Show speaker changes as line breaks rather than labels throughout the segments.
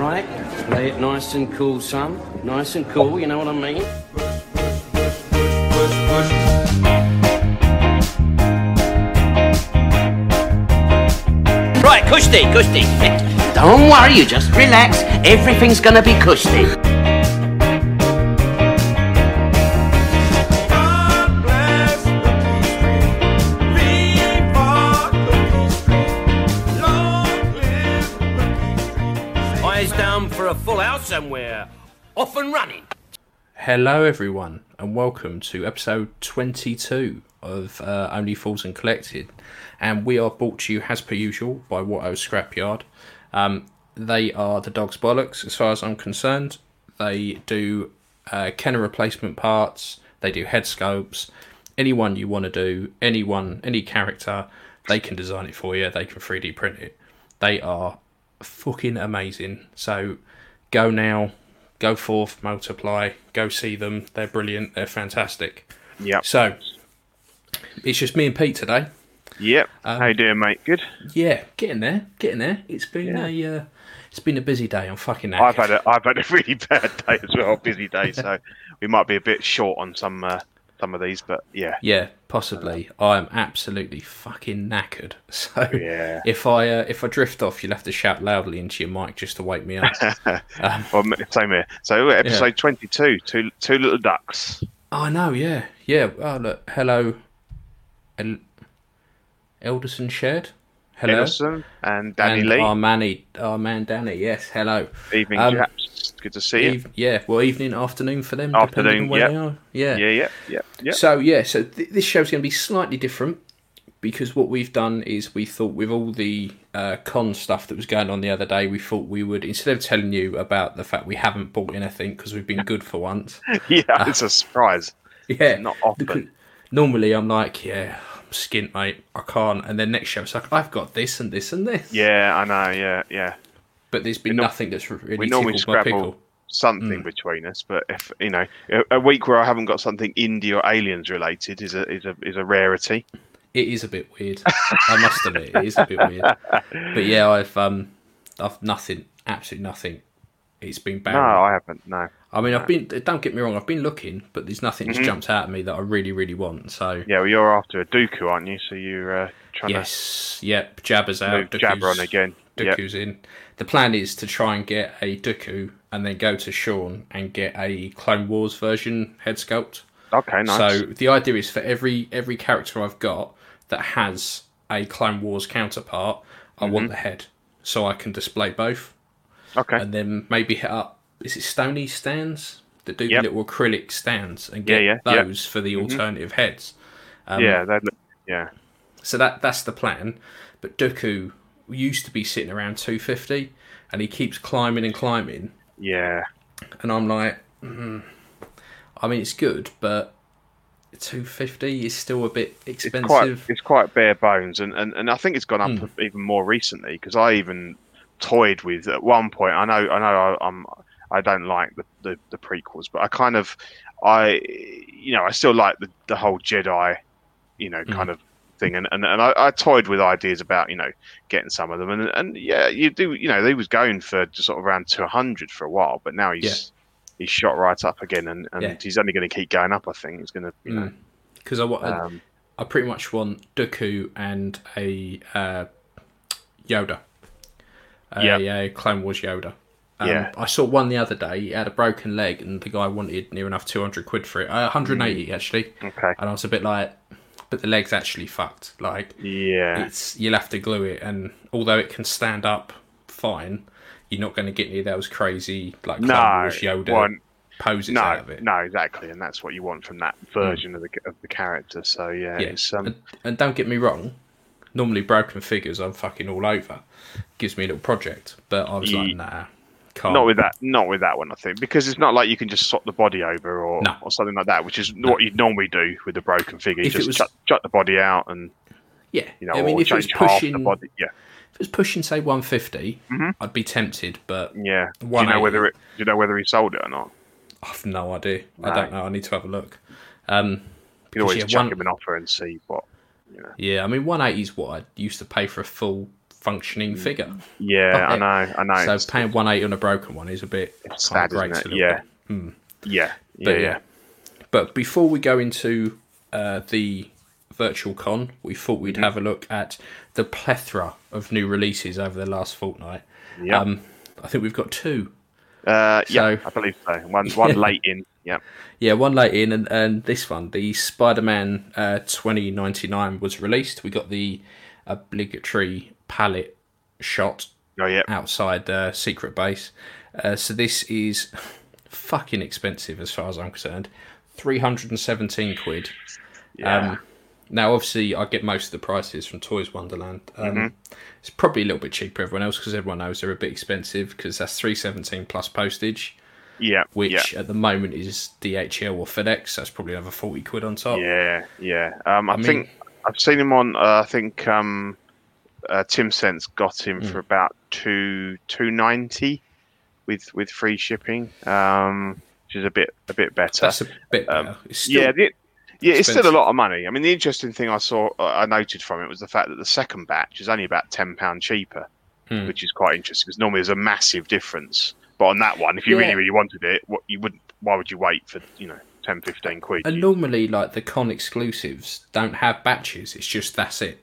Right? Play it nice and cool, son. Nice and cool, you know what I mean? Right, cushy, cushy. Don't worry, you just relax. Everything's gonna be cushy. Somewhere. Off and running.
Hello, everyone, and welcome to episode 22 of uh, Only Fools and Collected. And we are brought to you, as per usual, by Watto Scrapyard. Um, they are the dog's bollocks, as far as I'm concerned. They do uh, Kenner replacement parts, they do head sculpts. Anyone you want to do, anyone, any character, they can design it for you, they can 3D print it. They are fucking amazing. So go now, go forth, multiply, go see them. They're brilliant. They're fantastic.
Yeah.
So it's just me and Pete today.
Yep.
Um,
How you doing, mate? Good.
Yeah, getting there, getting there. It's been
Yeah.
a uh, it's been a busy day. I'm fucking knackered.
I've had a I've had a really bad day as well, busy day. So we might be a bit short on some uh, some of these, but yeah,
Yeah, possibly. I'm absolutely fucking knackered. So
Yeah.
if I uh, if I drift off, you'll have to shout loudly into your mic just to wake me up. um,
well, same here. So episode twenty two, two two little ducks.
oh, I know. Yeah, yeah. Oh look, hello, El- Elderson Shed. Hello.
Edison and Danny
and
Lee.
Our Manny, our man Danny. Yes, hello.
Evening,
um,
chaps. Good to see you.
Eve- yeah, well, evening, afternoon for them.
Afternoon,
on where
yep.
they are. Yeah.
yeah, yeah, yeah, yeah.
So yeah, so th- this show's going to be slightly different because what we've done is we thought with all the uh, con stuff that was going on the other day, we thought we would instead of telling you about the fact we haven't bought anything because we've been good for once.
yeah, it's a surprise.
Yeah,
Not often.
Normally, I'm like, yeah, skint, mate. I can't. And then next show, it's like, I've got this and this and this.
Yeah, I know. Yeah, yeah.
But there's been nothing that's really
We normally
tickled my
scrabble
pickle.
something between us, but if you know, a, a week where I haven't got something indie or aliens related is a is a is a rarity.
It is a bit weird. I must admit, it is a bit weird. But yeah, I've um, I've nothing, absolutely nothing. It's been
bad.
No.
I haven't. No.
I mean, I've been. Don't get me wrong. I've been looking, but there's nothing that's jumped out at me that I really, really want. So
Mm-hmm. Yeah, well, you're after a Dooku, aren't you? So you're uh, trying
yes, yep. Jabba's out.
move Jabber on
Dooku's-
again. Yep.
Dooku's in. The plan is to try and get a Dooku and then go to Sean and get a Clone Wars version head sculpt.
Okay, nice.
So the idea is for every every character I've got that has a Clone Wars counterpart, I
Mm-hmm.
want the head so I can display both,
okay.
and then maybe hit up. Is it Stony stands that do
Yep.
little acrylic stands and get
yeah, yeah.
those for the alternative heads? Um,
yeah, that. Yeah.
So that that's the plan. But Dooku used to be sitting around 250, and he keeps climbing and climbing,
Yeah.
and I'm like, mm, I mean, it's good, but 250 is still a bit
It's
expensive.
quite it's quite bare bones, and, and, and I think it's gone up
Hmm.
even more recently because I even toyed with at one point. I know I know I, I'm I don't like the, the, the prequels, but I kind of I you know I still like the, the whole Jedi you know
Hmm.
kind of thing, and and, and I, I toyed with ideas about you know getting some of them, and and yeah you do you know he was going for just sort of around two hundred for a while, but now he's he's shot right up again, and, and
Yeah.
he's only going to keep going up. I think he's going to you know.
because I want,
Um,
I pretty much want Dooku and a uh, Yoda,
Yep.
a Clone Wars Yoda. Um,
Yeah.
I saw one the other day. He had a broken leg, and the guy wanted near enough 200 quid for it. Uh, 180 actually.
okay.
And I was a bit like, but the leg's actually fucked. Like,
Yeah.
it's you'll have to glue it, and although it can stand up fine, you're not going to get any of those crazy like Clone
No,
Wars Yoda
one-
poses out
No,
of it.
no, exactly, and that's what you want from that version of the of the character. So yeah,
Yeah,
it's um,
and, and don't get me wrong. Normally, broken figures, I'm fucking all over. Gives me a little project, but I was like, nah, can't.
not with that, not with that one. I think because it's not like you can just swap the body over or,
No.
or something like that, which is what you'd normally do with a broken figure. You just
was-
chuck, chuck the body out and
yeah,
you know,
I mean, if it was
change half the
pushing,
body. Yeah,
if it was pushing, say 150,
Mhm.
I'd be tempted, but
yeah. Do you know whether it? Do you know whether he sold it or not?
I've no idea. I don't know. I need to have a look. Um,
You can always
yeah,
chuck
one-
him an offer and see what. Know.
yeah, I mean, 180 is what I used to pay for a full functioning figure.
Yeah, I know, I know.
So
It's-
paying one eighty on a broken one is a bit
it's sad, isn't it? Yeah.
bit.
yeah, yeah,
But
yeah.
But before we go into uh, the virtual con, we thought we'd
Mm-hmm.
have a look at the plethora of new releases over the last fortnight.
Yeah.
Um, I think we've got two.
Uh, yeah,
So-
I believe so. One, one late in. Yeah,
Yeah, one late in, and, and this one, the Spider Man uh, 2099, was released. We got the obligatory palette shot
oh yeah,
outside the secret base. Uh, so this is fucking expensive as far as I'm concerned. 317 quid.
yeah.
Um, now, obviously, I get most of the prices from Toys Wonderland. Um,
Mm-hmm.
It's probably a little bit cheaper everyone else because everyone knows they're a bit expensive because that's 317 plus postage,
yeah,
which
yeah.
at the moment is DHL or FedEx. That's probably another 40 quid on top.
Yeah, yeah. Um, I,
mean-
think I've seen him on. Uh, I think um, uh, Tim Sense got him
Hmm.
for about two two ninety with with free shipping, um, which is a bit a bit better.
That's a bit
Um,
better. It's still,
yeah, the, yeah, it's still a lot of money. I mean, the interesting thing I saw, uh, I noted from it was the fact that the second batch is only about ten pound cheaper,
Hmm.
which is quite interesting because normally there's a massive difference. But on that one, if you
Yeah.
really really wanted it, what you wouldn't. Why would you wait for you know 10, 15 quid?
And normally, like the con exclusives don't have batches. It's just that's it.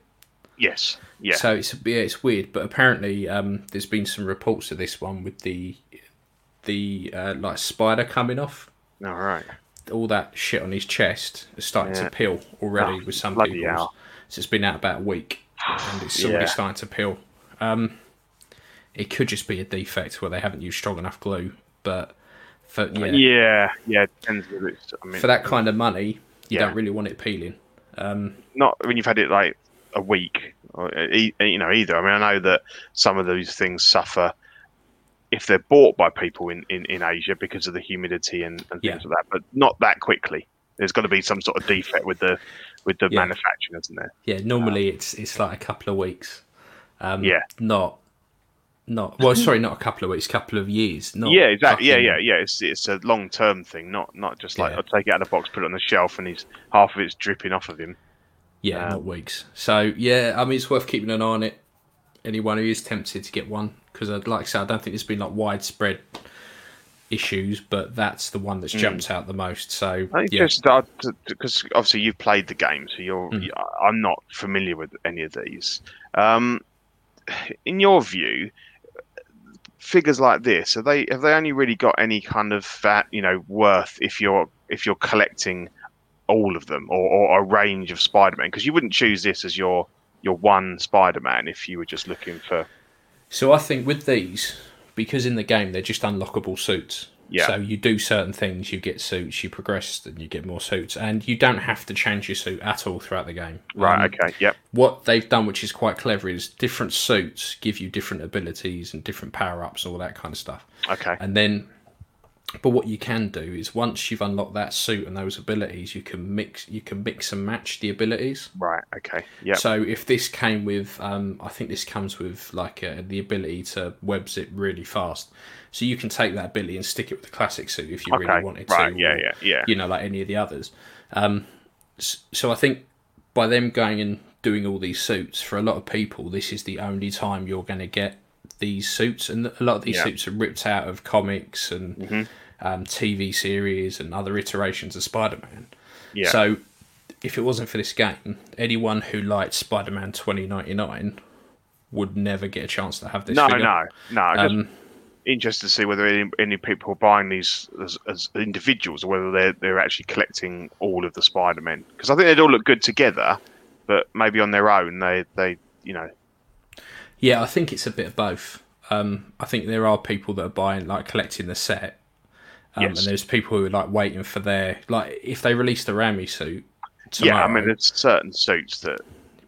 yes, yeah,
So it's yeah, it's weird. But apparently, um, there's been some reports of this one with the the uh, like spider coming off.
all right.
All that shit on his chest is starting
Yeah.
to peel already
Oh,
with some people. So it's been out about a week, and it's already
Yeah.
starting to peel. Um, it could just be a defect where they haven't used strong enough glue. But for yeah,
Yeah, yeah. it Depends if it's, I mean,
for that kind of money, you
Yeah.
don't really want it peeling. Um,
not when you've had it like a week, or e- you know, either. I mean, I know that some of these things suffer if they're bought by people in, in, in Asia because of the humidity and, and things
Yeah.
like that, but not that quickly. There's got to be some sort of defect with the with the
Yeah.
manufacturing, isn't there?
Yeah, normally it's it's like a couple of weeks. Um,
Yeah.
Not, not well. Sorry, not a couple of weeks, couple of years. Not
yeah, exactly. Yeah,
fucking-
yeah, yeah. It's it's a long term thing, not not just like
Yeah.
I'll take it out of the box, put it on the shelf, and he's half of it's dripping off of him.
Yeah,
Um,
not weeks. So yeah, I mean, it's worth keeping an eye on it. Anyone who is tempted to get one, because I'd like I say, I don't think there's been like widespread issues, but that's the one that's jumped out the most. So yeah,
because obviously you've played the game, so you're.
Mm.
I'm not familiar with any of these. Um, in your view, figures like this are they have they only really got any kind of that you know worth if you're if you're collecting all of them or, or a range of Spider-Man? Because you wouldn't choose this as your your one Spider-Man if you were just looking for.
So I think with these, because in the game they're just unlockable suits.
Yeah.
So you do certain things, you get suits, you progress, and you get more suits, and you don't have to change your suit at all throughout the game.
Right.
Um,
okay. Yep.
what they've done, which is quite clever, is different suits give you different abilities and different power ups, all that kind of stuff.
Okay.
And then, but what you can do is once you've unlocked that suit and those abilities, you can mix, you can mix and match the abilities.
Right. Okay. Yeah.
So if this came with, um, I think this comes with like uh, the ability to web zip really fast. So you can take that ability and stick it with the classic suit if you
okay.
really wanted
right.
to.
Yeah.
or,
Yeah. Yeah.
You know, like any of the others. Um, so I think by them going and doing all these suits, for a lot of people, this is the only time you're going to get these suits, and a lot of these
Yeah.
suits are ripped out of comics and
Mm-hmm.
um, TV series and other iterations of Spider-Man.
Yeah.
So if it wasn't for this game, anyone who liked Spider-Man 2099 would never get a chance to have this.
no,
figure.
no, no.
Um,
interested to see whether any, any people are buying these as, as individuals or whether they're they're actually collecting all of the Spider-Men. Because I think they'd all look good together, but maybe on their own they they you know
Yeah, I think it's a bit of both. Um, I think there are people that are buying, like, collecting the set, um,
Yes.
and there's people who are like waiting for their, like, if they release the Raimi suit.
yeah. I mean, there's certain suits that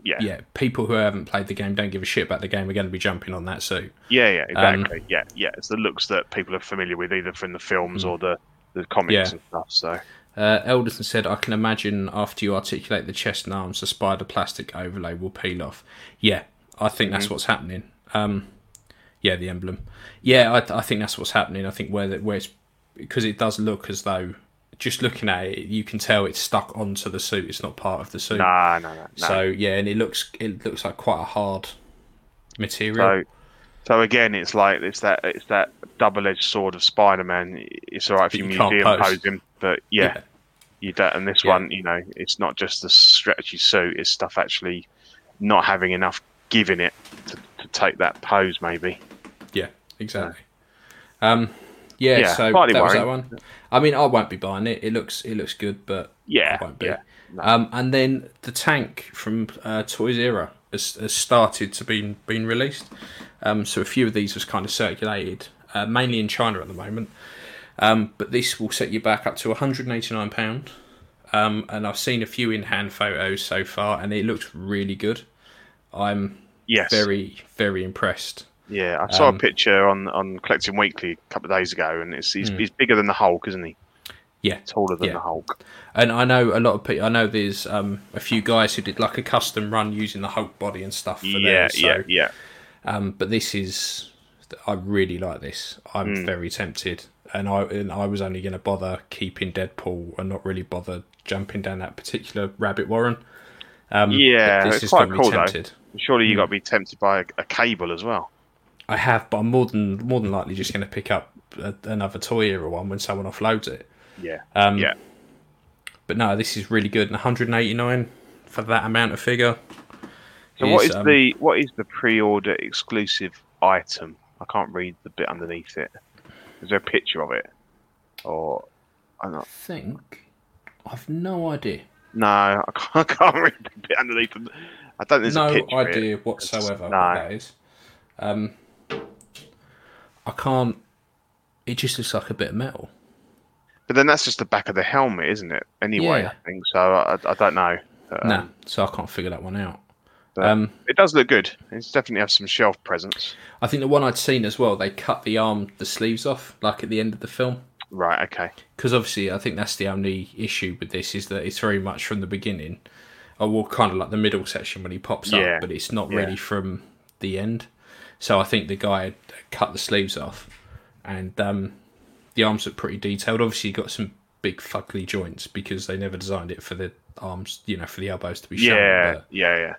yeah yeah
people who haven't played the game don't give a shit about the game are going to be jumping on that suit.
yeah,
yeah,
exactly yeah yeah. It's the looks that people are familiar with either from the films or the the comics.
Yeah.
and stuff. So
Uh, Elderton said, I can imagine after you articulate the chest and arms, the spider plastic overlay will peel off. Yeah, I think that's what's happening. Um, yeah, the emblem. Yeah, I, I think that's what's happening. I think where the, where it's because it does look as though just looking at it, you can tell it's stuck onto the suit. It's not part of the suit.
no no no no.
So yeah, and it looks it looks like quite a hard material.
So, so again, it's like it's that it's that double-edged sword of Spider-Man. It's all right if you
you
museum
pose.
him, but yeah, you don't. And this
Yeah.
one, you know, it's not just the stretchy suit; it's stuff actually not having enough give in it to, to take that pose. Maybe.
Yeah, exactly. Um, yeah,
Yeah,
so that was that one. I mean, I won't be buying it. It looks it looks good, but
Yeah,
I won't be.
yeah, no.
Um, and then the tank from uh, Toys Era has, has started to be been released. Um, so a few of these was kind of circulated, uh, mainly in China at the moment. Um, but this will set you back up to 189 pound. Um, and I've seen a few in hand photos so far, and it looks really good. I'm
Yes.
very very impressed.
Yeah, I saw
Um,
a picture on on Collecting Weekly a couple of days ago, and it's he's,
Hmm.
he's bigger than the Hulk, isn't he?
Yeah,
Taller than
Yeah.
the Hulk.
And I know a lot of people. I know there's um, a few guys who did like a custom run using the Hulk body and stuff. For
Yeah,
theirs, so,
yeah, yeah.
Um, but this is, I really like this. I'm
Hmm.
very tempted, and I and I was only going to bother keeping Deadpool and not really bother jumping down that particular rabbit warren. Um,
Yeah,
this
it's
is
quite cool, though. Surely
Hmm.
you got to be tempted by a, a cable as well.
I have, but I'm more than more than likely just going to pick up a, another toy era one when someone offloads it.
Yeah,
Um,
yeah.
But no, this is really good. And 189 for that amount of figure.
So what is
um,
the what is the pre-order exclusive item? I can't read the bit underneath it. Is there a picture of it? Or I'm
I
not.
think I've no idea.
No, I can't, I can't read the bit underneath. it. I don't. There's
no
a picture. of it.
idea whatsoever
No.
what that is. Um, I can't. It just looks like a bit of metal.
But then that's just the back of the helmet, isn't it? Anyway,
Yeah.
I think so. I, I don't know. But, um,
no, so I can't figure that one out. Um,
it does look good. It's definitely have some shelf presence.
I think the one I'd seen as well, they cut the arm, the sleeves off, like at the end of the film.
Right. Okay.
Because obviously, I think that's the only issue with this is that it's very much from the beginning, or well, kind of like the middle section when he pops
Yeah,
up, but it's not
yeah.
really from the end. So I think the guy had cut the sleeves off, and um, the arms look pretty detailed. Obviously, you got some big fugly joints because they never designed it for the arms, you know, for the elbows to be shown.
Yeah.
but-
Yeah. Yeah.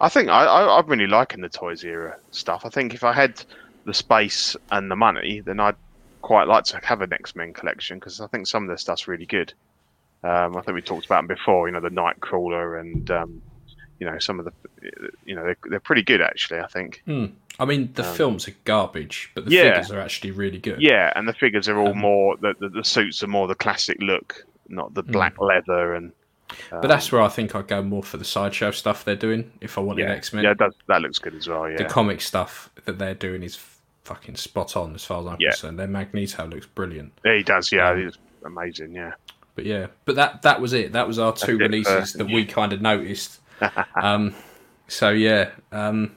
I think I, I I'm really liking the Toys era stuff. I think if I had the space and the money, then I'd quite like to have an X Men collection because I think some of their stuff's really good. Um, I think we talked about them before. You know, the Nightcrawler and um, you know some of the you know they're, they're pretty good actually. I think.
Hmm. I mean, the films are garbage, but the
Um, yeah.
figures are actually really good.
Yeah, and the figures are all
Um,
more the, the the suits are more the classic look, not the black leather and.
But that's where I think I'd go more for the sideshow stuff they're doing if I wanted
Yeah,
X Men.
yeah, that that looks good as well. Yeah,
the comic stuff that they're doing is fucking spot on as far as I'm
Yeah.
concerned. Their Magneto looks brilliant.
yeah, he does. Yeah,
Um,
he's amazing. Yeah,
But yeah, but that that was it. That was our two releases that we kind of noticed. um, so yeah, um,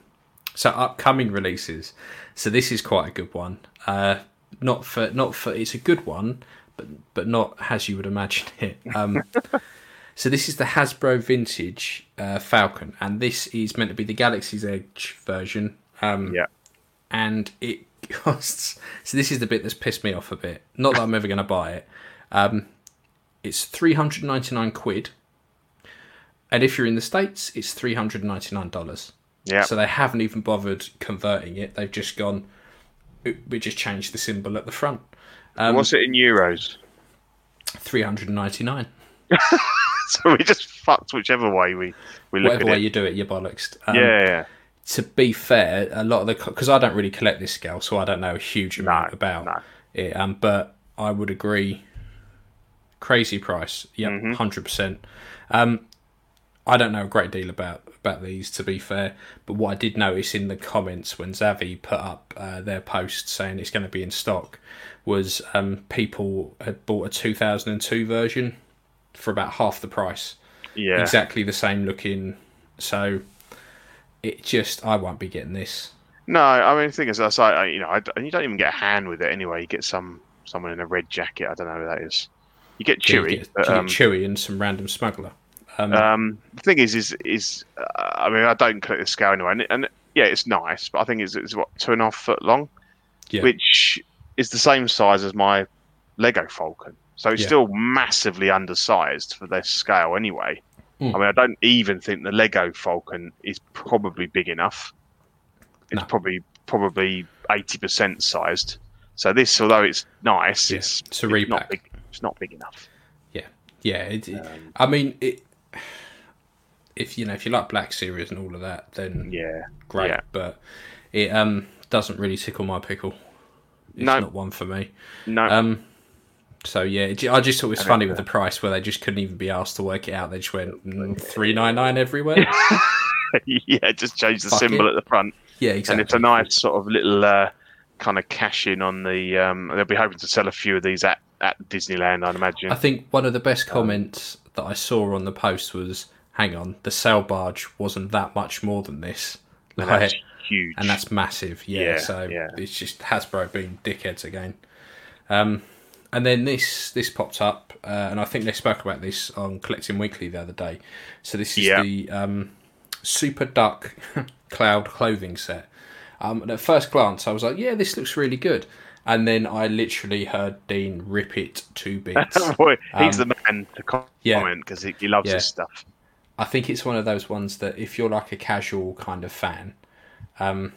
so upcoming releases. So this is quite a good one. Uh, not for not for it's a good one, but but not as you would imagine it. Um, so this is the Hasbro Vintage uh, Falcon, and this is meant to be the Galaxy's Edge version. Um,
yeah.
and it costs. So this is the bit that's pissed me off a bit. Not that I'm ever going to buy it. Um, it's three hundred ninety nine quid, and if you're in the states, it's three hundred ninety nine dollars.
Yeah.
So they haven't even bothered converting it. They've just gone. We just changed the symbol at the front. Um,
What's it in euros?
three hundred ninety nine.
so we just fucked whichever way we we look
Whatever
at
way
it.
you do it, you're bollocksed. Um,
yeah, yeah,
to be fair, a lot of the because I don't really collect this scale, so I don't know a huge amount
No,
about
no.
it. Um, but I would agree, crazy price. Yep,
Mm-hmm.
100 percent. Um, I don't know a great deal about about these to be fair, but what I did notice in the comments when Zavi put up uh, their post saying it's going to be in stock was um, people had bought a 2002 version for about half the price
yeah.
exactly the same looking. So it just I won't be getting this.
No, I mean the thing is, I- you know, I, and you don't even get a hand with it anyway. You get some someone in a red jacket. I don't know who that is. You get Chewie,
get,
but,
you get
um,
Chewie and some random smuggler. Um,
Um, the thing is, is is uh, I mean, I don't collect the scale anyway, and, and yeah, it's nice, but I think it's, it's what two and a half foot long,
Yeah.
which is the same size as my Lego Falcon. So it's
Yeah.
still massively undersized for their scale anyway.
Mm.
I mean, I don't even think the Lego Falcon is probably big enough. It's
No.
probably probably eighty percent sized. So this, although it's nice,
Yeah,
it's
it's a
not big. It's not big enough.
Yeah, yeah. It, it-
Um,
I mean, it, if you know if you like Black Series and all of that, then
Yeah,
great.
yeah.
But it um doesn't really tickle my pickle. It's
No.
not one for me.
no,
Um, so yeah, I just thought it was funny
it-
with the price where they just couldn't even be asked to work it out. They just went mm, three nine nine everywhere.
yeah, just change the
Fuck
symbol
it.
at the front,
yeah, exactly.
and it's a nice sort of little uh, kind of cash in on the. Um, they'll be hoping to sell a few of these at at Disneyland, I'd imagine.
I think one of the best
Um,
comments that I saw on the post was, "Hang on, the sail barge wasn't that much more than this." Like,
that's huge.
and that's massive. Yeah,
Yeah,
so
yeah.
it's just Hasbro being dickheads again. Um, and then this this popped up, uh, and I think they spoke about this on Collecting Weekly the other day. So this is
Yeah.
the um, Super Duck Cloud clothing set. Um, and at first glance, I was like, "Yeah, this looks really good." And then I literally heard Dean rip it to bits.
Boy, he's
Um,
the man to comment
yeah.
because he, he loves
Yeah.
this stuff.
I think it's one of those ones that if you're like a casual kind of fan, um,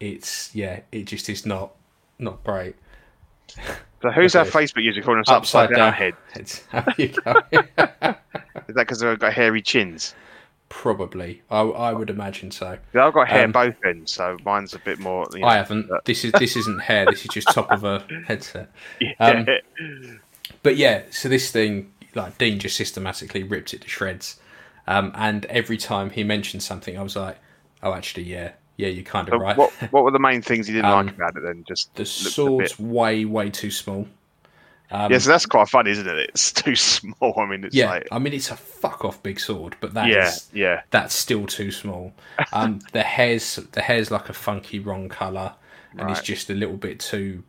it's yeah, it just is not not great.
So who's
Okay.
our Facebook user calling us upside, down, head?
It's, how you go?
Is that because they've got hairy chins?
Probably, I, I would imagine so.
Yeah, I've got hair
Um,
both ends, so mine's a bit more. You know,
I haven't.
but-
This is this isn't hair. This is just top of a headset.
Yeah.
um, But yeah, so this thing, like Dean just systematically ripped it to shreds. Um, and every time he mentioned something, I was like, "Oh, actually, yeah, yeah, you're kind of
So
right."
what what were the main things he didn't
Um,
like about it then? Just
the sword's
bit-
way, way too small. Um,
yeah, so that's quite funny, isn't it? It's too small. I mean, it's
yeah,
like
I mean it's a fuck off big sword, but that is
yeah, yeah,
that's still too small. Um, the hair's the hair's like a funky wrong color, and it's just a little bit too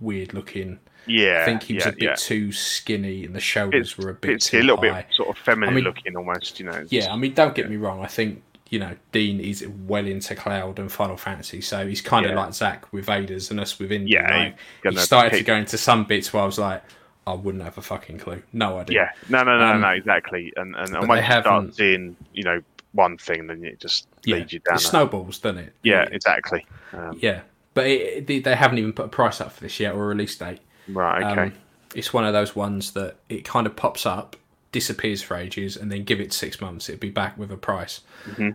weird looking.
yeah.
I think he was
yeah,
a bit
yeah.
too skinny, and the shoulders
It's,
were a bit
it's
too
a little
high.
bit sort of feminine
I mean-
looking, almost. You know.
Yeah, I mean, don't get me wrong. I think you know Dean is well into Cloud and Final Fantasy, so he's kind of
Yeah.
like Zach with Vader's and us with Indy.
Yeah,
like, he started to go into some bits where I was like, I wouldn't have a fucking clue, no idea.
yeah. No, no, no,
Um,
no, exactly. And and, and once you start seeing, you know, one thing, then it just
yeah.
leads you down.
It snowballs, doesn't it?
yeah, exactly. Um,
Yeah, but it, it, they haven't even put a price up for this yet or a release date.
right. Okay.
Um, it's one of those ones that it kind of pops up, disappears for ages, and then give it six months, it'd be back with a price.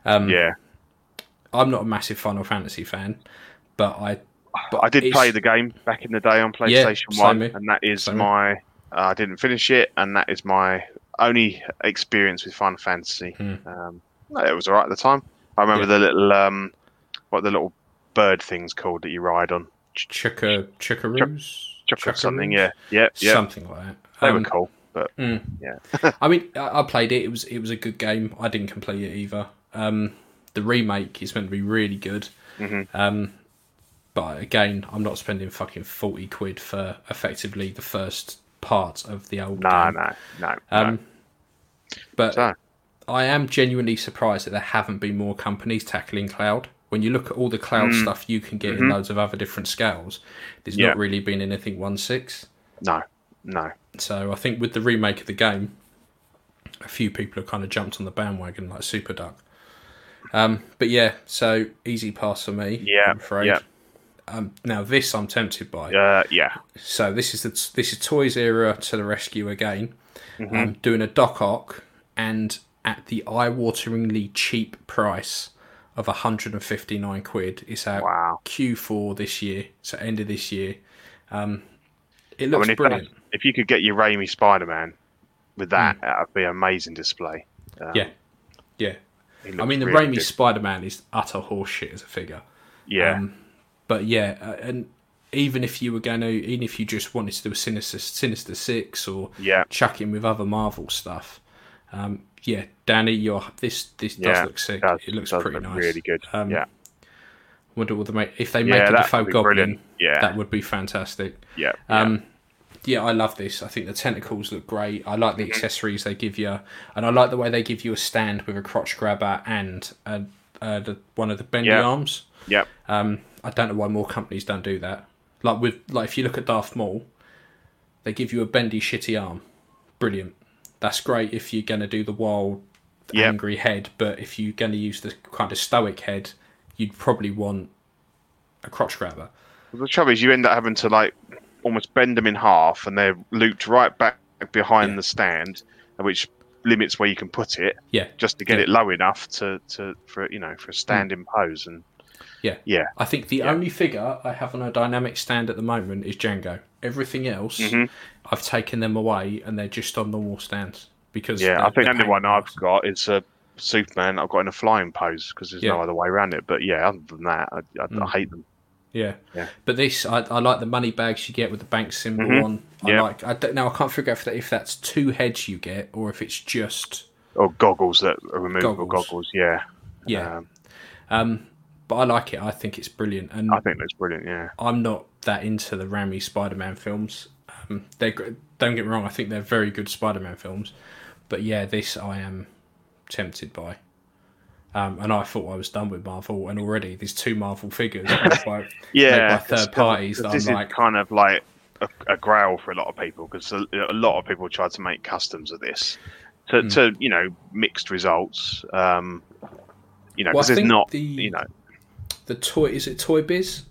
Um,
yeah.
I'm not a massive Final Fantasy fan, but I but
I did play the game back in the day on PlayStation
same
One,
here.
and that is
Same
my. Uh, I didn't finish it, and that is my only experience with Final Fantasy.
Hmm.
Um, it was alright at the time. I remember
Yeah.
the little um, what the little bird things called that you ride on,
Chukka Chukkaroos,
chocolate something. Yeah, yeah, yeah.
something like that.
they
Um,
were cool, but
mm.
yeah,
I mean, I I played it. It was it was a good game. I didn't complete it either. Um, the remake is meant to be really good.
Mhm.
Um, but again, I'm not spending fucking forty quid for effectively the first part of the old
no,
game.
no, no,
Um, but
So
I am genuinely surprised that there haven't been more companies tackling cloud. When you look at all the cloud stuff you can get in loads of other different scales, there's
Mm. Mm-hmm. Yeah.
not really been anything one six.
no, no.
So I think with the remake of the game, a few people have kind of jumped on the bandwagon like Super Duck. Um, but yeah, so easy pass for me.
Yeah,
I'm afraid.
yeah.
Um, now this I'm tempted by.
Uh, yeah,
So this is the this is Toys era to the rescue again.
Mm-hmm.
Um, doing a Doc Ock and at the eye-wateringly cheap price of 159 quid. It's out
Wow.
Q4 this year, so end of this year. Um, it
I
looks
mean,
brilliant.
that- if you could get your Raimi Spider Man with that, that would be an amazing display. Um.
Yeah, yeah. I mean, the
really
Raimi. Spider Man is utter horseshit as a figure.
yeah,
Um, but yeah, uh, and even if you were going to, even if you just wanted to do a Sinister Sinister Six or
yeah,
chuck in with other Marvel stuff, um, yeah, Danny, you're this this does look sick.
does-
it looks pretty
look
nice.
Really good.
Um,
yeah,
Wonder what they make if they
Yeah,
make a
Dafoe
Goblin.
brilliant. Yeah.
that would be fantastic.
yeah, yeah.
Um, yeah, I love this. I think the tentacles look great. I like the
Mm-hmm.
accessories they give you, and I like the way they give you a stand with a crotch grabber and uh, uh, the, one of the bendy
Yeah.
arms.
yeah.
Um, I don't know why more companies don't do that. Like with like if you look at Darth Maul, they give you a bendy shitty arm. Brilliant. That's great if you're gonna do the wild
Yep.
angry head, but if you're gonna use the kind of stoic head, you'd probably want a crotch grabber.
The trouble is, you end up having to like almost bend them in half, and they're looped right back behind
Yeah.
the stand, which limits where you can put it,
Yeah,
just to get
Yeah.
it low enough to, to for you know for a standing pose. And
Yeah.
yeah,
I think the
Yeah.
only figure I have on a dynamic stand at the moment is Jango. Everything else,
Mhm.
I've taken them away and they're just on normal stands because
yeah. I think the only one I've got is a Superman. I've got in a flying pose because there's no other way around it. But yeah, other than that, I, I, I
Mm.
hate them.
Yeah.
Yeah.
But this, I, I like the money bags you get with the bank symbol
Mhm.
on. I
Yeah.
like. I don't, now I can't figure out if, that, if that's two heads you get or if it's just
Or goggles that are removable
Goggles.
goggles. Yeah,
yeah.
Um,
Um, but I like it. I think it's brilliant, and
I think that's brilliant. Yeah,
I'm not that into the Raimi Spider-Man films. Um, they don't get me wrong. I think they're very good Spider-Man films, but yeah, this I am tempted by. Um, and I thought I was done with Marvel, and already there's two Marvel figures made by,
yeah.
by third parties that
this
I'm
is
like,
kind of like a, a grail for a lot of people because a, a lot of people tried to make customs of this to,
Hmm.
to you know mixed results. Um, you know, because there's
think
not
the-
you know
the toy is it Toy Biz?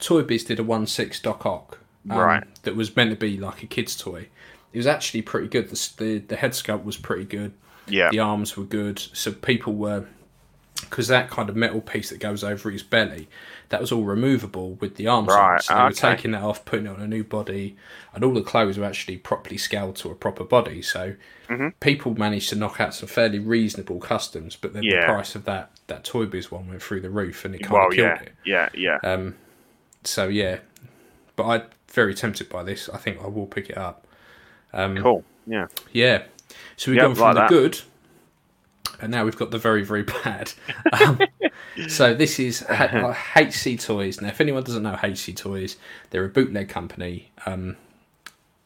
Toy Biz did a one six Doc Ock, um,
Right.
That was meant to be like a kid's toy. It was actually pretty good. The the, the head sculpt was pretty good.
Yeah
The arms were good. So people were because that kind of metal piece that goes over his belly, that was all removable with the arms. on.
Right,
So they were taking that off, putting it on a new body, and all the clothes were actually properly scaled to a proper body. So
Mm-hmm.
people managed to knock out some fairly reasonable customs, but then
Yeah.
the price of that that Toy Biz one went through the roof, and it kind
well
of killed
yeah
it.
yeah yeah
Um, so yeah, but I'm very tempted by this. I think I will pick it up. Um,
cool yeah
Yeah. So we've
Yep,
gone from
like
the
that.
good, and now we've got the very, very bad. Um, so this is uh, HC Toys. Now, if anyone doesn't know HC Toys, they're a bootleg company. Um,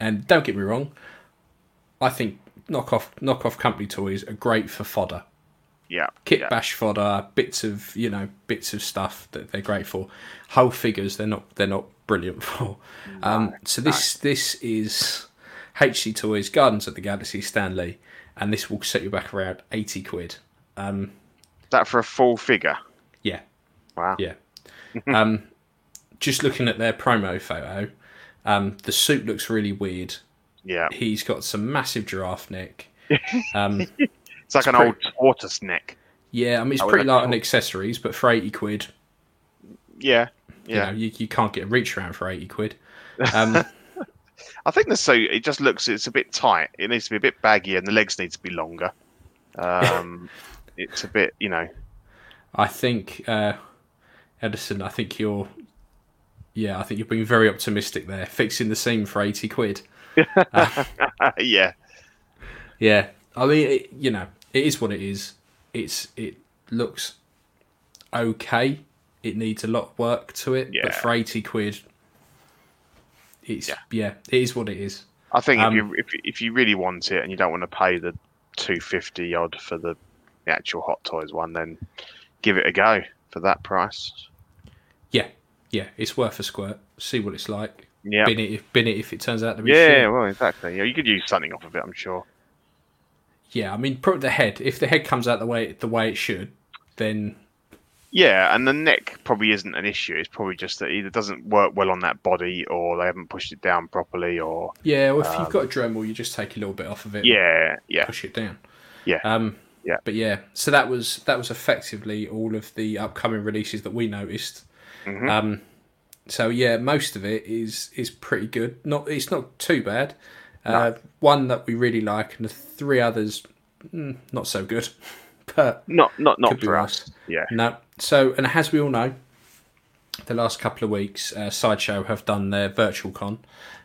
and don't get me wrong, I think knockoff knockoff company toys are great for fodder.
yeah
Kit
yeah.
bash fodder, bits of you know bits of stuff that they're great for. Whole figures they're not they're not brilliant for. Um, so this this is HC Toys Guardians of the Galaxy Stanley, and this will set you back around eighty quid. Um,
that for a full figure
yeah,
wow
yeah. um, just looking at their promo photo, um, the suit looks really weird.
yeah
He's got some massive giraffe neck. Um,
it's like an
pretty-
old tortoise neck
yeah, I mean it's
That
pretty light on accessories, but for eighty quid,
yeah
you
yeah
know, you, you can't get a reach around for eighty quid. Um,
I think the suit it just looks it's a bit tight. It needs to be a bit baggy, and the legs need to be longer. Um, it's a bit, you know.
I think uh, Edison. I think you're. Yeah, I think you're being very optimistic there. Fixing the seam for eighty quid.
yeah,
Yeah, I mean, it, you know, it is what it is. It's it looks okay. It needs a lot of work to it,
Yeah.
but for eighty quid, it's
Yeah.
yeah, it is what it is.
I think
Um,
if you if, if you really want it and you don't want to pay the two fifty odd for the, the actual Hot Toys one, then give it a go for that price.
Yeah, yeah, it's worth a squirt. See what it's like.
Yeah,
Bin it if bin it if it turns out to be
yeah,
shit.
well, exactly. Yeah, you could use something off of it, I'm sure.
Yeah, I mean, probably the head. If the head comes out the way the way it should, then
Yeah, and the neck probably isn't an issue. It's probably just that either doesn't work well on that body, or they haven't pushed it down properly, or
yeah. Well, if you've got a Dremel, you just take a little bit off of it.
yeah, yeah,
push it down.
Yeah.
Um,
Yeah.
But yeah, so that was that was effectively all of the upcoming releases that we noticed.
Mhm.
Um, so yeah, most of it is is pretty good. Not it's not too bad. Uh, One that we really like, and the three others mm, not so good. But
not not not for us. Yeah,
no. So, and as we all know, the last couple of weeks, uh, Sideshow have done their virtual con,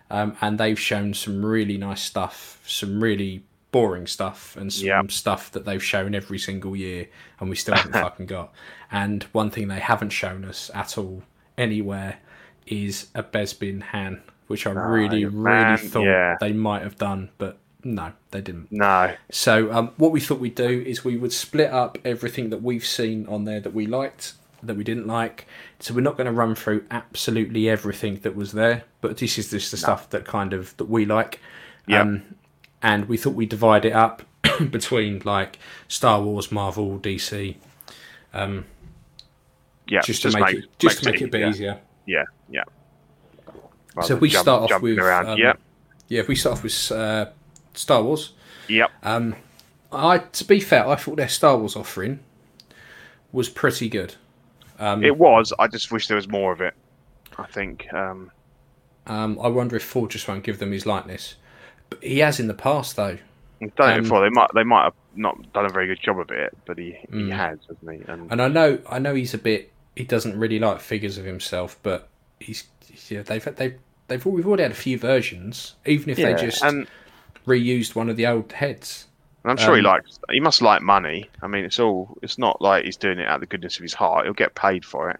um, and they've shown some really nice stuff, some really boring stuff, and some
Yeah.
stuff that they've shown every single year, and we still haven't fucking got. And one thing they haven't shown us at all anywhere is a Bespin Han, which I really, really
man,
thought
yeah.
they might have done, but no, they didn't.
no,
So um, what we thought we'd do is we would split up everything that we've seen on there that we liked, that we didn't like. So we're not going to run through absolutely everything that was there, but this is just the stuff that kind of that we like.
Yeah.
Um, and we thought we'd divide it up between like Star Wars, Marvel, DC, um,
Yeah,
just to make, it just to make it a bit easier.
Yeah, yeah. Rather
So we
jump-
start off with
around.
um,
yeah,
yeah, if we start off with uh, Star Wars,
yep.
um, I to be fair, I thought their Star Wars offering was pretty good. Um,
it was. I just wish there was more of it. I think. Um,
um, I wonder if Ford just won't give them his likeness, but he has in the past though.
He's done
Um,
it before. They might they might have not done a very good job of it, but he, he
Mm.
has, hasn't he? And,
And I know, I know he's a bit. He doesn't really like figures of himself, but he's yeah. They've they've they've we've already had a few versions, even if
yeah,
they just
and,
reused one of the old heads.
and I'm sure he
um,
likes. He must like money. I mean, it's all. It's not like he's doing it out of the goodness of his heart. He'll get paid for it.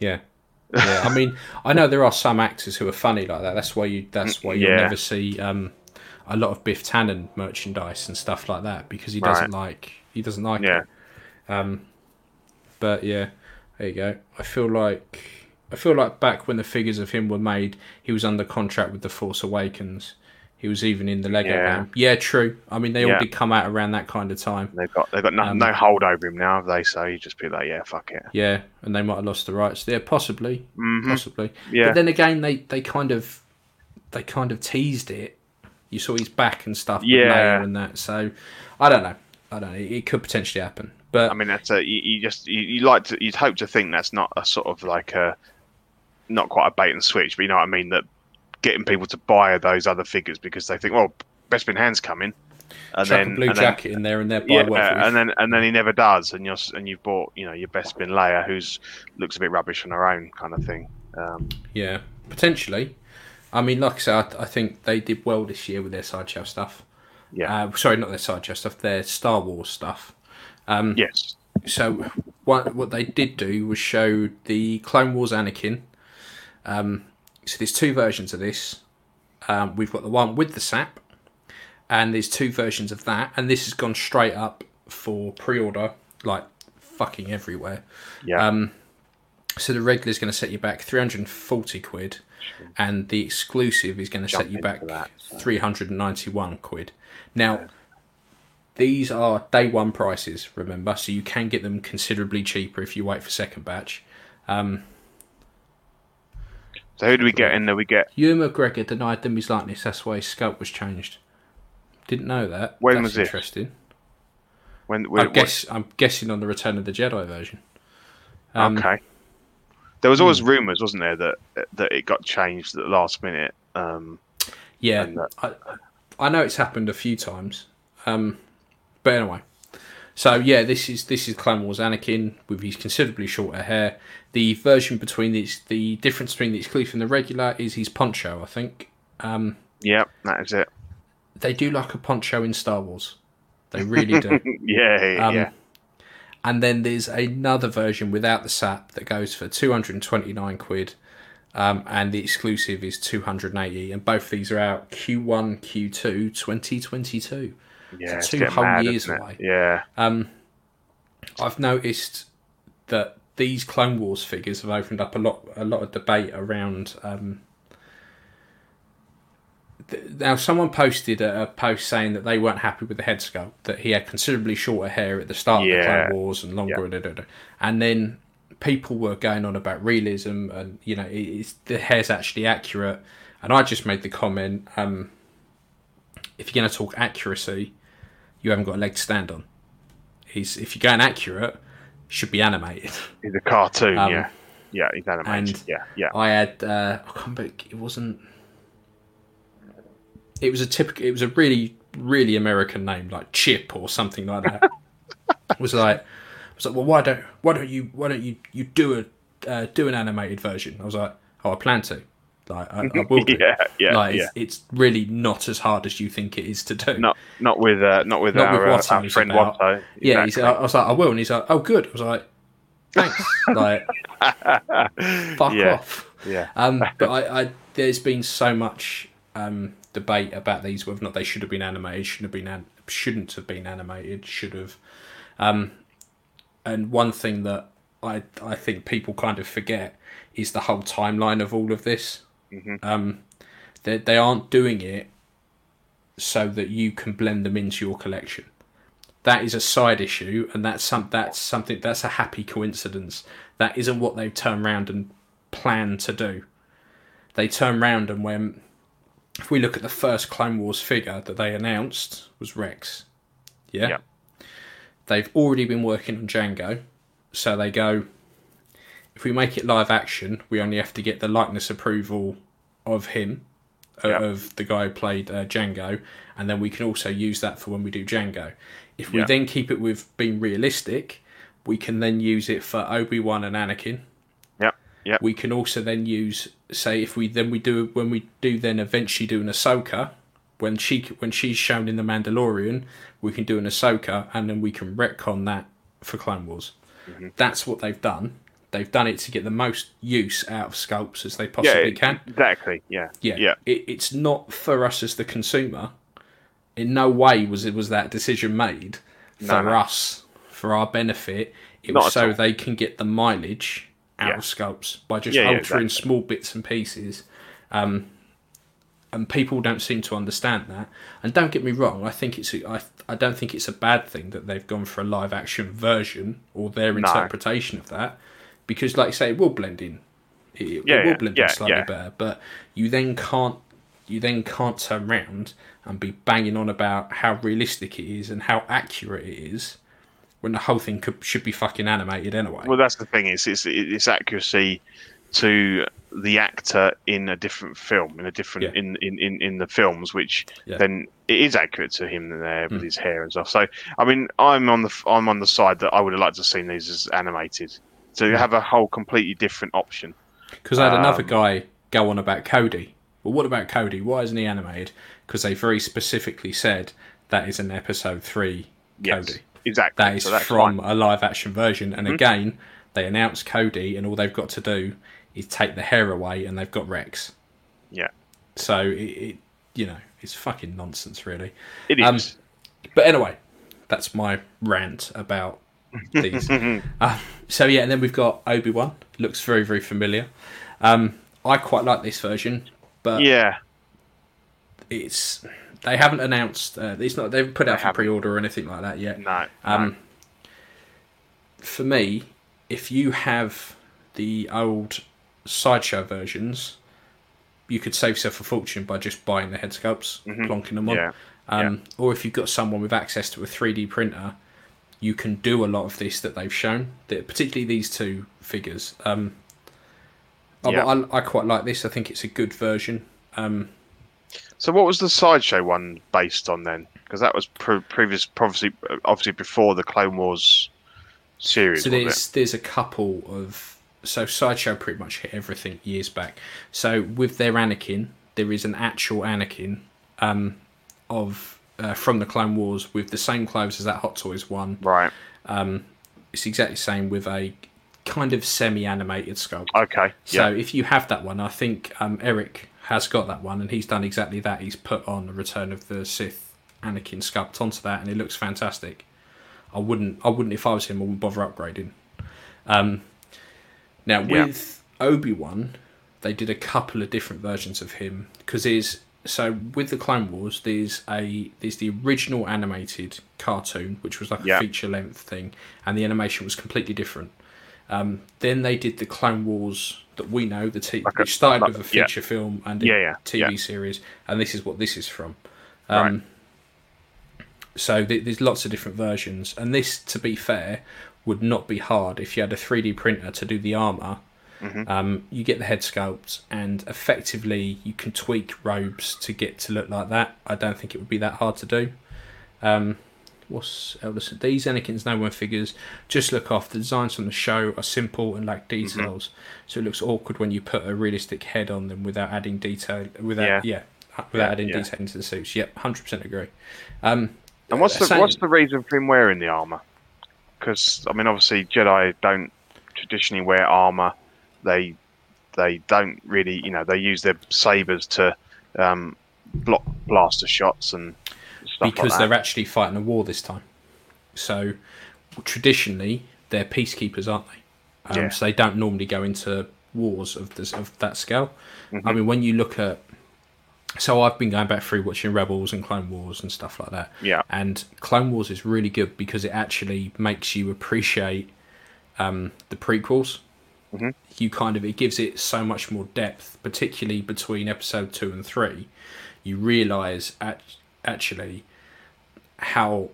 Yeah. Yeah, I mean, I know there are some actors who are funny like that. That's why you. That's why you'll
Yeah.
never see um, a lot of Biff Tannen merchandise and stuff like that because he doesn't like he doesn't like
Yeah.
it. Um, but yeah, there you go. I feel like I feel like back when the figures of him were made, he was under contract with the Force Awakens. He was even in the Lego
Yeah.
game. Yeah, true. I mean, they all did come out around that kind of time.
They've got they've got no,
Um,
no hold over him now, have they? So you just be like, yeah, fuck it.
Yeah, and they might have lost the rights there, possibly,
Mhm.
possibly.
Yeah.
But then again, they, they kind of they kind of teased it. You saw his back and stuff,
Yeah.
And that. So I don't know. I don't know. It, it could potentially happen, but
I mean, that's a you, you just you, you like to you'd hope to think that's not a sort of like a not quite a bait and switch, but you know what I mean that getting people to buy those other figures because they think, well, Bespin Han's coming, and
chuck
then
a blue
and then-
jacket in there and they're
yeah, and then and then he never does, and you're and you've bought you know your Bespin Leia who's looks a bit rubbish on her own kind of thing. Um,
Yeah, potentially. I mean, like I said, I, I think they did well this year with their sideshow stuff.
yeah.
Uh, sorry, not their sideshow stuff. Their Star Wars stuff. Um,
yes.
So what what they did do was show the Clone Wars Anakin. Um, so there's two versions of this. Um, we've got the one with the STAP, and there's two versions of that, and this has gone straight up for pre-order, like fucking everywhere.
Yeah.
Um, so the regular is going to set you back 340 quid, and the exclusive is going to set you back
that, so.
391 quid. Now, these are day one prices, remember, so you can get them considerably cheaper if you wait for second batch. Um,
so who do we get in there? We get
Ewan McGregor denied them his likeness, that's why his sculpt was changed. Didn't know that.
When
That's
was this?
interesting.
when
I
we,
guess I'm guessing on the Return of the Jedi version. Um,
okay. There was always rumours, wasn't there, that that it got changed at the last minute. Um,
Yeah,
that-
I, I know it's happened a few times, um, but anyway. So yeah, this is this is Clone Wars Anakin with his considerably shorter hair. The version between these, the difference between the exclusive and the regular is his poncho. I think um,
yeah, that is it.
they do like a poncho in Star Wars. They really do.
Yeah, yeah,
Um,
yeah.
And then there's another version without the STAP that goes for 229 quid. Um, and the exclusive is 280. And both these are out Q1, Q2, 2022.
yeah. it's
two whole
mad,
years away.
Yeah,
Um, I've noticed that these Clone Wars figures have opened up a lot, a lot of debate around. Um, th- now, someone posted a, a post saying that they weren't happy with the head sculpt, that he had considerably shorter hair at the start of the Clone Wars and longer,
Yeah.
da, da, da. and then people were going on about realism and you know it's, the hair's actually accurate. And I just made the comment: um, if you're going to talk accuracy, you haven't got a leg to stand on. He's if you're going accurate, should be animated.
he's a cartoon.
Um,
yeah, yeah, he's animated. yeah, yeah.
I had uh, I can't remember, it wasn't. It was a typical. It was a really really American name like Chip or something like that. it was like I was like, well, why don't why don't you why don't you you do a uh, do an animated version? I was like, oh, I plan to. Like I, I will do.
Yeah, yeah,
like
yeah.
It's, it's really not as hard as you think it is to do.
Not not with uh, not with
Not with
our, uh,
Watto,
our
he's
friend
about-
Watto.
Yeah, he's,
exactly.
I was like, I will, and he's like, oh, good. I was like, thanks. like, fuck
Yeah.
off.
yeah,
Um, but I, I, there's been so much um, debate about these, whether or not they should have been animated, shouldn't have been, an- shouldn't have been animated, should have. Um, and one thing that I, I think people kind of forget is the whole timeline of all of this. Um, they, they aren't doing it so that you can blend them into your collection. that is a side issue, and that's some that's something that's a happy coincidence. That isn't what they've turned around and planned to do. They turn round and when if we look at the first Clone Wars figure that they announced was Rex. Yeah. They've already been working on Jango, so they go. If we make it live action, we only have to get the likeness approval of him,
Yep.
of the guy who played uh, Jango, and then we can also use that for when we do Jango. If we
Yep.
then keep it with being realistic, we can then use it for Obi Wan and Anakin.
Yep. Yep.
We can also then use, say, if we then we do when we do then eventually do an Ahsoka, when she when she's shown in the Mandalorian, we can do an Ahsoka, and then we can retcon that for Clone Wars.
Mm-hmm.
That's what they've done. They've done it to get the most use out of sculpts as they possibly
yeah,
can.
exactly. Yeah.
Yeah,
Yeah.
It, it's not for us as the consumer. In no way was it was that decision made for
No, no.
us for our benefit. It
Not
was so
all.
they can get the mileage out
Yeah.
of sculpts by just altering
exactly.
small bits and pieces. Um, and people don't seem to understand that. And don't get me wrong, I think it's a, I, I don't think it's a bad thing that they've gone for a live action version or their interpretation of that, because like I say, it will blend in. It, it
Yeah,
will
yeah,
blend
yeah,
in slightly better, but you then can't you then can't turn around and be banging on about how realistic it is and how accurate it is when the whole thing could, should be fucking animated anyway.
Well, that's the thing. It's it's it's accuracy to the actor in a different film, in a different
Yeah.
in, in, in, in the films, which
Yeah.
then it is accurate to him there with
Mm.
his hair and stuff. So, I mean, I'm on the I'm on the side that I would have liked to have seen these as animated to have a whole completely different option.
Because I had another
Um,
guy go on about Cody. Well, what about Cody? Why isn't he animated? Because they very specifically said that is an episode three
Yes,
Cody.
exactly.
That is
so that's
from
fine. Mm-hmm.
a live action version. And again, they announced Cody, and all they've got to do is take the hair away, and they've got Rex.
Yeah,
So it, it you know, it's fucking nonsense, really.
it is.
um, But anyway, that's my rant about these. uh, so yeah, and then we've got Obi Wan. Looks very very familiar. Um, I quite like this version, but
yeah,
it's they haven't announced. Uh, it's not they've put out
They
for
haven't.
pre-order or anything like that yet.
no,
Um,
no.
For me, if you have the old sideshow versions, you could save yourself a fortune by just buying the head sculpts, plonking them on.
Mm-hmm. Yeah,
Um, Or if you've got someone with access to a 3D printer, you can do a lot of this that they've shown. Particularly these two figures. Um, I-
Yeah.
I, I quite like this. I think it's a good version. Um,
So, what was the sideshow one based on then? Because that was pre- previous, obviously, obviously before the Clone Wars series.
So there's there's a couple of so sideshow pretty much hit everything years back. So with their Anakin, there is an actual Anakin um, of uh, from the Clone Wars with the same clothes as that Hot Toys one.
right?
It's exactly the same with a kind of semi-animated sculpt.
Okay.
So
yeah.
if you have that one, I think um, Eric has got that one, and he's done exactly that. He's put on the Return of the Sith Anakin sculpt onto that, and it looks fantastic. I wouldn't, I wouldn't if I was him. I wouldn't bother upgrading. Um, now
Yeah.
with Obi Wan, they did a couple of different versions of him because there's so with the Clone Wars, there's a there's the original animated cartoon, which was like a feature length thing, and the animation was completely different. Um, then they did the Clone Wars that we know, the t-
Like
which started
like-
with a
yeah.
feature film and a
Yeah, yeah,
TV
yeah.
series, and this is what this is from.
Right.
Um, So th- there's lots of different versions, and this, to be fair, would not be hard if you had a 3D printer to do the armor.
Mm-hmm.
Um, you get the head sculpt, and effectively you can tweak robes to get to look like that. I don't think it would be that hard to do. Um, what's else? These Anakin's no one figures just look off. The designs from the show are simple and lack
Mm-hmm.
details, so it looks awkward when you put a realistic head on them without adding detail. Without
Yeah.
yeah, without
Yeah,
adding
yeah.
detail into the suits. Yep, hundred percent agree. Um,
And what's the
same-
what's the reason for him wearing the armor? Because I mean, obviously, Jedi don't traditionally wear armor. They they don't really, you know, they use their sabers to um, block blaster shots and stuff
because
like
they're actually fighting a war this time. So traditionally, they're peacekeepers, aren't they? Um,
Yeah.
So they don't normally go into wars of this of that scale.
Mm-hmm.
I mean, when you look at so I've been going back through watching Rebels and Clone Wars and stuff like that.
Yeah.
And Clone Wars is really good because it actually makes you appreciate um, the prequels.
Mhm.
You kind of it gives it so much more depth, particularly between episode two and three. You realise at, actually how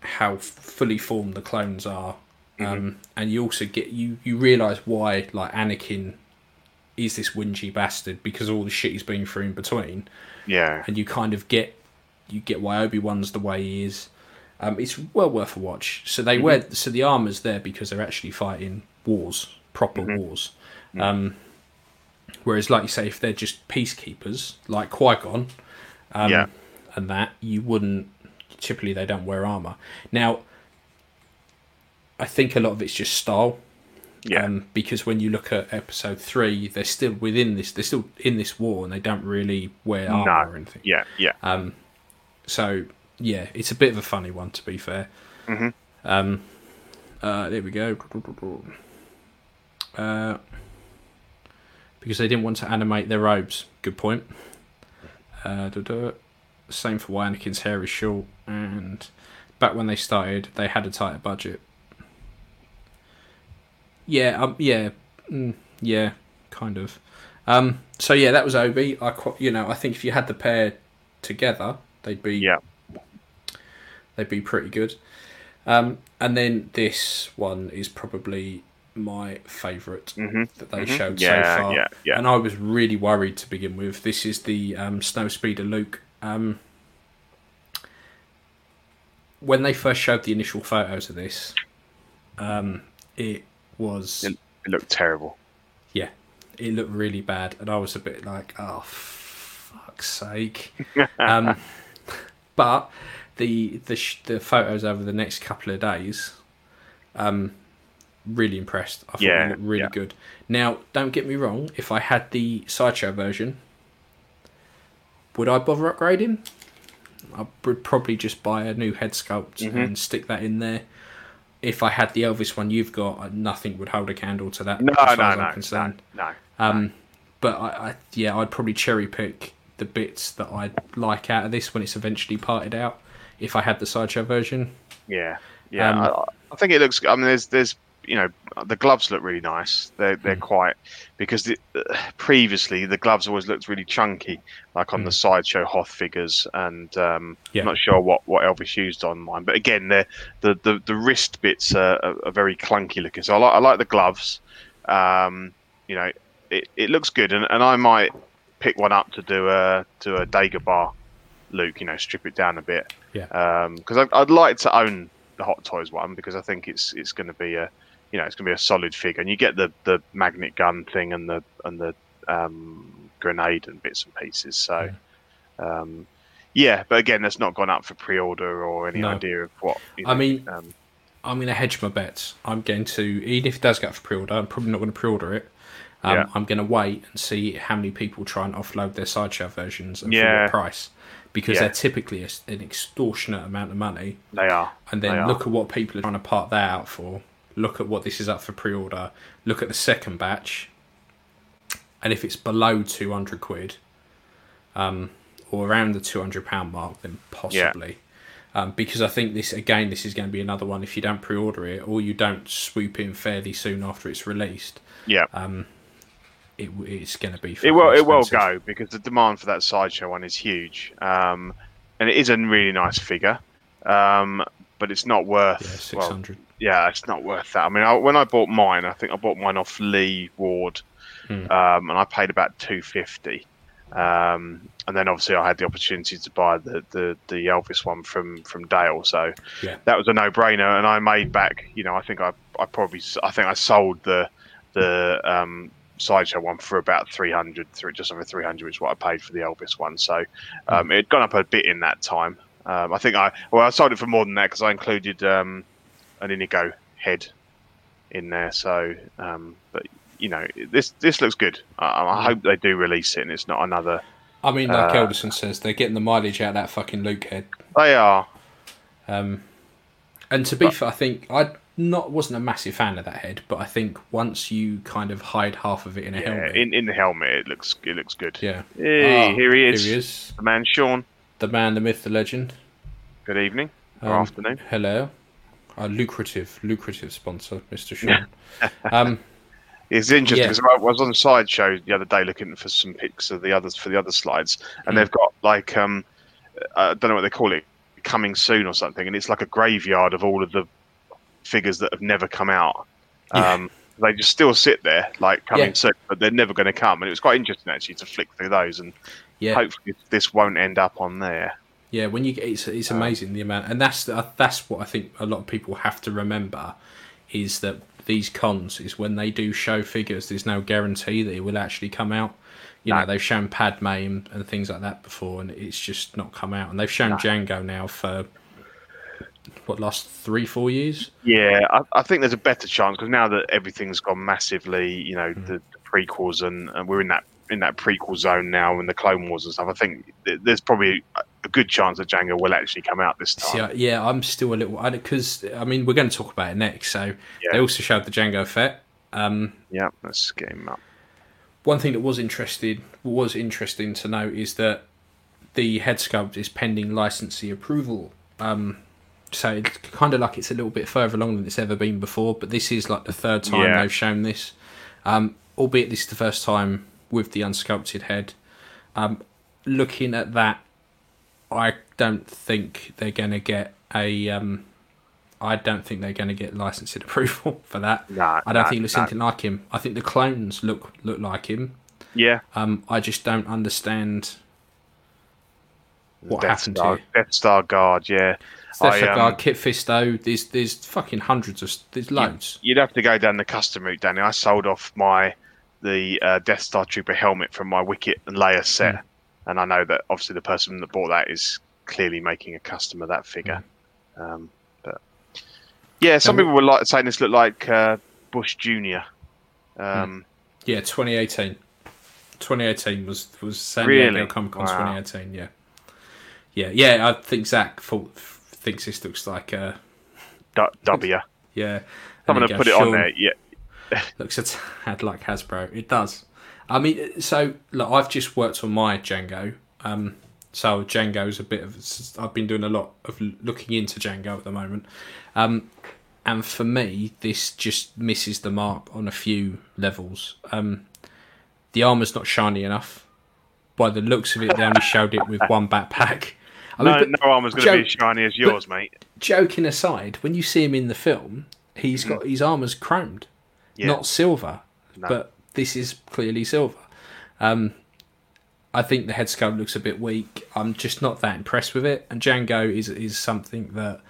how fully formed the clones are, um, and you also get you you realise why like Anakin is this whingy bastard because all the shit he's been through in between
Yeah.
and you kind of get you get why Obi Wan's the way he is. Um, it's well worth a watch. So they wear so the armor's there because they're actually fighting wars, proper wars. Um, whereas, like you say, if they're just peacekeepers like Qui Gon, um,
Yeah.
and that you wouldn't typically they don't wear armor. Now, I think a lot of it's just style.
Yeah.
Um, because when you look at episode three, they're still within this. They're still in this war, and they don't really wear armor
no.
or anything.
Yeah. Yeah.
Um, so yeah, it's a bit of a funny one to be fair.
Mhm.
Um, uh, there we go. Uh, because they didn't want to animate their robes. Good point. Uh. Same for why Anakin's hair is short, and back when they started, they had a tighter budget. Yeah, um, yeah, mm, yeah, kind of. Um, so yeah, that was Obi. I, you know, I think if you had the pair together, they'd be
Yeah.
they'd be pretty good. Um, and then this one is probably my favorite
Mhm,
that they
mhm.
showed
Yeah,
so far.
yeah, yeah.
And I was really worried to begin with. This is the um, Snow Speeder Luke. Um, when they first showed the initial photos of this, um, it was
It looked terrible.
yeah, it looked really bad, and I was a bit like, oh, fuck's sake. um, but the the the photos over the next couple of days, um, really impressed. I thought
Yeah,
looked really
yeah.
good. Now, don't get me wrong. If I had the sideshow version, would I bother upgrading? I would probably just buy a new head sculpt
Mhm.
and stick that in there. If I had the Elvis one you've got, nothing would hold a candle to that.
No,
as far
no,
as I'm
no,
concerned.
no, no.
Um, but I, I, yeah, I'd probably cherry pick the bits that I'd like out of this when it's eventually parted out. If I had the sideshow version,
Yeah, yeah.
Um,
I, I think it looks. I mean, there's, there's, you know, the gloves look really nice. They're,
Hmm.
they're quite because the, uh, previously the gloves always looked really chunky, like on the sideshow Hoth figures, and um,
Hmm. Yeah.
I'm not sure what, what Elvis used on mine. But again, the the, the, wrist bits are, are, are very clunky looking. So I like I like the gloves. Um, you know, it, it looks good, and, and I might pick one up to do a to a Dagobah Luke. You know, strip it down a bit
yeah,
because I'd, I'd like to own the Hot Toys one because I think it's it's going to be a you know it's going to be a solid figure and you get the, the magnet gun thing and the and the um, grenade and bits and pieces so um, yeah but again that's not gone up for pre-order or any
No.
idea of what you
I mean-
um,
I'm going to hedge my bets. I'm going to, even if it does go for pre-order, I'm probably not going to pre-order it. Um,
Yeah.
I'm going to wait and see how many people try and offload their sideshow versions and for what price, because
Yeah.
they're typically a, an extortionate amount of money.
they are
and then
are.
look at what people are trying to part that out for. Look at what this is up for pre-order. Look at the second batch, and if it's below two hundred quid, um, or around the two hundred pound mark, then possibly. Um, because I think this again, this is going to be another one. If you don't pre-order it, or you don't swoop in fairly soon after it's released,
yeah
it, it's going to be.
it will it will go because the demand for that sideshow one is huge um, and it is a really nice figure um, but it's not worth
Yeah, six
well, yeah, it's not worth that. I mean, I, when I bought mine, I think I bought mine off Lee Ward,
Hmm.
um, and I paid about two fifty. Um, and then obviously I had the opportunity to buy the, the, the Elvis one from, from Dale, so
Yeah.
that was a no brainer. And I made back, you know, I think I, I probably i think I sold the the um, sideshow one for about 300 thr- just over 300 which is what i paid for the elvis one so um, it had gone up a bit in that time um, i think i well i sold it for more than that because i included um, an inigo head in there so um, but you know this this looks good I, I hope they do release it and it's not another
I mean, like
Uh,
Elderson says, they're getting the mileage out of that fucking Luke head.
they are
Um, and to be fair, I think I not wasn't a massive fan of that head, but I think once you kind of hide half of it in a
Yeah,
helmet,
in, in the helmet, it looks it looks good.
yeah.
Hey,
Ah,
here he is.
Here he is.
The man, Sean.
The man, the myth, the legend.
Good evening or
Um,
afternoon.
Hello. A lucrative, lucrative sponsor, Mr. Sean. um,
It's interesting
Yeah.
because I was on a Sideshow the other day looking for some pics of the others for the other slides, and
Hmm.
they've got like um, I don't know what they call it, coming soon or something, and it's like a graveyard of all of the figures that have never come out.
Yeah.
Um, they just still sit there like coming
Yeah.
soon, but they're never going to come. And it was quite interesting actually to flick through those, and
yeah,
hopefully this won't end up on there.
yeah. When you get, it's it's
Um,
amazing the amount, and that's that's what I think a lot of people have to remember is that these cons is when they do show figures, there's no guarantee that it will actually come out. You
No.
know, they've shown Padme and, and things like that before, and it's just not come out. And they've shown
No.
Jango now for what last three, four years.
Yeah, I, I think there's a better chance because now that everything's gone massively, you know,
Mm.
the, the prequels and, and we're in that in that prequel zone now and the Clone Wars and stuff. I think th- there's probably a good chance that Jango will actually come out this time.
See, I- yeah, I'm still a little because I mean we're going to talk about it next. So
Yeah.
they also showed the Jango Fett. Um,
Yeah, let's get him up.
one thing that was interested was interesting to note is that the head sculpt is pending licensee approval. Um, so it's kind of like it's a little bit further along than it's ever been before. But this is like the third time
Yeah.
they've shown this, um, albeit this is the first time with the unsculpted head. Um, looking at that, I don't think they're going to get a. Um, I don't think they're going to get licensing approval for that.
Nah,
I don't
nah,
think looks
nah.
anything like him. I think the clones look look like him.
Yeah,
Um, I just don't understand what
Death
happened
Star,
here.
Death Star Guard. Yeah, I, um,
Guard, Kit Fisto. There's there's fucking hundreds of there's loads.
you'd have to go down the custom route, Danny. I sold off my the uh, Death Star Trooper helmet from my Wicket and Leia set,
Mm.
and I know that obviously the person that bought that is clearly making a custom of that figure. Um, but yeah, some
Mm. And
people were like saying this looked like uh, Bush Junior. Um,
Yeah, 2018. 2018 was was San
Really?
Diego Comic Con
Wow.
2018. Yeah, yeah, yeah. I think Zach thought, thinks this looks like uh
Du- W.
yeah.
I'm gonna put it on there. Yeah,
looks a tad like Hasbro. It does. I mean, so look, I've just worked on my Jango. Um, so Jango's a bit of. I've been doing a lot of looking into Jango at the moment. Um, and for me, this just misses the mark on a few levels. Um, the armor's not shiny enough. By the looks of it, they only showed it with one backpack. I
no,
but
no armor's going to be as shiny as yours, mate.
joking aside, when you see him in the film, he's got his armor's chromed.
Yeah.
not silver.
No.
But this is clearly silver. Um, I think the head sculpt looks a bit weak. I'm just not that impressed with it. And Jango is is something that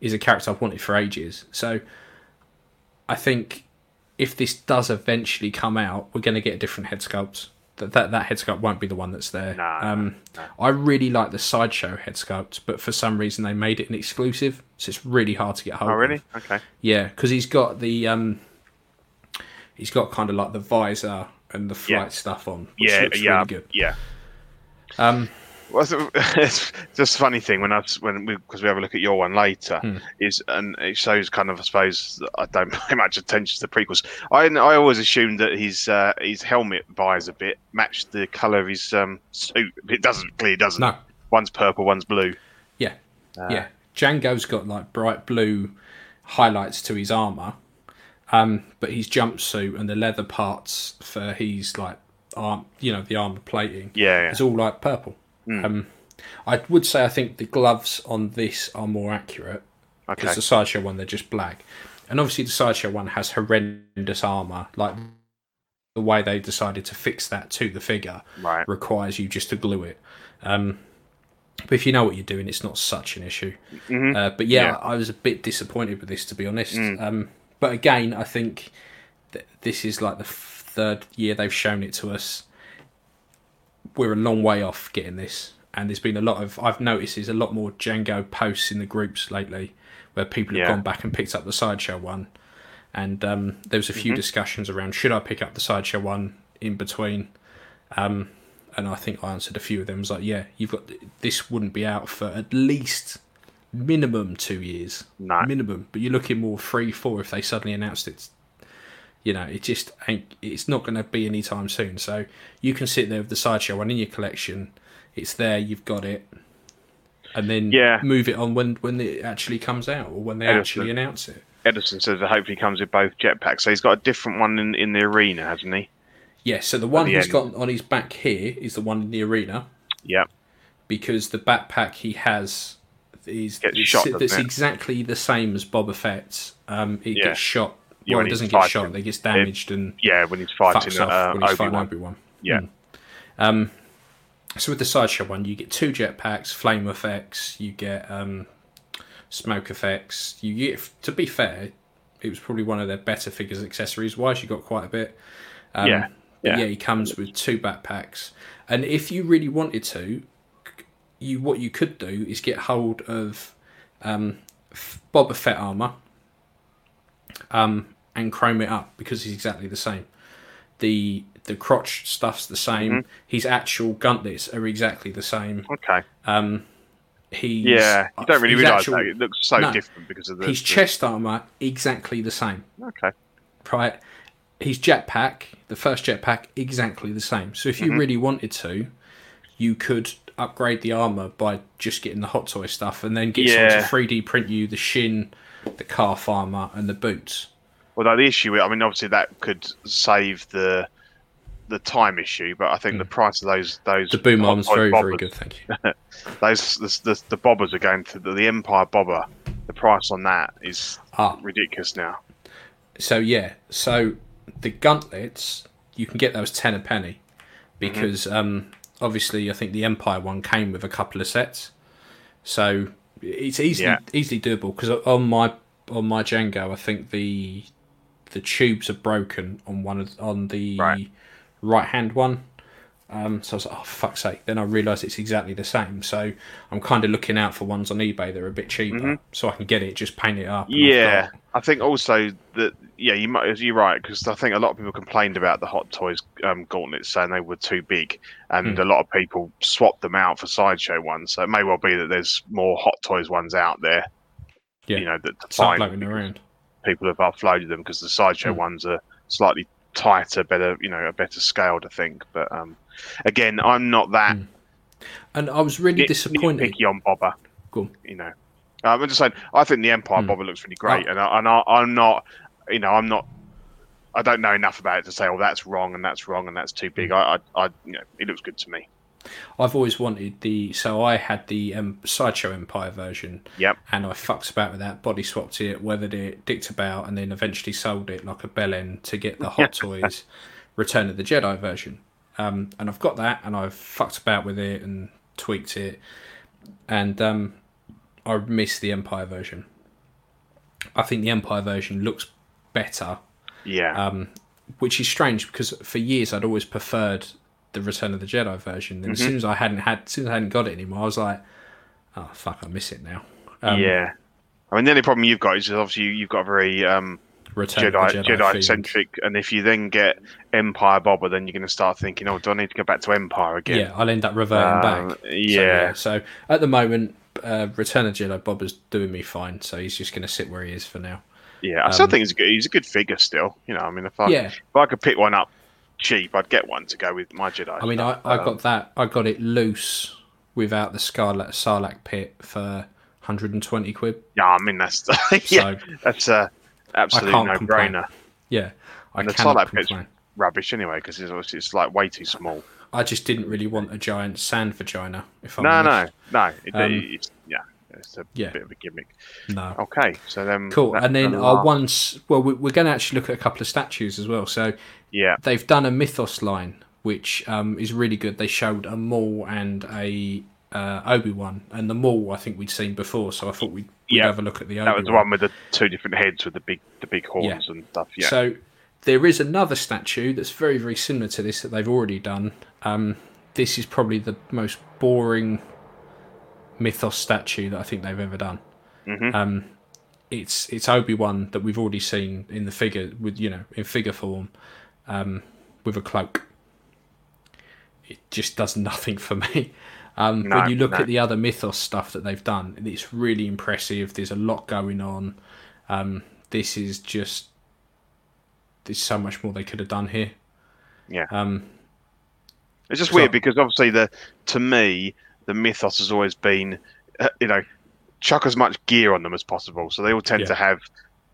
is a character I've wanted for ages. So I think if this does eventually come out, we're going to get different head sculpt. That, that that head sculpt won't be the one that's there.
No, no,
um, I really like the sideshow head sculpt, but for some reason they made it an exclusive, so it's really hard to get hold
Oh,
of.
really? Okay.
Yeah, because he's got the um, he's got kind of like the visor and the flight
Yeah.
stuff on, which
Yeah,
looks
yeah,
really good.
yeah.
Um,
Well, it's just a funny thing when I when we because we have a look at your one later
Hmm.
is and it shows kind of I suppose I don't pay much attention to the prequels. I I always assumed that his uh, his helmet visor a bit matched the color of his um, suit. It doesn't. Clearly, it doesn't.
no,
One's purple, one's blue.
yeah,
Uh,
yeah. Jango's got like bright blue highlights to his armor, um, but his jumpsuit and the leather parts for his like arm, you know, the armor plating,
Yeah, yeah.
it's all like purple. Um, I would say I think the gloves on this are more accurate
Okay.
because the sideshow one they're just black, and obviously the sideshow one has horrendous armor. Like the way they decided to fix that to the figure
Right.
requires you just to glue it. Um, but if you know what you're doing, it's not such an issue.
Mhm.
Uh, but yeah,
Yeah.
I was a bit disappointed with this to be honest.
Mm.
Um, but again, I think that this is like the f- third year they've shown it to us. We're a long way off getting this, and there's been a lot of I've noticed there's a lot more Jango posts in the groups lately where people have
Yeah.
gone back and picked up the sideshow one, and um, there was a few
Mhm.
discussions around should I pick up the sideshow one in between. Um, and I think I answered a few of them. I was like, yeah, you've got this wouldn't be out for at least minimum two years.
No.
Minimum. But you're looking more three, four if they suddenly announced it. You know, it just ain't. It's not going to be anytime soon. So you can sit there with the sideshow one in your collection. It's there. You've got it. And then
Yeah.
move it on when when it actually comes out or when they
Edison.
actually announce it.
Edison says that hopefully comes with both jetpacks. So he's got a different one in, in the arena, hasn't he?
Yeah. So the one
the
he's
end.
got on his back here is the one in the arena.
Yep.
because the backpack he has is it's-
shot,
that's
it?
exactly the same as Boba Fett's. Um, it
Yeah.
gets shot.
Yeah,
well,
when
it doesn't get shot. It gets damaged and
Yeah, when he's fighting uh,
when he's
Obi
fighting
Wan.
Obi Wan.
Yeah.
So with the sideshow one, you get two jetpacks, flame effects, you get um, smoke effects. You get, to be fair, it was probably one of their better figures accessories. Wise, you got quite a bit. Um,
Yeah, yeah.
yeah, he comes with two backpacks, and if you really wanted to, you what you could do is get hold of um, Boba Fett armor, um, and chrome it up because he's exactly the same. The the crotch stuff's the same.
Mm-hmm.
His actual gauntlets are exactly the same.
Okay.
He's
Yeah, you don't really realise
actual-
that. It looks so
No.
different because of the.
His
the-
chest armor exactly the same.
Okay.
right? His jetpack, the first jetpack, exactly the same. So if you really wanted to, you could upgrade the armor by just getting the hot toy stuff and then get someone to 3D print you the shin, the calf armor, and the boots.
Well, the issue, I mean, obviously that could save the the time issue, but I think the price of those those
Hmm. The boom
hot
armor's
toy
very, very good, thank you.
Those the, the, the Bobas are going to the, the Empire Boba. The price on that is
Ah.
ridiculous now.
So yeah, so the gauntlets you can get those ten a penny because um, obviously I think the Empire one came with a couple of sets, so it's easily
Yeah.
easily doable. Because on my on my Jango, I think the the tubes are broken on one of on the
Right.
right hand one. Um, so I was like, oh fuck's sake! Then I realised it's exactly the same. So I'm kind of looking out for ones on eBay that are a bit cheaper, so I can get it, just paint it up.
Yeah, I think also that yeah, you might you're right because I think a lot of people complained about the Hot Toys um, gauntlets saying they were too big, and
Hmm.
a lot of people swapped them out for sideshow ones. So it may well be that there's more Hot Toys ones out there.
Yeah.
you know that find
around.
people have uploaded them because the sideshow
Hmm.
ones are slightly tighter, better you know, a better scaled, I think. But um, again, I'm not that
And I was really
nit-
disappointed.
nitpicky on Boba.
Go on.
you know. I'm just saying, I think the Empire
Hmm.
Boba looks really great,
Oh.
and, I, and I, I'm not, you know, I'm not, I don't know enough about it to say, oh, that's wrong and that's wrong and that's too
Hmm.
big. I, I, I you know, it looks good to me.
I've always wanted the so I had the um, sideshow Empire version,
Yep.
and I fucked about with that, body swapped it, weathered it, dicked about, and then eventually sold it like a bell end to get the Hot Toys Return of the Jedi version. Um, and I've got that, and I've fucked about with it and tweaked it, and um, I miss the Empire version. I think the Empire version looks better
Yeah.
um, which is strange because for years I'd always preferred the Return of the Jedi version. And as
Mm-hmm.
soon as I hadn't had, as soon as I hadn't got it anymore, I was like, oh fuck, I miss it now. Um,
yeah. I mean, the only problem you've got is obviously you, you've got a very um,
Return
Jedi
Jedi,
Jedi centric, and if you then get Empire Boba, then you're going to start thinking, oh, do I need to go back to Empire again?
Yeah, I'll end up reverting
Um,
back. So,
yeah.
So at the moment, uh, Return of Jedi Boba's doing me fine, so he's just going to sit where he is for now.
Yeah, I still
Um,
think he's a good. He's a good figure still. You know, I mean, if I
Yeah.
if I could pick one up cheap, I'd get one to go with my Jedi.
I mean, I. I
Um,
got that. I got it loose without the Scarlet Sarlacc pit for 120 quid.
Yeah, I mean that's yeah,
So
that's a absolute no
complain.
brainer.
yeah, I
And the Sarlacc pit's rubbish anyway because it's it's like way too small.
I just didn't really want a giant sand vagina. If I'm
No, no,
honest.
no. It,
Um,
it's yeah, it's a
yeah.
bit of a gimmick.
no,
Okay, so then
Cool. And then our once, well, we- we're going to actually look at a couple of statues as well. So
yeah,
they've done a Mythos line, which um, is really good. They showed a Maul and a uh, Obi Wan, and the Maul I think we'd seen before, so I thought we'd
Yeah.
have a look at the
that was the one with the two different heads with the big the big horns and stuff. Yeah,
So there is another statue that's very, very similar to this that they've already done. Um, this is probably the most boring Mythos statue that I think they've ever done.
Mm-hmm.
Um, it's it's Obi Wan that we've already seen in the figure with you know in figure form um, with a cloak. It just does nothing for me. Um,
No,
when you look
no.
at the other Mythos stuff that they've done, it's really impressive. There's a lot going on. Um, this is just there's so much more they could have done here.
Yeah.
Um,
It's just
So-
weird because obviously the to me the mythos has always been, uh, you know, chuck as much gear on them as possible. So they all tend
Yeah.
to have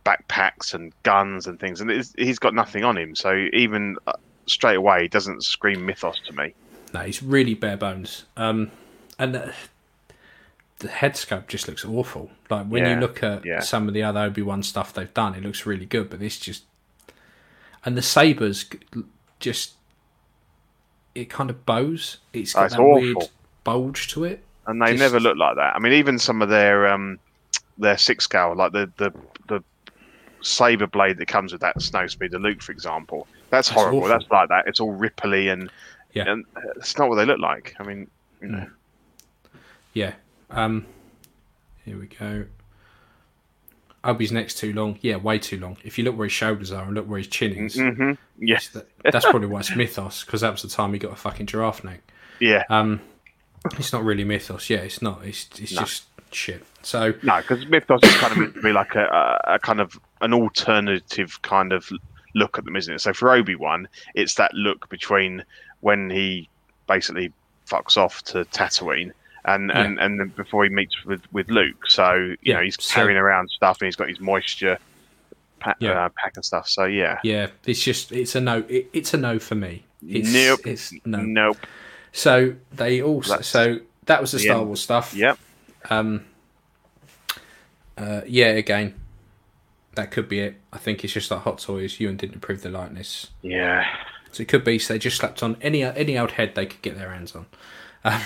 backpacks and guns and things, and it's, he's got nothing on him. So even uh, straight away, he doesn't scream mythos to me.
No, it's really bare bones. Um, and the, the head sculpt just looks awful. Like when you look at
yeah.
some of the other Obi Wan stuff they've done, it looks really good. But this just and the sabers just it kind of bows. It's
Oh,
got
it's
that weird bulge to it.
and they
Just-
never look like that. I mean, even some of their um, their six scale, like the the the saber blade that comes with that snow speeder Luke, for example, that's,
That's
horrible.
awful.
That's like that. It's all ripply and
Yeah.
and it's not what they look like. I mean, you know,
Yeah. Um, here we go. Obi's neck's too long. Yeah, way too long. If you look where his shoulders are and look where his chin is,
hmm yes,
that- that's probably why it's mythos because that was the time he got a fucking giraffe neck.
yeah.
Um, it's not really mythos. Yeah, it's not. It's it's
No.
just shit. So
No, because Mythos is kind of meant to be like a, a, a kind of an alternative kind of look at them, isn't it? So for Obi Wan, it's that look between when he basically fucks off to Tatooine and
Yeah.
and and then before he meets with with Luke. So you
Yeah,
know he's
so-
carrying around stuff and he's got his moisture pa-
Yeah.
uh, pack and stuff. So yeah,
yeah, it's just it's a no. It, it's a no for me. It's,
Nope.
It's no.
nope.
So they also
That's
so that was the
the
Star
end.
Wars stuff.
Yep.
Um, uh, yeah, again, that could be it. I think it's just like Hot Toys. Ewan didn't approve the likeness,
Yeah.
So it could be. So they just slapped on any any old head they could get their hands on. Um,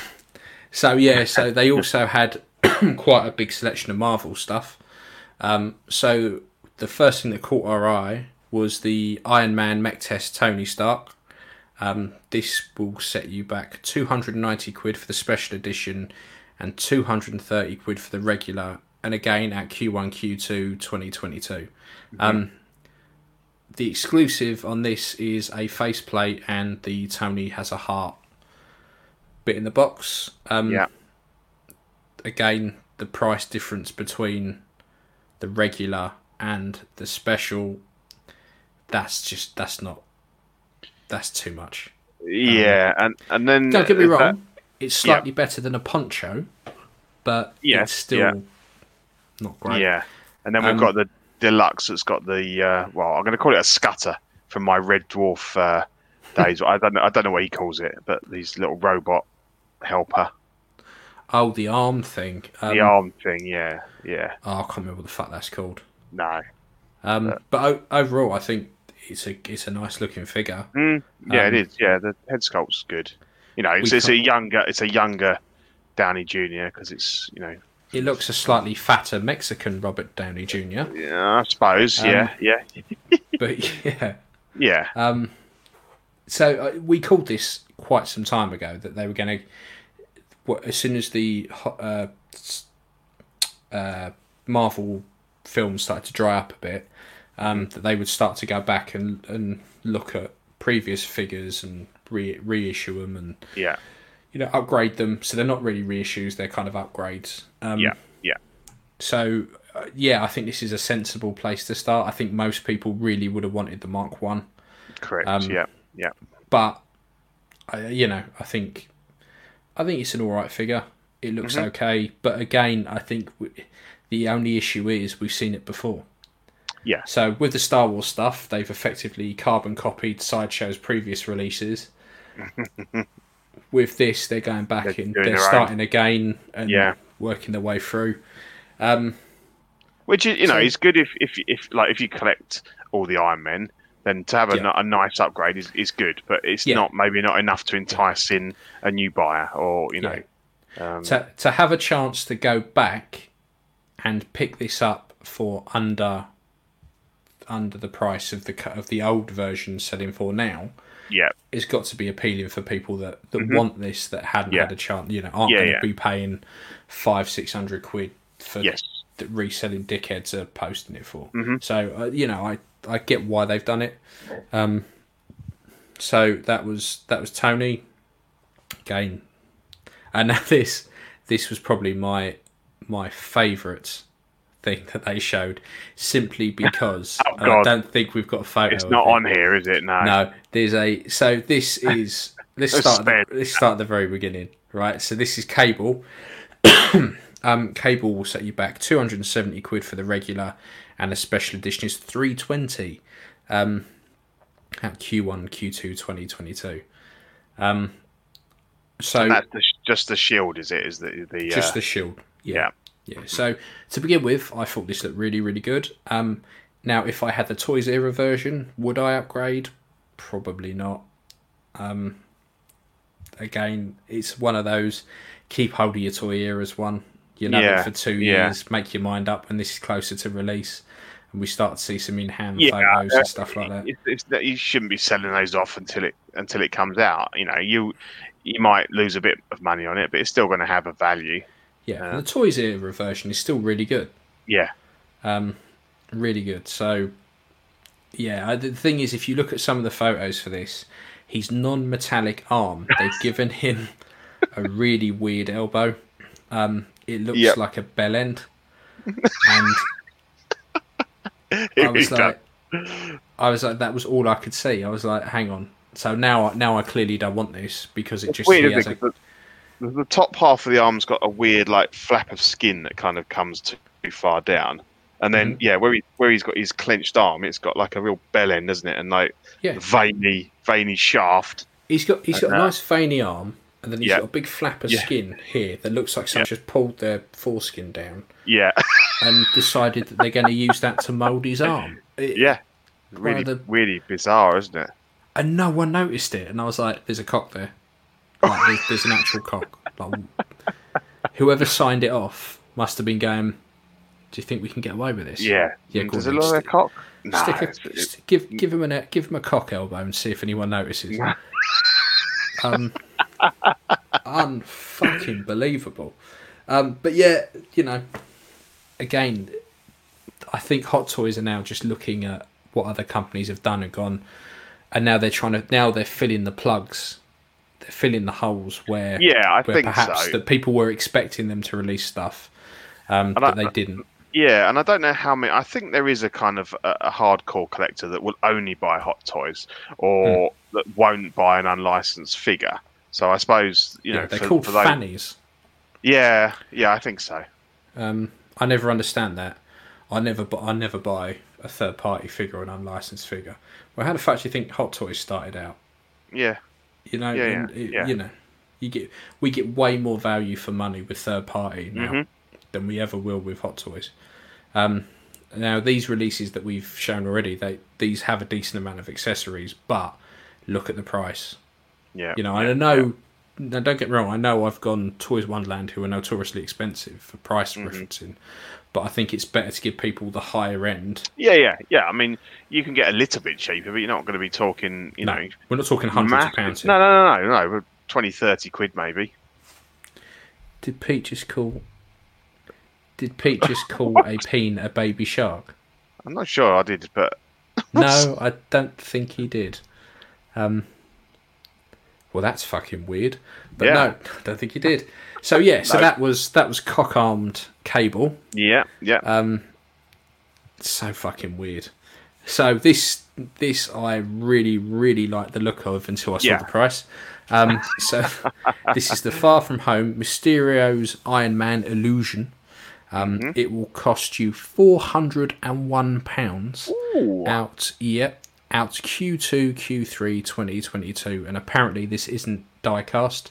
so yeah, so they also had quite a big selection of Marvel stuff. Um, so the first thing that caught our eye was the Iron Man mech test Tony Stark. Um, this will set you back 290 quid for the special edition and 230 quid for the regular, and again at Q1, Q2 2022. Um, the exclusive on this is a faceplate, and the Tony has a heart bit in the box. Um,
Yeah.
Again, the price difference between the regular and the special that's just that's not that's too much.
Yeah, and and then
Don't get me
is that-
wrong, it's slightly better than a poncho, but
Yes,
it's still
yeah.
not great.
Yeah, and then we've
Um,
got the deluxe that's got the uh, well, I'm going to call it a scutter from my Red Dwarf uh, days. I don't know, I don't know what he calls it, but these little robot helper,
Oh, the arm thing. Um,
the arm thing. Yeah, yeah.
Oh, I can't remember what the fuck that's called.
No,
Um, but o- overall, I think it's a it's a nice looking figure.
mm, yeah,
Um,
it is. Yeah, the head sculpt's good. You know, it's, it's a younger, it's a younger Downey Jr. because it's you know,
It looks a slightly fatter Mexican Robert Downey Jr.
yeah, I suppose.
Um,
yeah, yeah,
But yeah,
yeah.
Um, so uh, we called this quite some time ago that they were going to, as soon as the uh, uh, Marvel films started to dry up a bit, um, that they would start to go back and, and look at previous figures and re- reissue them and
yeah,
you know upgrade them. So they're not really reissues; they're kind of upgrades. Um,
yeah, yeah.
So uh, yeah, I think this is a sensible place to start. I think most people really would have wanted the Mark One
Correct.
um,
yeah, yeah.
but I, you know, I think I think it's an all right figure. It looks
Mm-hmm.
okay, but again, I think w- the only issue is we've seen it before.
Yeah.
So with the Star Wars stuff, they've effectively carbon copied Sideshow's previous releases. with this, they're going back
They're
and they're
their own.
starting again and
Yeah.
working their way through. Um,
Which is, you know,
So-
is good if, if if like if you collect all the Iron Men, then to have a,
Yeah.
a nice upgrade is, is good. But it's
Yeah.
not maybe not enough to entice in a new buyer or you know. Um,
to to have a chance to go back and pick this up for under under the price of the of the old version selling for now
yeah,
it's got to be appealing for people that, that want this that hadn't
Mm-hmm. Yeah.
had a chance you know aren't
Yeah,
going to
yeah.
be paying five six hundred quid for
yes,
that reselling dickheads are posting it for
Mhm.
so uh, you know I I get why they've done it um so that was that was Tony again And now this this was probably my my favourite thing that they showed, simply because
Oh,
I don't think we've got a photo.
It's not
it.
on here, is it? No.
No, there's a. So this is. Let's start. At the, let's start at the very beginning, right? So this is cable. um, cable will set you back 270 quid for the regular, and a special edition is 320. Um, at Q1, Q2, 2022. Um, so
And that's the, just the shield, is it? Is the the uh,
just the shield.
yeah.
Yeah. Yeah, so to begin with, I thought this looked really, really good. Um, now, if I had the Toys Era version, would I upgrade? Probably not. Um, again, it's one of those keep hold of your Toy Eras one. You know
Yeah,
it for two
yeah.
years. Make your mind up when this is closer to release, and we start to see some in-hand
Yeah,
photos
uh,
and stuff like that.
It's, it's that you shouldn't be selling those off until it until it comes out. You know, you you might lose a bit of money on it, but it's still going to have a value.
Yeah, and the Toys Era version is still really good.
Yeah,
Um, really good. So, yeah, I- the thing is, if you look at some of the photos for this, his non-metallic arm, they've given him a really weird elbow. Um, it looks
Yep.
like a bell end, and I was like, I was like, that was all I could see. I was like, hang on. So now, now I clearly don't want this because it just
weird,
he
isn't
has
it?
a,
the, the top half of the arm's got a weird like flap of skin that kind of comes too far down, and then
Mm-hmm.
yeah, where he where he's got his clenched arm, it's got like a real bell end, doesn't it? And like
yeah.
veiny veiny shaft.
He's got he's got a
Uh,
nice veiny arm, and then he's
yeah.
got a big flap of
Yeah.
skin here that looks like someone just pulled their foreskin down.
Yeah,
and decided that they're going to use that to mould his arm. It-
yeah, really
the-
really bizarre, isn't it?
And no one noticed it. And I was like, there's a cock there. Like, there's, there's an actual cock. Like, whoever signed it off must have been going, do you think we can get away with this?
Yeah,
Yeah,
Does it look like a cock?
Stick a,
it's- it's-
st- give give him a give him a cock elbow and see if anyone notices. um, unfucking believable. Um, but yeah, you know, again, I think Hot Toys are now just looking at what other companies have done and gone, and now they're trying to now they're filling the plugs, filling the holes where
Yeah, I
where
think
perhaps
so.
that people were expecting them to release stuff, um, but
I-
they didn't.
Yeah, and I don't know how many. I think there is a kind of a, a hardcore collector that will only buy Hot Toys or
Hmm.
that won't buy an unlicensed figure. So I suppose you
Yeah,
know
they're
for,
called
for those-
fannies.
Yeah, yeah, I think so.
Um, I never understand that. I never, I never buy a third party figure or an unlicensed figure. Well, how the fuck do you think Hot Toys started out?
Yeah,
You know,
Yeah,
it-
yeah.
you know, you get we get way more value for money with third party now
Mhm.
than we ever will with Hot Toys. Um, now these releases that we've shown already, they these have a decent amount of accessories, but look at the price.
yeah.
You know,
yeah,
I know. Now, don't get me wrong. I know I've gone Toys Wonderland, who are notoriously expensive for price
Mm-hmm.
referencing, but I think it's better to give people the higher end.
Yeah, yeah, yeah. I mean, you can get a little bit cheaper, but you're not going to be talking, you
No,
know,
we're not talking hundreds
massive-
of pounds. Here.
No, no, no, no, no. 20, 30 quid maybe.
Did Pete just call? Did Pete just call a peen a baby shark?
I'm not sure I did, but
No, I don't think he did. Um, well, that's fucking weird. But
Yeah.
no, I don't think he did. So yeah, so
No.
that was that was cock armed cable.
yeah, yeah.
Um, so fucking weird. So this this I really really like the look of until I saw
Yeah.
the price. Um, so this is the Far From Home Mysterio's Iron Man Illusion. Um,
Mm-hmm.
It will cost you four hundred and one pounds out. Yep, out Q2 Q3 2022, and apparently this isn't diecast.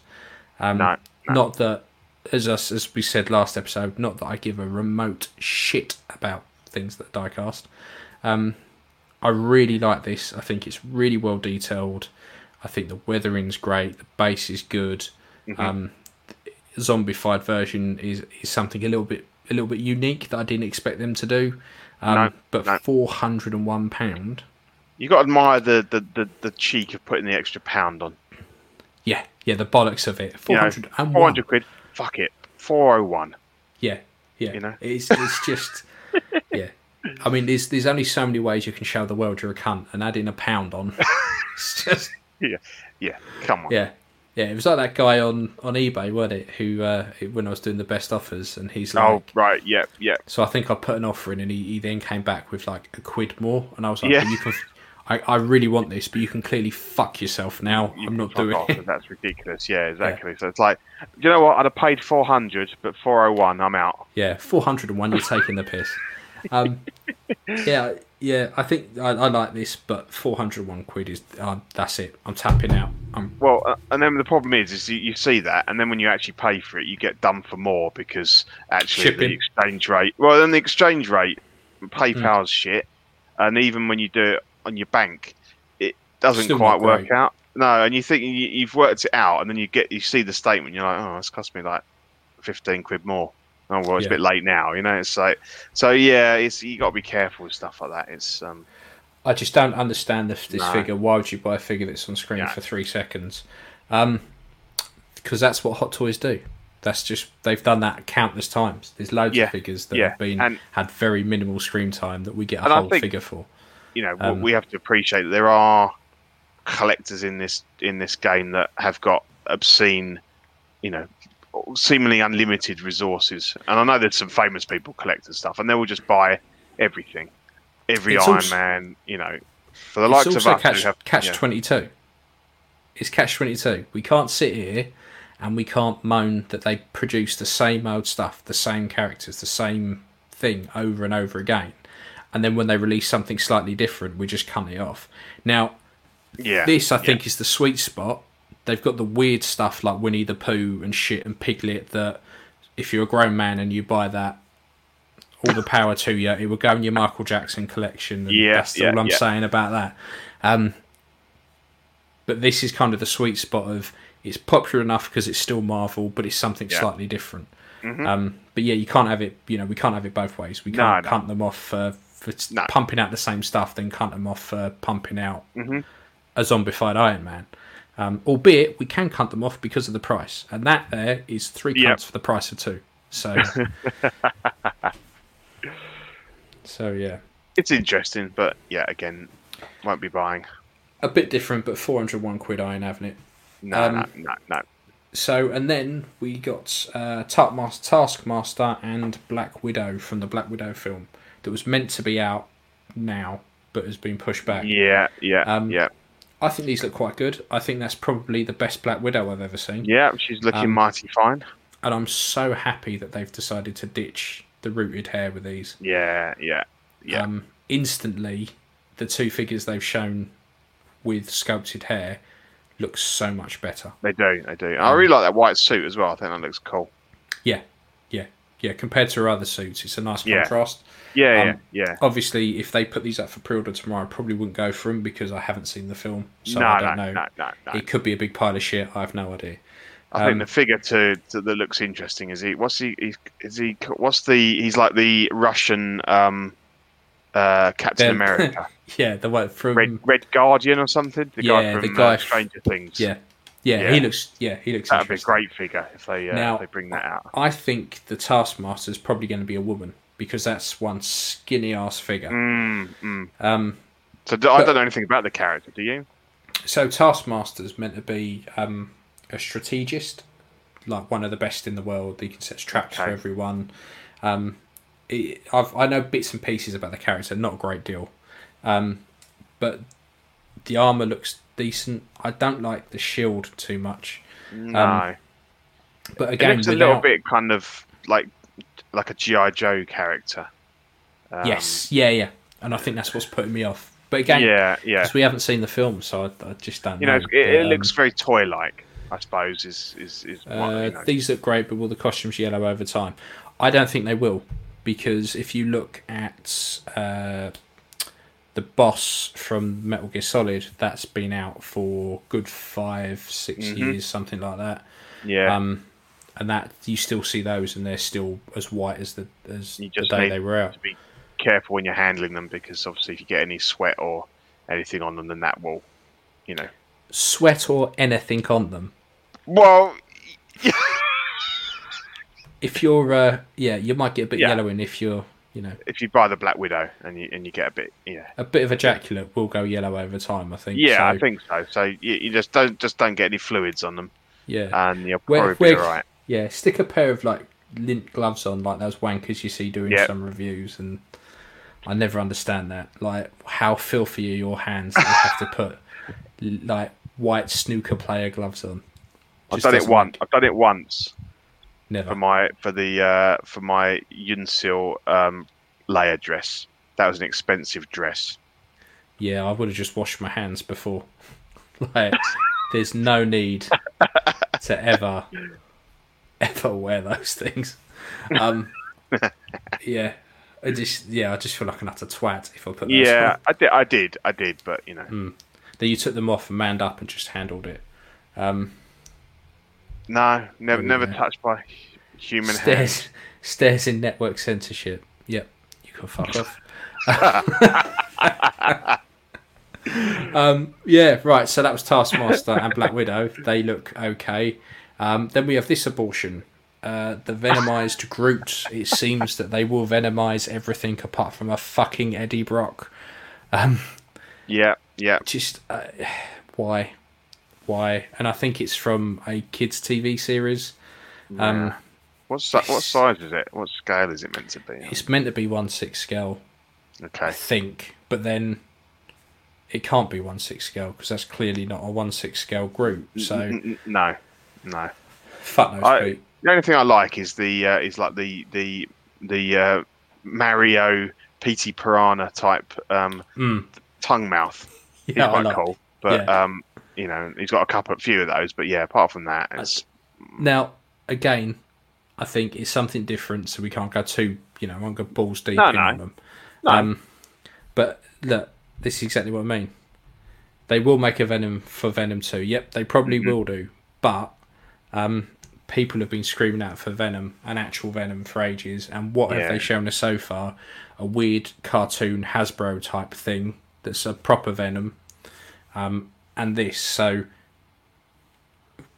Um,
No, no.
Not that, as us as we said last episode, not that I give a remote shit about things that are diecast. Um, I really like this. I think it's really well detailed. I think the weathering's great. The base is good.
Mm-hmm.
Um, zombified version is, is something a little bit a little bit unique that I didn't expect them to do. Um,
No,
but
no.
four hundred and one pound.
You got to admire the, the, the, the cheek of putting the extra pound on.
Yeah, yeah, the bollocks of it.
You
Four
know,
hundred and one.
400 quid. Fuck it. 401.
Yeah, yeah.
You know?
it's it's just yeah. I mean, there's there's only so many ways you can show the world you're a cunt, and adding a pound on, it's just
Yeah, yeah. Come on.
yeah, Yeah, it was like that guy on, on eBay, wasn't it? Who uh, when I was doing the best offers, and he's like,
oh, right. Yeah, yeah.
so I think I put an offer in, and he, he then came back with like a quid more, and I was like,
Yeah.
"Well, you can, I, I really want this, but you can clearly fuck yourself now.
You
I'm not doing
off,
it.
That's ridiculous. Yeah, exactly. So it's like, you know what? I'd have paid 400, but 401, I'm out.
Yeah, four hundred and one. You're taking the piss. Um, yeah, yeah. I think I, I like this, but four hundred one quid is uh, that's it. I'm tapping out. I'm
Well, uh, and then the problem is, is you, you see that, and then when you actually pay for it, you get done for more because actually
Shipping.
the exchange rate. Well, then the exchange rate. PayPal's shit, and even when you do it on your bank, it doesn't
Still
quite work out. No, and you think you, you've worked it out, and then you get you see the statement, you're like, oh, it's cost me like fifteen quid more. Oh well, it's
Yeah.
a bit late now, you know. It's like, so yeah, it's you got to be careful with stuff like that. It's um,
I just don't understand this, this
No.
figure. Why would you buy a figure that's on screen
Yeah.
for three seconds? Um, because that's what Hot Toys do. That's just they've done that countless times. There's loads
Yeah.
of figures that
Yeah.
have been
And-
had very minimal screen time that we get a whole
think-
figure for.
You know
Um,
we have to appreciate that there are collectors in this in this game that have got obscene you know seemingly unlimited resources and i know there's some famous people collecting stuff and they will just buy everything every iron
also-
man you know for the likes of us
catch
have
catch
yeah.
twenty two. It's catch twenty two. We can't sit here and we can't moan that they produce the same old stuff, the same characters, the same thing over and over again. And then when they release something slightly different, we just cut it off. Now,
yeah
this I
yeah.
think is the sweet spot. They've got the weird stuff like Winnie the Pooh and shit and Piglet that if you're a grown man and you buy that, all the power to you. It will go in your Michael Jackson collection. And
Yeah,
that's
yeah,
all I'm
yeah.
saying about that. Um, but this is kind of the sweet spot of it's popular enough because it's still Marvel, but it's something
Yeah.
slightly different. Um, but yeah, you can't have it. You know, we can't have it both ways. We can't
no.
cunt them off for, for
No.
pumping out the same stuff, then cunt them off for pumping out
Mhm.
a zombified Iron Man. Um, albeit we can cunt them off because of the price, and that there is three
Yep.
for the price of two. So, so yeah,
it's interesting but yeah again won't be buying
a bit different, but four hundred one quid. I ain't having it.
no
Um,
no no no
So, and then we got uh, Taskmaster and Black Widow from the Black Widow film that was meant to be out now, but has been pushed back.
yeah yeah
Um,
yeah
I think these look quite good. I think that's probably the best Black Widow I've ever seen.
yeah she's looking
Um,
mighty fine
And I'm so happy that they've decided to ditch the rooted hair with these.
yeah yeah yeah
Um, instantly, the two figures they've shown with sculpted hair look so much better.
They do, they do.
Um,
I really like that white suit as well. I think that looks cool.
Yeah, yeah. Compared to her other suits, it's a nice
Yeah.
contrast.
Yeah,
Um,
yeah, yeah.
Obviously, if they put these up for pre-order tomorrow, I probably wouldn't go for them because I haven't seen the film, so
no,
I don't
no,
know.
no, no,
It could be a big pile of shit. I have no idea.
I think
um,
the figure to, to that looks interesting is he. What's he? Is he? What's the? He's like the Russian um, uh, Captain America,
Yeah, the one from
Red Red Guardian or something. The
Yeah,
guy
the guy
uh,
f-
Stranger Things.
yeah, yeah,
Yeah.
He looks. Yeah, he looks.
that'd be a great figure if they uh,
Now-
if they bring that out.
I think the Taskmaster is probably going to be a woman because that's one skinny ass figure.
Mm, mm.
Um,
So do, I don't know anything about the character. Do you?
so Taskmaster's meant to be um, a strategist, like one of the best in the world. He can set traps for everyone. Um, it, I know bits and pieces about the character, not a great deal, um, but the armor looks decent. I don't like the shield too much,
No.
but
it
again,
looks a little bit kind of like like a GI Joe character. Um,
yes, yeah, yeah, and I think that's what's putting me off. But again,
Yeah, yeah.
because we haven't seen the film, so I, I just don't
You know,
know.
it, it
But,
looks
um,
very toy-like. I suppose is is is what,
Uh,
you know.
These look great, but will the costumes yellow over time? I don't think they will, because if you look at uh, the boss from Metal Gear Solid, that's been out for good five, 6
Mhm.
years, something like that.
yeah.
Um, and that you still see those, and they're still as white as the as the day they were out.
to be careful when you're handling them because obviously if you get any sweat or anything on them, then that will, you know.
Sweat or anything on them.
Well,
If you're, uh, yeah, you might get a bit
Yeah.
yellowing if you're, you know,
if you buy the Black Widow and you and you get a bit, yeah,
a bit of ejaculate will go yellow over time. I think.
yeah,
So-
I think so. So you, you just don't just don't get any fluids on them.
Yeah.
and you'll
Where-
probably be alright.
Yeah, stick a pair of like lint gloves on, like those wankers you see doing
Yeah.
some reviews, and I never understand that. Like, how filthy are your hands that you have to put like white snooker player gloves on?
I've done it once.
make-
I've done it once
Never.
for my for the uh, for my Yunsil um, layer dress. That was an expensive dress.
Yeah, I would have just washed my hands before. like, there's no need to ever, ever wear those things. Um, yeah, I just yeah, I just feel like an utter twat if I put
Yeah,
on.
I did. I did. I did. But you know,
Then you took them off and manned up and just handled it. Um,
no, never, never touched by human hands.
stairs, stairs in network censorship. Yep, you can fuck off. um, yeah, right. So that was Taskmaster and Black Widow. They look okay. Um, then we have this abortion. Uh, the venomized Groot. It seems that they will venomize everything apart from a fucking Eddie Brock.
Yeah, yeah.
Just uh, why, why? And I think it's from a kids' TV series. Um,
yeah. What what size is it? What scale is it meant to be?
It's meant to be one six scale. I
Okay.
think, but then it can't be one six scale because that's clearly not a one six scale Groot. So
no, no.
fuck
I-
Pete.
The only thing I like is the uh, is like the the the uh, Mario PT Piranha type um,
Mm.
tongue mouth. He's
Yeah, I
quite
like.
cool, but
yeah.
um, you know he's got a couple, of few of those. But yeah, apart from that, it's
Now again, I think it's something different, so we can't go too you know, won't go balls deep
No,
in
no.
on them.
No.
Um, but look, this is exactly what I mean. They will make a Venom for Venom 2. Yep, they probably
Mm-hmm.
will do. But um, people have been screaming out for Venom, an actual Venom, for ages. And what
Yeah.
have they shown us so far? A weird cartoon Hasbro type thing that's a proper Venom. Um, and this. So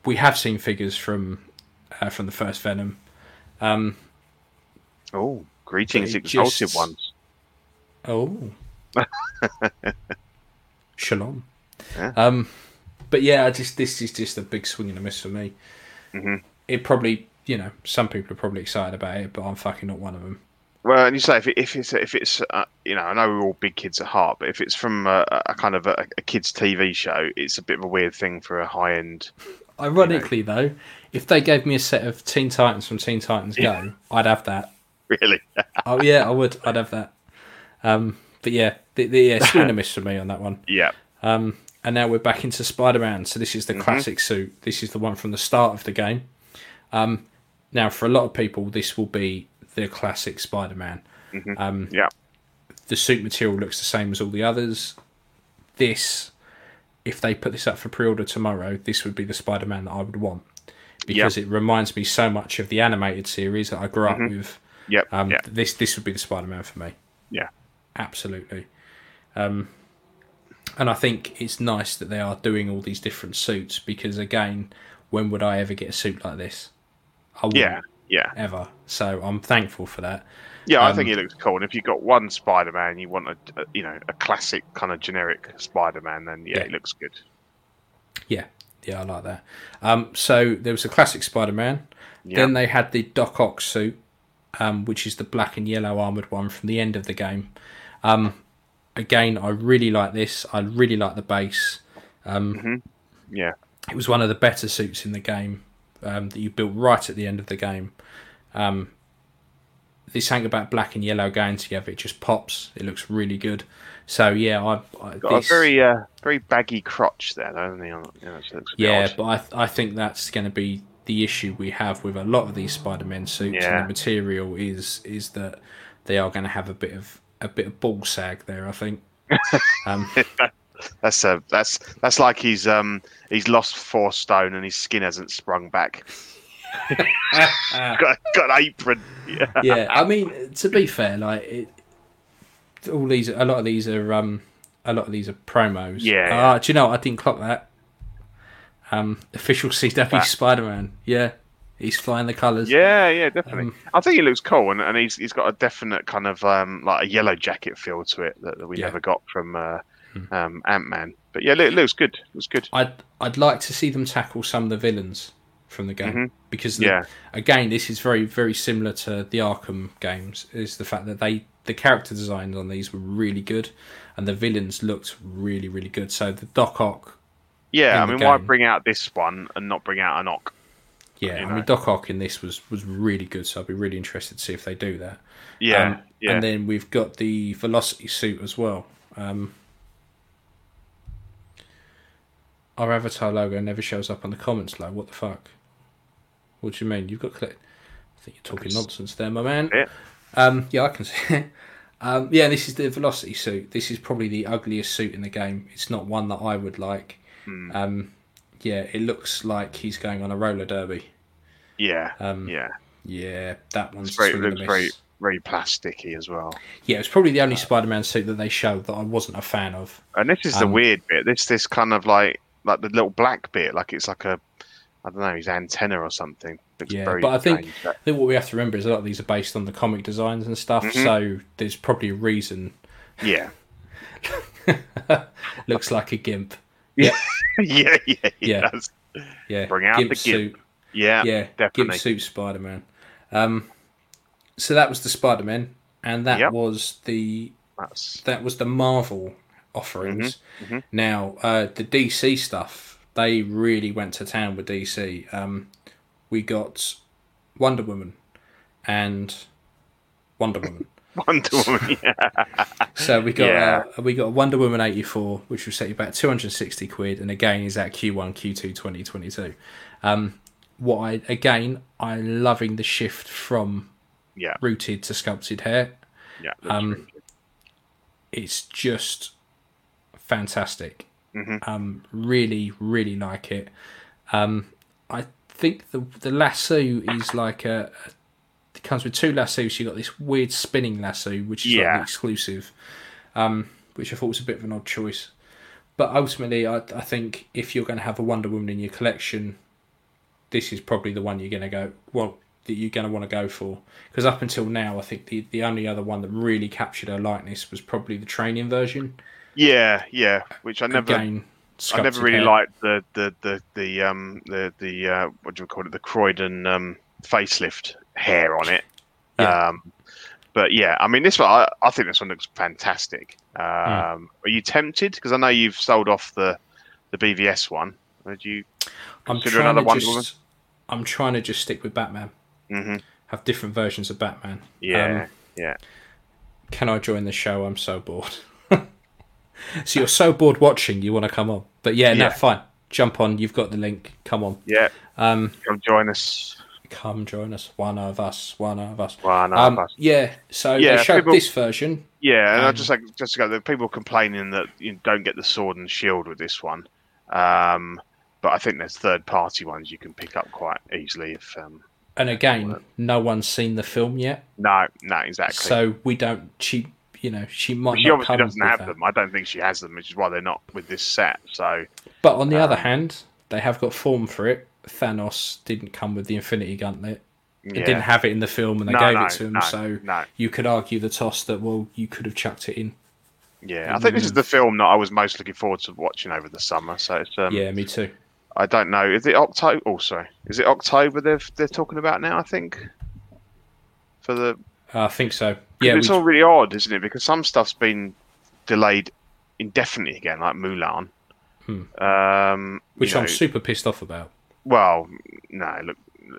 we have seen figures from uh, from the first Venom. Um,
oh, greetings, exalted
just-
ones.
Oh. Shalom.
Yeah.
Um, but yeah, I just this is just a big swing and a miss for me.
Mhm.
It probably, you know, some people are probably excited about it, but I'm fucking not one of them.
Well, and you say if, it, if it's if it's uh, you know I know we're all big kids at heart, but if it's from a, a kind of a, a kids TV show, it's a bit of a weird thing for a high end.
Ironically, though, if they gave me a set of Teen Titans from Teen Titans Go, I'd have that.
Really,
Oh yeah, I would. I'd have that. Um, but yeah, the, the yeah, swing a miss for me on that one.
yeah,
Um, and now we're back into Spider Man. So this is the
Mm-hmm.
classic suit. This is the one from the start of the game. Um, now, for a lot of people, this will be the classic Spider Man. Um,
yeah,
the suit material looks the same as all the others. This, if they put this up for pre order tomorrow, this would be the Spider Man that I would want. Because it reminds me so much of the animated series that I grew up with.
yep,
Um,
yeah,
This this would be the Spider Man for me
yeah.
absolutely. Um, and I think it's nice that they are doing all these different suits because, again, when would I ever get a suit like this? I wouldn't
Yeah, yeah,
ever. So I'm thankful for that.
yeah. I
Um,
think it looks cool. And if you've got one Spider-Man, you want a, a you know a classic kind of generic Spider-Man, then yeah,
Yeah.
it looks good.
Yeah, yeah, I like that. Um, so there was a classic Spider-Man.
Yeah,
Then they had the Doc Ock suit, um, which is the black and yellow armored one from the end of the game. Um, again, I really like this. I really like the base. Um,
yeah,
it was one of the better suits in the game um, that you built right at the end of the game. Um, this thing about black and yellow going together, it just pops. It looks really good. So yeah, I, I
got
this-
a very uh, very baggy crotch there, doesn't he? On- You know, it looks
yeah, but I I think that's going to be the issue we have with a lot of these Spider-Man suits.
Yeah.
And the material is is that they are going to have a bit of a bit of ball sag there. I think. um,
That's uh, that's that's like he's um he's lost four stone and his skin hasn't sprung back. got, got an apron. Yeah.
yeah, I mean, to be fair, like it, all these, a lot of these are, um, a lot of these are promos.
Yeah,
Ah,
yeah.
do you know? what? I didn't clock that. Um, official CW
That-
Spider-Man. Yeah, he's flying the colours.
Yeah, yeah, definitely.
Um,
I think he looks cool, and, and he's he's got a definite kind of um like a yellow jacket feel to it that, that we
Yeah.
never got from uh, um, Ant Man. But yeah, it looks good. It looks good.
I'd I'd like to see them tackle some of the villains from the game
Mhm.
because the,
Yeah.
again this is very very similar to the Arkham games is the fact that they the character designs on these were really good and the villains looked really really good so the Doc Ock
Yeah, I mean, why bring out this one and not bring out an Ock?
yeah
You
I mean Doc Ock in this was was really good so I'd be really interested to see if they do that
Yeah,
Um,
yeah.
and then we've got the Velocity suit as well um, our avatar logo never shows up on the comments like what the fuck what do you mean you've got click I think you're talking nonsense there my man
Yeah.
um, yeah I can see it um, yeah this is the Velocity suit this is probably the ugliest suit in the game it's not one that I would like
Hmm.
um, yeah it looks like he's going on a roller derby
yeah,
um,
yeah.
yeah that one's
It's very,
swing and a
looks very, very plasticky as well.
Yeah, it's probably the only Spider-Man suit that they showed that I wasn't a fan of.
And this is the
Um,
weird bit. This, this kind of like, like the little black bit, like it's like a, I don't know, his antenna or something.
Yeah,
very
but I think- I think what we have to remember is a lot of these are based on the comic designs and stuff,
Mhm.
so there's probably a reason.
yeah,
Looks like a gimp.
yeah, yeah, yeah.
Yeah.
does.
Yeah,
Bring out
gimp
the gimp.
suit.
Yeah,
Yeah, gimp suit Spider-Man. Um, so that was the Spider-Man, and that
Yep.
was the
That's
that was the Marvel offerings.
mhm.
Now, uh, the DC stuff, they really went to town with DC. Um, we got Wonder Woman and Wonder Woman.
Wonder Woman. Yeah,
So we got
Yeah.
uh, we got Wonder Woman eighty four, which will set you back two hundred and sixty quid, and again is at Q one Q two twenty twenty two. Um, what I again I'm loving the shift from
yeah,
rooted to sculpted hair.
yeah.
Um. It's just fantastic.
Mhm.
Um, really, really like it. Um, I think the the lasso is like a. It comes with two lassos. You got this weird spinning lasso, which is
Yeah.
the exclusive, um, which I thought was a bit of an odd choice. But ultimately, I, I think if you're going to have a Wonder Woman in your collection, this is probably the one you're going to go. Well, that you're going to want to go for because up until now, I think the the only other one that really captured her likeness was probably the training version.
Yeah, yeah. Which I never,
Again,
I never really
hair.
liked the the the the um the the uh, what do we call it? The Croydon um facelift hair on it.
Yeah.
Um, but yeah, I mean, this one, I, I think this one looks fantastic. Um,
Hmm.
Are you tempted? Because I know you've sold off the the BVS one. Would you
I'm
consider
trying
another
to
Wonder
just. I'm trying to just stick with Batman.
hmm
Have different versions of Batman.
Yeah,
Um,
yeah.
Can I join the show? I'm so bored. so you're so bored watching, you want to come on? But yeah, no, fine. Jump on. You've got the link. Come on.
Yeah,
Um,
come join us.
come join us. One of us. One of us.
One of
Um,
us.
yeah. So
Yeah,
they showed
people-
this version.
Yeah, and I
Um,
just like just to go. The people complaining that you don't get the sword and shield with this one, um, but I think there's third party ones you can pick up quite easily. If um,
And again, no one's seen the film yet,
no, no, exactly.
so we don't. She, you know, she might.
she
not
obviously
come
doesn't have
that.
them. I don't think she has them, which is why they're not with this set. So
But on the other
Um,
hand, they have got form for it. Thanos didn't come with the Infinity Gauntlet.
yeah,
It didn't have it in the film, and they
no,
gave
no,
it to him.
no,
so
no,
you could argue the toss that well, you could have chucked it in.
yeah. I think this is the film that I was most looking forward to watching over the summer. So it's um,
yeah, me too.
I don't know. Is it October? Oh, sorry. Is it October? They're they're talking about now. I think for the
I think so. Yeah,
it's
we,
all really odd, isn't it? Because some stuff's been delayed indefinitely again, like Mulan.
Hmm.
Um,
which
you
I'm super pissed off about.
well, no, look,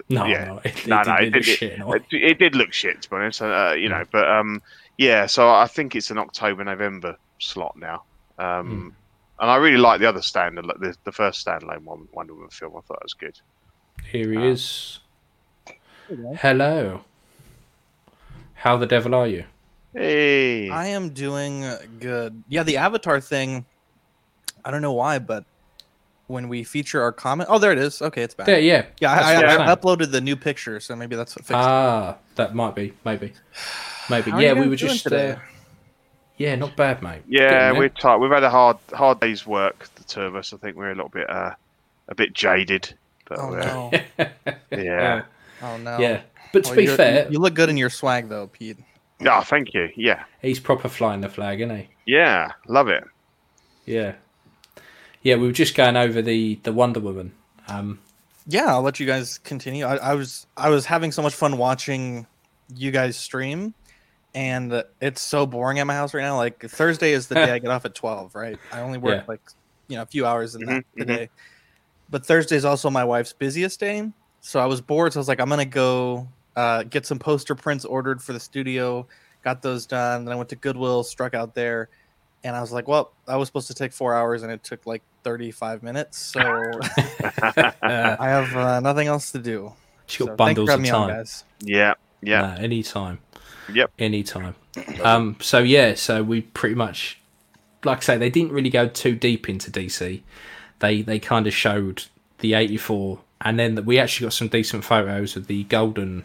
No,
yeah.
no, it,
no,
it,
no,
it,
it
it,
did,
shit,
it,
no.
it, it did look shit to be honest. Uh, you
Hmm.
know, but um, yeah. So I think it's an October November slot now.
Hmm.
Um, and I really like the other standard, like the the first standalone one, Wonder Woman film. I thought it was good.
Here he
um,
is. Hello. How the devil are you?
Hey,
I am doing good. Yeah, the Avatar thing. I don't know why, but when we feature our comment, oh, there it is. Okay, it's back.
There, yeah.
yeah, I, I,
I'm
I
saying.
uploaded the new picture, so maybe that's what fixed it.
Ah, that might be, maybe, maybe.
How
yeah, we were just
today?
uh, Yeah, not bad, mate.
yeah,
Getting
we're tired. We've had a hard hard day's work. The two of us. I think we're a little bit uh, a bit jaded. But
Oh
we're-
no!
yeah.
Oh no!
Yeah, but to
Well,
be fair,
you look good in your swag though, Pete.
Oh, thank you. Yeah,
he's proper flying the flag, isn't he?
yeah, love it.
Yeah, yeah. We were just going over the the Wonder Woman. Um,
Yeah, I'll let you guys continue. I, I was I was having so much fun watching you guys stream, and it's so boring at my house right now. Like Thursday is the day I get off at twelve, right? I only work
Yeah.
like you know a few hours in that
Mhm,
the
mhm.
day, but Thursday is also my wife's busiest day. So I was bored, so I was like, I'm gonna go uh, get some poster prints ordered for the studio. Got those done. Then I went to Goodwill, struck out there, and I was like, well, I was supposed to take four hours, and it took like 35 minutes. So
uh,
I have uh, nothing else to do.
she got
So
bundles of
having me on, guys.
yeah, yeah.
Nah, anytime.
Yep.
Anytime. Um, so yeah, so we pretty much, like I say, they didn't really go too deep into DC. They they kind of showed the eighty four, and then we actually got some decent photos of the golden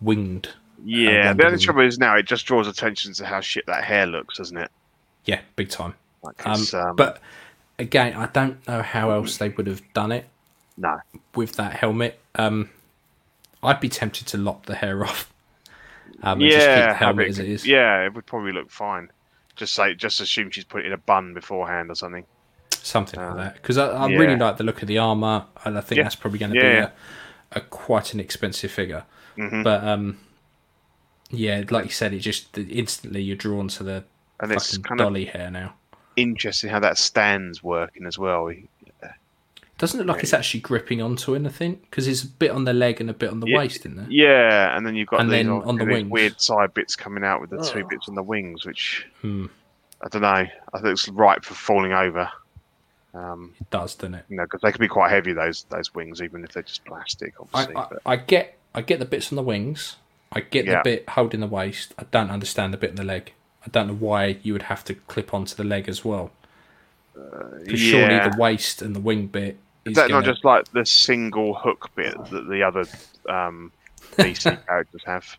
winged.
Yeah, the only trouble is now it just draws attention to how shit that hair looks, doesn't it?
Yeah, big time.
Like
Um,
um,
but again, I don't know how else they would have done it
no,
with that helmet. Um, I'd be tempted to lop the hair off. Um, and just keep
yeah,
helmet as it is.
yeah, it would probably look fine. Just say, just assume she's put it in a bun beforehand or something.
something like
Uh,
that because I, I
yeah.
really like the look of the armor and I think
Yeah.
that's probably going to
Yeah,
be a, a quite an expensive figure
hmm
but um yeah like you said it just instantly you're drawn to the
And it's
fucking
kind of
dolly hair now
interesting how that stand's working as well.
doesn't it look like it's actually gripping onto anything because there's a bit on the leg and a bit on the
Yeah.
waist in there
Yeah, and then you've got
And then
all-
on the wings.
weird side bits coming out with the two bits on the wings, which
Hmm,
I don't know. I think it's ripe for falling over. Um,
it does doesn't it
you know, because they can be quite heavy those those wings, even if they're just plastic,
I,
obviously.
I,
but
I get I get the bits on the wings I get
Yeah.
the bit holding the waist I don't understand the bit in the leg I don't know why you would have to clip onto the leg as well because surely
yeah.
the waist and the wing bit is
Is that
gonna,
not just like the single hook bit that the other um, DC characters have?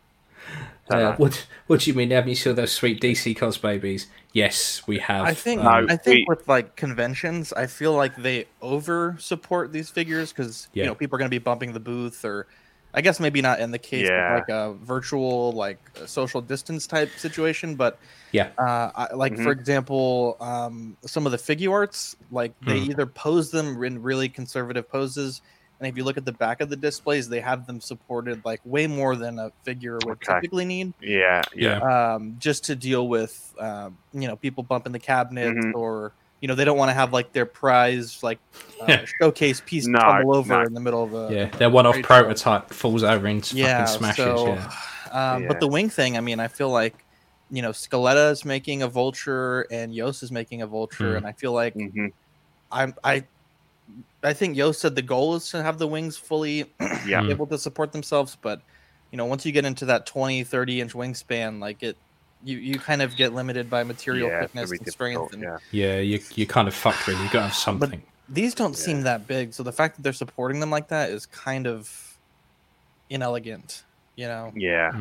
Uh, what What do you mean? Haven't you seen those sweet DC cos babies? Yes, we have.
I think
um,
No.
I think
we-
with like conventions, I feel like they over support these figures because
Yeah.
you know people are going to be bumping the booth, or I guess maybe not in the case
Yeah.
of like a virtual like a social distance type situation, but
Yeah.
uh, I, like
Mm-hmm.
for example, um, some of the figure arts, like they
Hmm.
either pose them in really conservative poses. And if you look at the back of the displays, they have them supported like way more than a figure would
Okay.
typically need
Yeah, yeah,
um, just to deal with um, you know people bumping the cabinet
Mhm.
or you know they don't want to have like their prize like uh,
Yeah.
showcase piece
No,
tumble over
no.
in the middle of a
yeah, their one-off
Great
prototype falls over into
yeah
fucking smashes.
so
yeah,
um,
Yeah.
but the wing thing I mean I feel like you know Scaletta is making a vulture and Yost is making a vulture
Hmm.
and I feel like
hmm
I'm I I think Yost said the goal is to have the wings fully
yeah.
Able to support themselves but you know once you get into that 20 30 inch wingspan like it you, you kind of get limited by material
yeah,
thickness and strength and
yeah.
yeah, you you kind of fucked really. You got to have something.
But these don't
Yeah.
seem that big so the fact that they're supporting them like that is kind of inelegant you know
Yeah,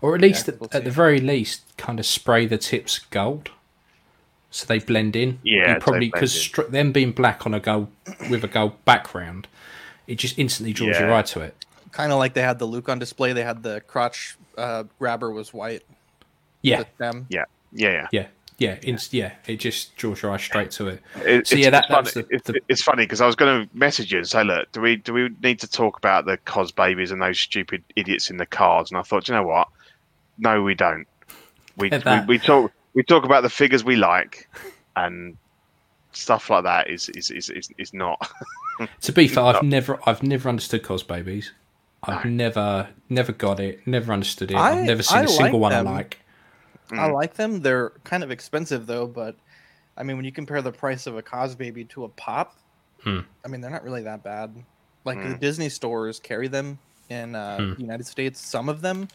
or at least
Yeah,
at,
we'll
at the very least, kind of spray the tips gold, so they blend in.
Yeah,
you probably
they
because
in.
str- them being black on a gold with a gold background, it just instantly draws your
Yeah.
eye to it.
kind of like they had the luke on display they had the crotch uh, grabber was white
Yeah,
the stem.
yeah, yeah.
yeah, yeah, inst- yeah. It just draws your eye straight to it.
It,
So,
it's,
yeah, that-
it's funny.
that's the-
it's,
the-
it's funny because I was going to message you and say, look, do we do we need to talk about the cos babies and those stupid idiots in the cars? And I thought, you know what? No, we don't. We, we we talk we talk about the figures we like, and stuff like that is is is is, is not.
To be fair, I've never, I've never understood cos babies. I've never, never got it. Never understood it. I,
I-
have never seen
I
a single
like
one
them.
I like.
I
Mm.
like them they're kind of expensive though but i mean when you compare the price of a cos baby to a pop
Hmm.
i mean they're not really that bad like the
Mm.
disney stores carry them in uh,
Hmm.
the united states some of them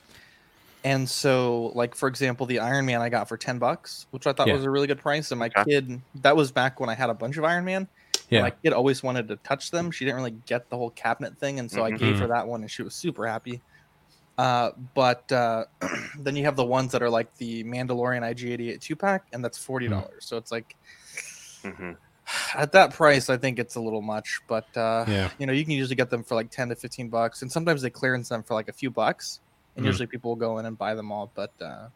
and so like for example the iron man i got for 10 bucks which i thought
Yeah.
was a really good price and my
Okay.
kid that was back when i had a bunch of iron man
Yeah,
my kid always wanted to touch them. She didn't really get the whole cabinet thing, and so I
Mhm.
gave her
Mhm.
that one, and she was super happy. Uh, but uh, then you have the ones that are like the Mandalorian IG88 two pack, and that's forty dollars. So it's like
Mhm.
at that price, I think it's a little much. But uh,
yeah.
you know, you can usually get them for like ten to fifteen bucks, and sometimes they clearance them for like a few bucks, and
Hmm.
usually people will go in and buy them all. But uh,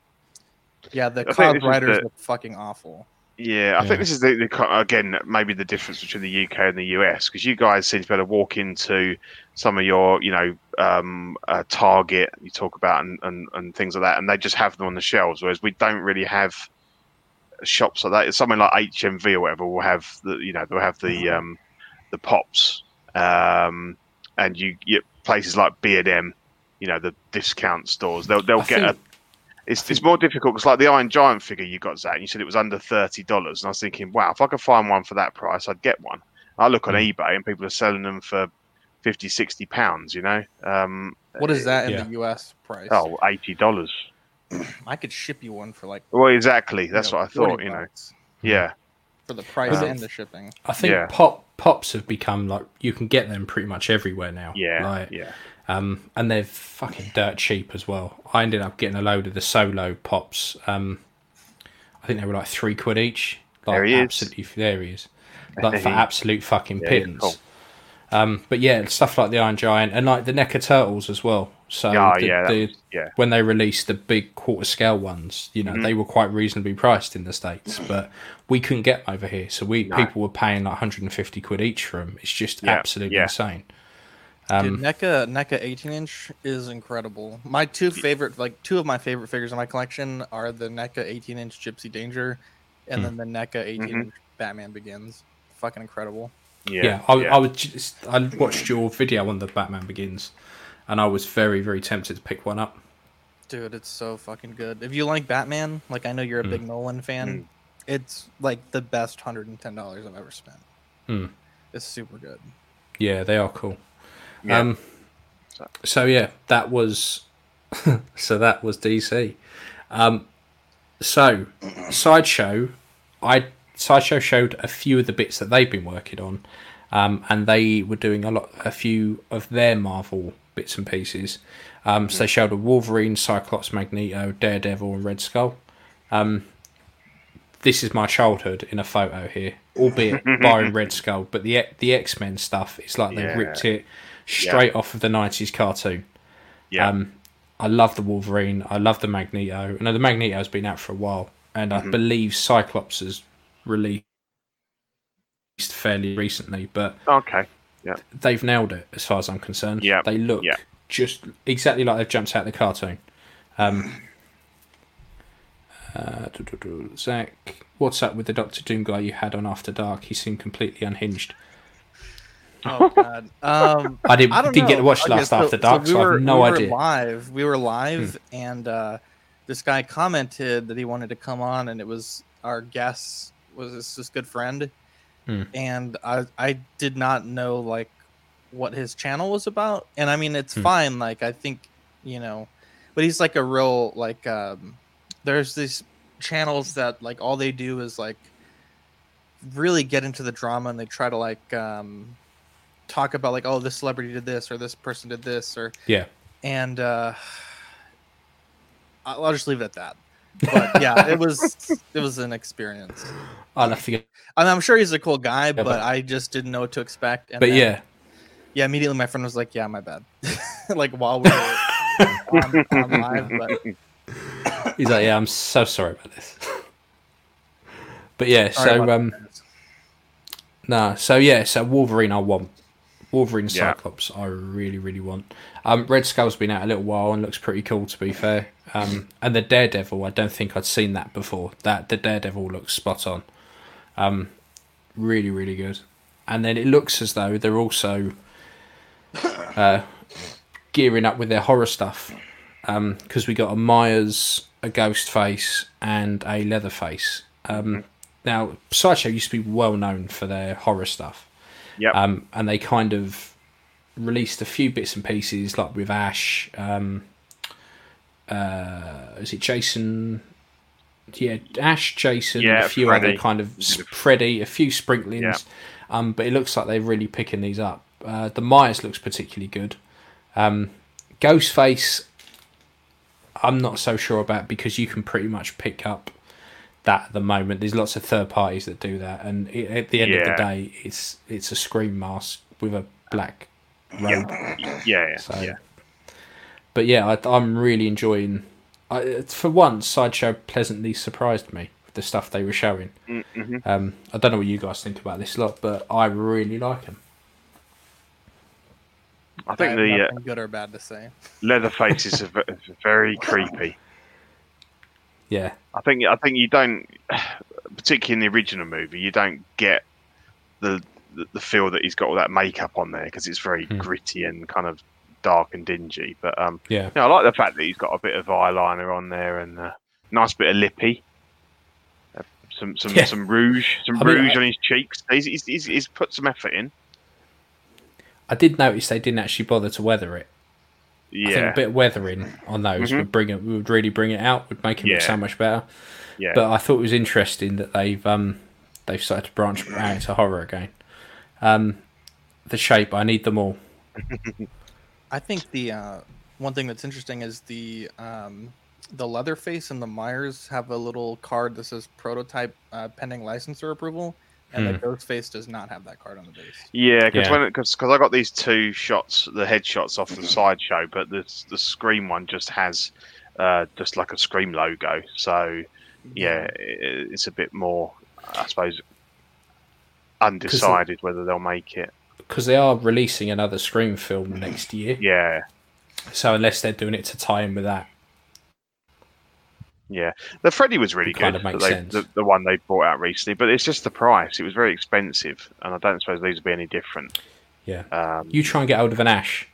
yeah, the
I think
cloud riders
the-
look fucking awful.
Yeah, I
Yeah.
think this is the, the again maybe the difference between the UK and the US because you guys seem to be able to walk into some of your you know um, uh, Target you talk about and, and, and things like that, and they just have them on the shelves, whereas we don't really have shops like that. Something like HMV or whatever will have the you know they'll have the um, the pops, um, and you, you places like B and M, you know the discount stores they'll they'll
I
get a
think-
it's, it's more difficult because like the Iron Giant figure you got Zach, and you said it was under thirty dollars, and I was thinking, wow, if I could find one for that price, I'd get one. I look on
Mm.
eBay and people are selling them for 50, 60 pounds. You know, um,
What is that in
Yeah.
the U.S. price?
oh, 80 dollars.
I could ship you one for like.
Well, exactly.
you
That's
know,
what I thought. You know, yeah,
for the price
Um,
and the shipping.
I think
Yeah.
pop pops have become like you can get them pretty much everywhere now.
yeah,
Like,
yeah,
Um, and they're fucking dirt cheap as well. I ended up getting a load of the solo pops. Um, I think they were like three quid each. Like
There he is.
there he is. Like for absolute fucking
Yeah,
pittance.
cool.
Um, but yeah, stuff like the Iron Giant and like the NECA Turtles as well. So
Yeah,
the,
yeah,
the-
was- yeah.
when they released the big quarter scale ones, you know,
Mhm.
they were quite reasonably priced in the states, but we couldn't get them over here. So we
No.
people were paying like 150 quid each for them. It's just
Yeah,
absolutely
yeah.
insane.
Dude,
Um,
NECA NECA 18 inch is incredible. My two favorite, like two of my favorite figures in my collection are the NECA 18 inch Gipsy Danger, and
Hmm.
then the NECA 18
Mhm.
inch Batman Begins. Fucking incredible.
yeah.
yeah, I,
yeah.
I was just I watched your video on the Batman Begins, and I was very very tempted to pick one up.
Dude, it's so fucking good. If you like Batman, like I know you're a
Hmm.
big Nolan fan, it's like the best hundred and ten dollars I've ever spent.
Hmm.
It's super good.
Yeah, they are cool.
Yeah.
Um, so yeah, that was so that was DC. Um, so sideshow, I sideshow showed a few of the bits that they've been working on, um, and they were doing a lot, a few of their Marvel bits and pieces. Um, so they showed a Wolverine, Cyclops, Magneto, Daredevil, and Red Skull. Um, this is my childhood in a photo here, albeit barring Red Skull. But the the X Men stuff, it's like they
Yeah.
ripped it straight off of the nineties cartoon.
yeah.
Um, I love the Wolverine. I love the Magneto. I know the Magneto's been out for a while, and
Mm-hmm.
I believe Cyclops has released fairly recently, but
okay.
yeah, they've nailed it as far as I'm concerned.
Yeah,
they look
yeah.
just exactly like they've jumped out of the cartoon. Um, uh. Zach, what's up with the Doctor Doom guy you had on After Dark? He seemed completely unhinged.
Oh god. Um,
I didn't
I
didn't get to watch
Okay,
last
so-
After Dark, so,
we
I
were,
have no
we
idea. Hmm.
Were live. We were live, and uh, this guy commented that he wanted to come on, and it was our guest was this, this good friend,
Hmm.
and I I did not know like what his channel was about, and I mean it's
Hmm.
fine. Like I think you know, but he's like a real like um, there's these channels that like all they do is like really get into the drama and they try to like um talk about like oh this celebrity did this or this person did this or
Yeah.
and uh I'll just leave it at that. But yeah, it was it was an experience.
I'll have to get.
I mean, I'm sure he's a cool guy, but,
but-
I just didn't know what to expect. And
But
then-
yeah,
yeah, immediately my friend was like, "Yeah, my bad," like while we were on, on live. But
He's like, yeah, I'm so sorry about this. but yeah,
sorry
so um, no, so yeah, so Wolverine, I want Wolverine
Yeah.
Cyclops. I really, really want. Um, Red Skull's been out a little while and looks pretty cool, to be fair. Um, and the Daredevil, I don't think I'd seen that before. That the Daredevil looks spot on. Um, really, really good. And then it looks as though they're also uh, gearing up with their horror stuff because we got a Myers, a Ghostface, and a Leatherface. Um, Now, Sideshow used to be well known for their horror stuff,
Yep.
um, and they kind of released a few bits and pieces, like with Ash. Um, uh, is it Jason? Yeah, Ash, Jason,
Yeah,
a few
Freddy.
other kind of Freddy, a few sprinklings.
Yeah.
Um, but it looks like they're really picking these up. Uh, the Myers looks particularly good. Um, Ghostface, I'm not so sure about because you can pretty much pick up that at the moment. There's lots of third parties that do that, and it, at the end of the day, it's it's a screen mask with a black robe.
yeah, yeah,
So,
yeah.
but yeah, I, I'm really enjoying. I, for once, sideshow pleasantly surprised me. With the stuff they were showing.
Mm-hmm.
Um, I don't know what you guys think about this lot, but I really like them.
I
I
think
have
the uh,
good or bad to say.
Leatherface is a v- very creepy.
Yeah,
I think I think you don't, particularly in the original movie, you don't get the the, the feel that he's got all that makeup on there because it's very
Hmm.
gritty and kind of dark and dingy. But um,
yeah,
you know, I like the fact that he's got a bit of eyeliner on there and a nice bit of lippy. Uh, Some some
Yeah.
some rouge, some
I mean,
rouge
I-
on his cheeks. He's, he's, he's, he's put some effort in.
I did notice they didn't actually bother to weather it. I think a bit of weathering on those
Mhm.
would bring it would really bring it out, would make it look so much better.
yeah.
But I thought it was interesting that they've um they've started to branch out into horror again. Um, the shape, I need them all.
I think the uh, one thing that's interesting is the um, the Leatherface and the Myers have a little card that says prototype uh, pending licensor approval, and the Ghostface does not have that card on the base.
Yeah, because
Yeah.
when because I got these two shots, the headshots off the sideshow, but the the Scream one just has uh, just like a Scream logo. So yeah, i it's a bit more, I suppose, undecided whether they'll make it.
because they are releasing another Scream film next year.
Yeah,
So unless they're doing it to tie in with that,
yeah. The Freddy was really
It kind
good.
of
they-. The, the one they brought out recently, but it's just the price. It was very expensive, and I don't suppose these will be any different.
yeah.
Um,
You try and get hold of an Ash,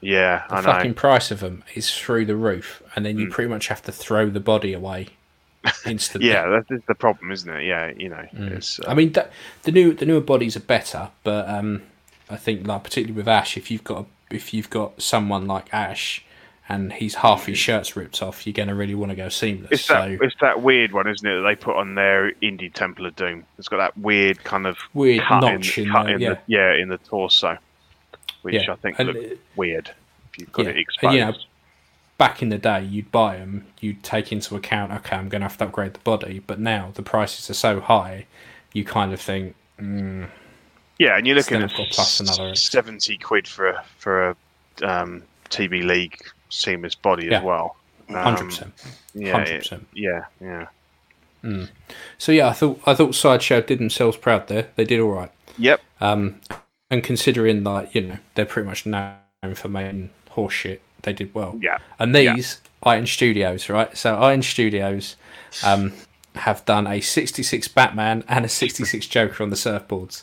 yeah,
the
I know.
fucking price of them is through the roof, and then you
Mm.
pretty much have to throw the body away instantly.
Yeah, that is the problem, isn't it? Yeah, you know,
Mm.
it's, uh,
I mean, that, the new the newer bodies are better, but um, I think like particularly with Ash, if you've got a, if you've got someone like Ash, and he's half his shirt's ripped off, you're gonna really want to go seamless.
It's that
so
it's that weird one, isn't it? That they put on their Indy Temple of Doom. It's got that weird kind of
weird
cut
notch
in,
in,
cut
there,
in
yeah,
the yeah in the torso, which
yeah.
I think
And,
look
uh,
weird if you've got
yeah,
it
and,
exposed.
you know, back in the day, you'd buy them, you'd take into account, okay, I'm going to have to upgrade the body, but now the prices are so high, you kind of think, mm,
yeah, and you're looking at
plus another-
seventy quid for a for a um, TBLeague seamless body
Yeah.
as well. Um,
hundred percent,
Yeah,
hundred
it-
percent.
yeah, yeah.
So yeah, I thought I thought Sideshow did themselves proud there. They did all right.
Yep.
Um, and considering that you know they're pretty much known for making horse shit, they did well.
Yeah.
And these Iron Studios, right? So Iron Studios um, have done a 66 Batman and a 66 Joker on the surfboards.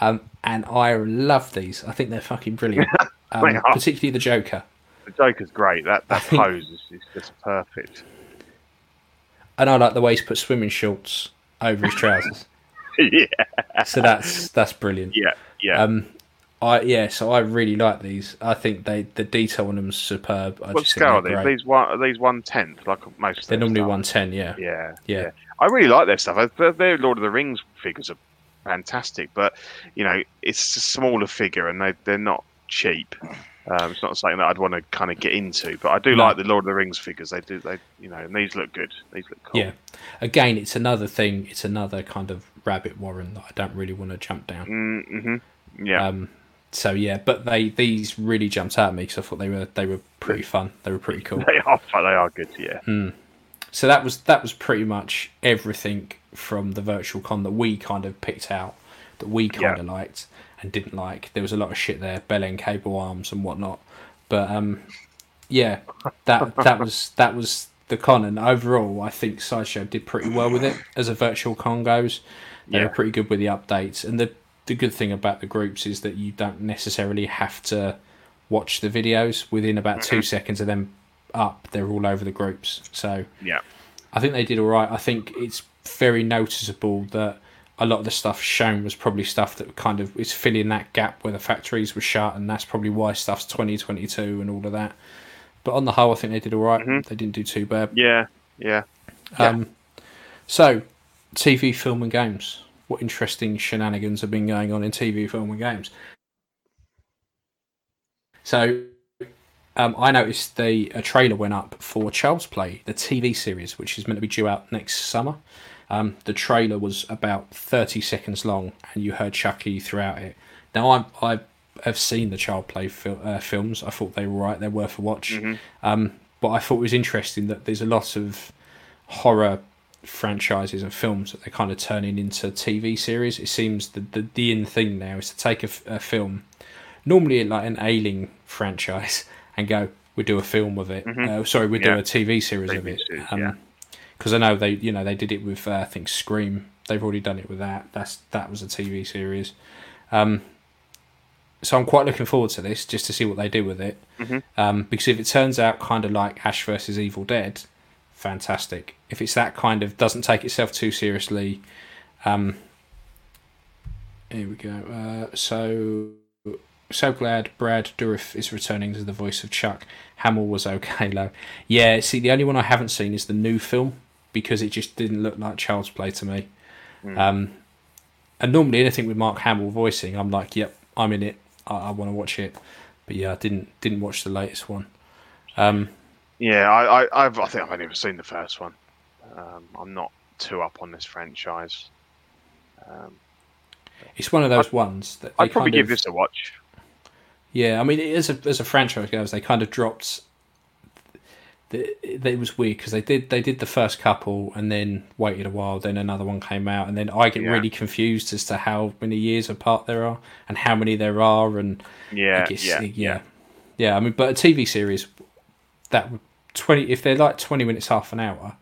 Um, and I love these. I think they're fucking brilliant. Um, particularly the Joker.
The Joker's great. That that
think-
pose is, is just perfect.
And I like the way he's put swimming shorts over his trousers.
yeah,
so that's that's brilliant.
yeah, yeah.
Um, I yeah, so I really like these. I think they the detail on them's superb. I
what
just think
scale are
they're
these? one are these one tenth like most.
They're normally one ten. Yeah.
Yeah,
Yeah.
I really like their stuff. Their, their Lord of the Rings figures are fantastic, but you know, it's a smaller figure and they they're not cheap. Um, it's not something that I'd want to kind of get into, but I do
No.
like the Lord of the Rings figures. They do, they you know, and these look good. These look cool.
Yeah. Again, it's another thing. It's another kind of rabbit warren that I don't really want to jump down.
Mm-hmm. Yeah.
Um, so yeah, but they these really jumped out at me because I thought they were they were pretty fun. They were pretty cool.
they are. They are good. Yeah.
So that was that was pretty much everything from the virtual con that we kind of picked out that we kind
Yeah.
of liked and didn't like. There was a lot of shit there, bell end cable arms and whatnot. But um, yeah, that that was that was the con, and overall, I think Sideshow did pretty well with it as a virtual con goes. They
Yeah.
were pretty good with the updates, and the the good thing about the groups is that you don't necessarily have to watch the videos within about two seconds of them up. They're all over the groups, so
Yeah.
I think they did all right. I think it's very noticeable that a lot of the stuff shown was probably stuff that kind of is filling that gap where the factories were shut, and that's probably why stuff's 2022 and all of that. But on the whole, I think they did all right. They didn't do too bad.
Yeah. Yeah.
Um, so, TV, film, and games. What interesting shenanigans have been going on in TV, film, and games? So, um, I noticed the a trailer went up for Child's Play, the TV series, which is meant to be due out next summer. Um, the trailer was about thirty seconds long, and you heard Chucky throughout it. Now, I I have seen the Child Play fil- uh, films. I thought they were right; they're worth a watch. Um, but I thought it was interesting that there's a lot of horror franchises and films that they're kind of turning into TV series. It seems the the, the in thing now is to take a film, normally like an ailing franchise, and go, we do a film of it. Uh, sorry, we do a TV series of it.
series, yeah.
Because I know they, you know, they did it with uh, I think Scream. They've already done it with that. That's that was a TV series. Um, so I'm quite looking forward to this, just to see what they do with it. Um, because if it turns out kind of like Ash versus Evil Dead, fantastic. If it's that kind of doesn't take itself too seriously, um, here we go. Uh, so so glad Brad Dourif is returning as the voice of Chuck. Hamill was okay, though. Yeah, see, the only one I haven't seen is the new film because it just didn't look like child's play to me. Um, and normally anything with Mark Hamill voicing, I'm like, yep, I'm in it. I, I want to watch it. But yeah, I didn't didn't watch the latest one. Um,
Yeah, I, I, I've, I think I've only ever seen the first one. Um, I'm not too up on this franchise. Um,
it's one of those ones that
I'd probably
kind
give
of-
this a watch.
Yeah, I mean, as a as a franchise goes, they kind of dropped. The, it was weird because they did they did the first couple and then waited a while, then another one came out, and then I get
Yeah.
really confused as to how many years apart there are and how many there are, and
Yeah,
like it's-
yeah,
yeah, yeah. I mean, but a TV series that twenty if they're like twenty minutes, half an hour,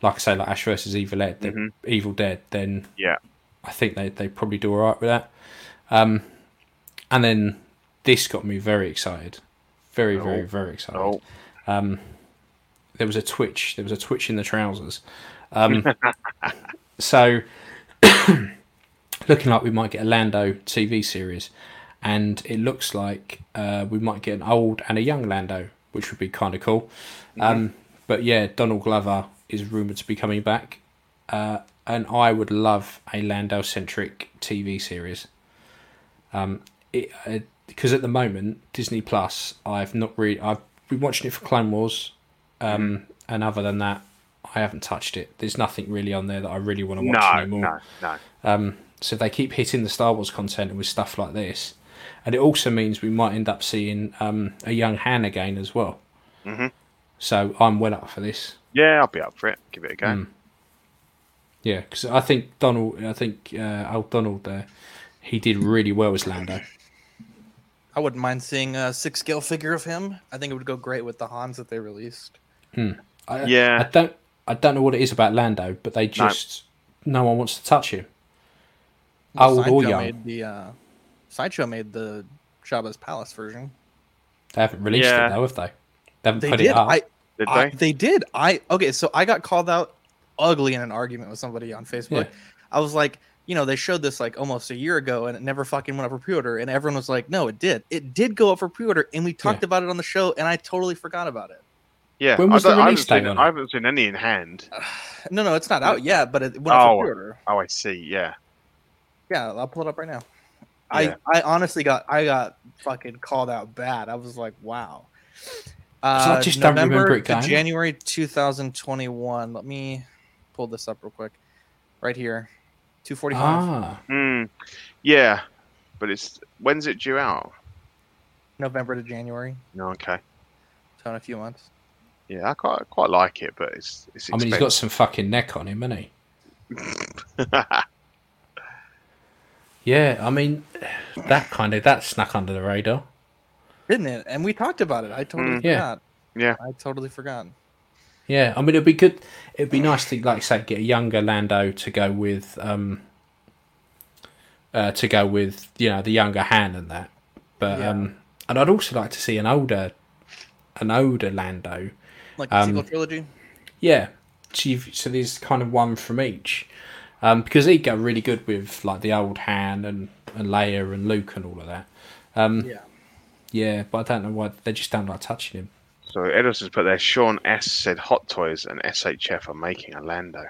like I say, like Ash versus Evil Dead, then Evil Dead, then
yeah.
I think they they probably do all right with that. Um, and then this got me very excited, very very
Oh.
very excited.
Oh,
There was a twitch. There was a twitch in the trousers. Um, so looking like we might get a Lando TV series, and it looks like uh, we might get an old and a young Lando, which would be kind of cool. Um, but yeah, Donald Glover is rumored to be coming back, uh, and I would love a Lando centric TV series. Um, it because at the moment Disney Plus, I've not really I've been watching it for Clone Wars, um, and other than that, I haven't touched it. There's nothing really on there that I really want to watch
no,
anymore.
no, no.
Um, so if they keep hitting the Star Wars content with stuff like this, and it also means we might end up seeing um, a young Han again as well.
Mhm.
So I'm well up for this.
Yeah, I'll be up for it. Give it a go.
Mm. Yeah, because I think Donald, I think uh, old Donald there, he did really well as Lando.
I wouldn't mind seeing a six scale figure of him. I think it would go great with the Hans that they released.
I,
Yeah.
I don't, I don't know what it is about Lando, but they just no, one wants to touch him.
Well,
Old or
Sideshow
young,
Made the uh, Sideshow made the Jabba's Palace version.
they haven't released
Yeah.
it though, have they? They haven't
They
put
did.
it up.
I,
Did
I
they?
they did. I okay. So I got called out ugly in an argument with somebody on Facebook.
Yeah.
I was like, you know, they showed this like almost a year ago, and it never fucking went up for pre-order. And everyone was like, no, it did. It did go up for pre-order, and we talked
Yeah.
about it on the show, and I totally forgot about it.
Yeah.
When was
I,
the
don't- I
release
haven't
date
seen,
on?
I haven't seen any in hand.
No, no, it's not out yet, but it went
Oh.
for pre-order.
Oh, I see. Yeah.
Yeah, I'll pull it up right now.
Yeah.
I I honestly got I got fucking called out bad. I was like, wow.
I
Uh,
just don't remember
November
it
to. January 2021. Let me pull this up real quick. Right here, 245.
ah,
Hmm. Yeah. But it's when's it due out?
November to January.
No. Okay.
So in a few months.
Yeah, I quite quite like it, but it's it's.
I mean, he's got some fucking neck on him, hasn't he? Yeah, I mean, that kind of that snuck under the radar.
Didn't it? And we talked about it. I totally
Mm.
Yeah.
forgot.
Yeah.
I totally forgot.
Yeah, I mean, it'd be good. It'd be nice to, like, say, get a younger Lando to go with, um, uh, to go with, you know, the younger Han and that. But
Yeah.
um, and I'd also like to see an older, an older Lando.
Like the
Um,
sequel trilogy.
Yeah, so, so there's kind of one from each, um, because he'd go really good with like the old Han and and Leia and Luke and all of that. Um,
Yeah.
yeah, but I don't know why they just don't like touching him.
so Edwards has put there. Sean S said Hot Toys and SHF are making a Lando.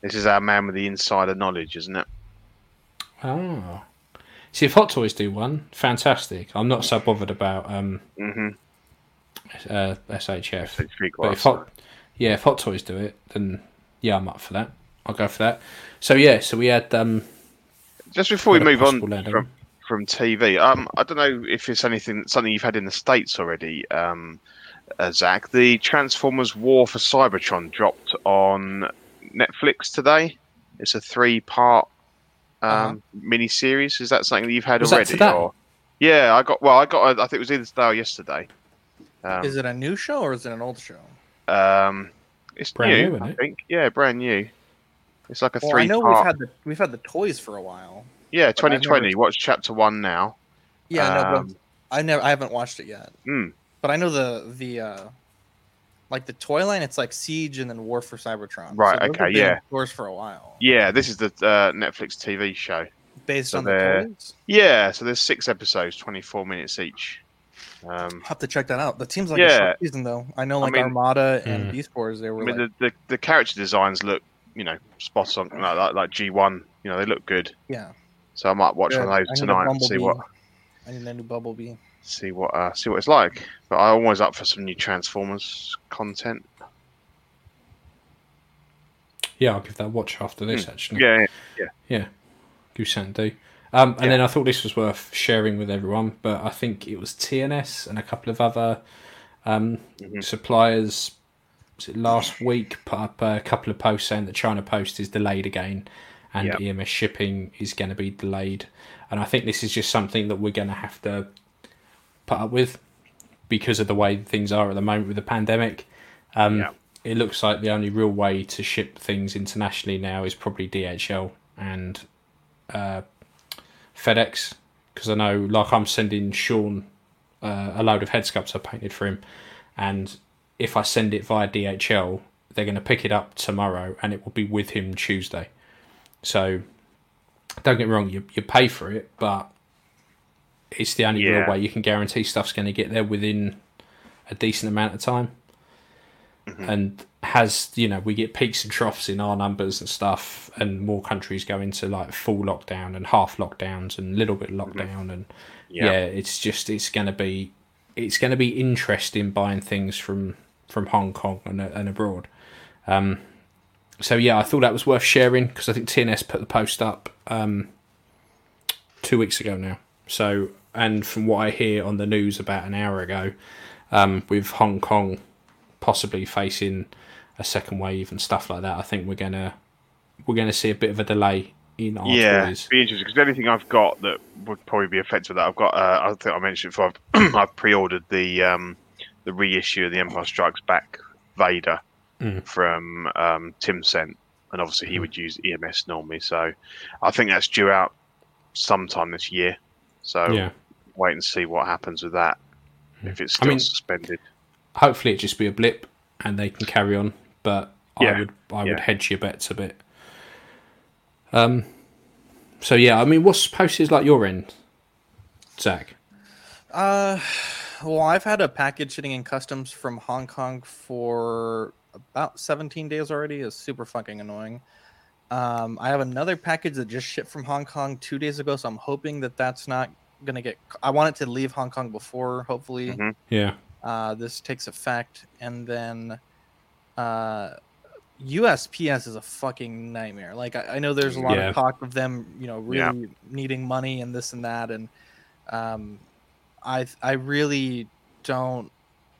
This is our man with the insider knowledge, isn't it?
Oh. See, if Hot Toys do one, fantastic. I'm not so bothered about um,
Mm-hmm.
Uh, SHF. But if. Hot, yeah, if Hot Toys do it, then yeah, I'm up for that. I'll go for that. So yeah, so we had um,
Just before we move on from, from TV, um, I don't know if it's anything something you've had in the states already, um, uh, Zach. The Transformers War for Cybertron dropped on Netflix today. It's a three-part um,
Uh-huh.
mini series. Is that something that you've had
Was
already? Or yeah, I got. Well, I got. I think it was either today or yesterday. Um,
is it a new show or is it an old show?
um, it's
Brand
new,
new, isn't
I
it?
think. Yeah, brand new. It's like a
Well, I know
three-part.
we've had the we've had the toys for a while.
yeah,
I've never
2020.
seen-
Watch chapter one now.
Yeah, I know, but
Um,
I never I haven't watched it yet.
Mm,
But I know the the uh like the toy line. It's like Siege and then War for Cybertron.
Right,
those have
okay, yeah.
in stores for a while.
yeah, this is the uh, Netflix TV show.
Based
So
on the toys.
Yeah, so there's six episodes, 24 minutes each. Um,
I'll have to check that out. That seems like a
Yeah.
short season though. I know
I
like
mean-
Armada and
Mm.
Beast Wars. They were.
I
were
mean,
like,
the, the the character designs look, you know, spot on, like, like, like G1. You know, they look good.
yeah.
So I might watch
Good.
one of those tonight and see what
I need a new Bumblebee.
see what uh, see what it's like. But I'm always up for some new Transformers content.
Yeah, I'll give that a watch after this. Actually,
Hmm. Yeah, yeah,
yeah, give something to do. Um, and
Yeah.
then I thought this was worth sharing with everyone, but I think it was TNS and a couple of other um,
Mhm.
suppliers. Last week put up a couple of posts saying that China Post is delayed again, and
Yeah.
EMS shipping is going to be delayed. And I think this is just something that we're going to have to put up with because of the way things are at the moment with the pandemic. Um,
Yeah.
It looks like the only real way to ship things internationally now is probably DHL and uh, FedEx because I know, like, I'm sending Sean uh, a load of head sculpts I painted for him, and if I send it via DHL, they're going to pick it up tomorrow, and it will be with him Tuesday. So, don't get me wrong, you you pay for it, but it's the only
Yeah.
real way you can guarantee stuff's going to get there within a decent amount of time. And has you know we get peaks and troughs in our numbers and stuff, and more countries go into like full lockdown and half lockdowns and little bit lockdown, and
Yeah.
yeah, it's just it's going to be it's going to be interesting buying things from from Hong Kong and, and abroad. Um, so yeah, I thought that was worth sharing because I think TNS put the post up um, two weeks ago now. So and from what I hear on the news about an hour ago, um, with Hong Kong possibly facing a second wave and stuff like that, I think we're gonna we're gonna see a bit of a delay in our
yeah.
toys.
Be interesting because anything I've got that would probably be affected that. I've got. Uh, I think I mentioned before. I've, I've pre-ordered the um, the reissue of the Empire Strikes Back Vader
Mm.
from um, Tim Sent, and obviously he
Mm.
would use EMS normally. So I think that's due out sometime this year. So
Yeah.
wait and see what happens with that. If it's
I mean-
suspended.
hopefully it just be a blip and they can carry on. But I would I would hedge your bets a bit. Um. So yeah, I mean, what's posted like your end, Zach?
Uh, well, I've had a package sitting in customs from Hong Kong for about 17 days already. It's super fucking annoying. Um, I have another package that just shipped from Hong Kong two days ago, so I'm hoping that that's not gonna get. I want it to leave Hong Kong before, hopefully,
Mhm.
Yeah,
uh, this takes effect, and then uh, USPS is a fucking nightmare. Like I, I know there's a lot
Yeah.
of talk of them, you know, really
Yeah.
needing money and this and that, and um, I I really don't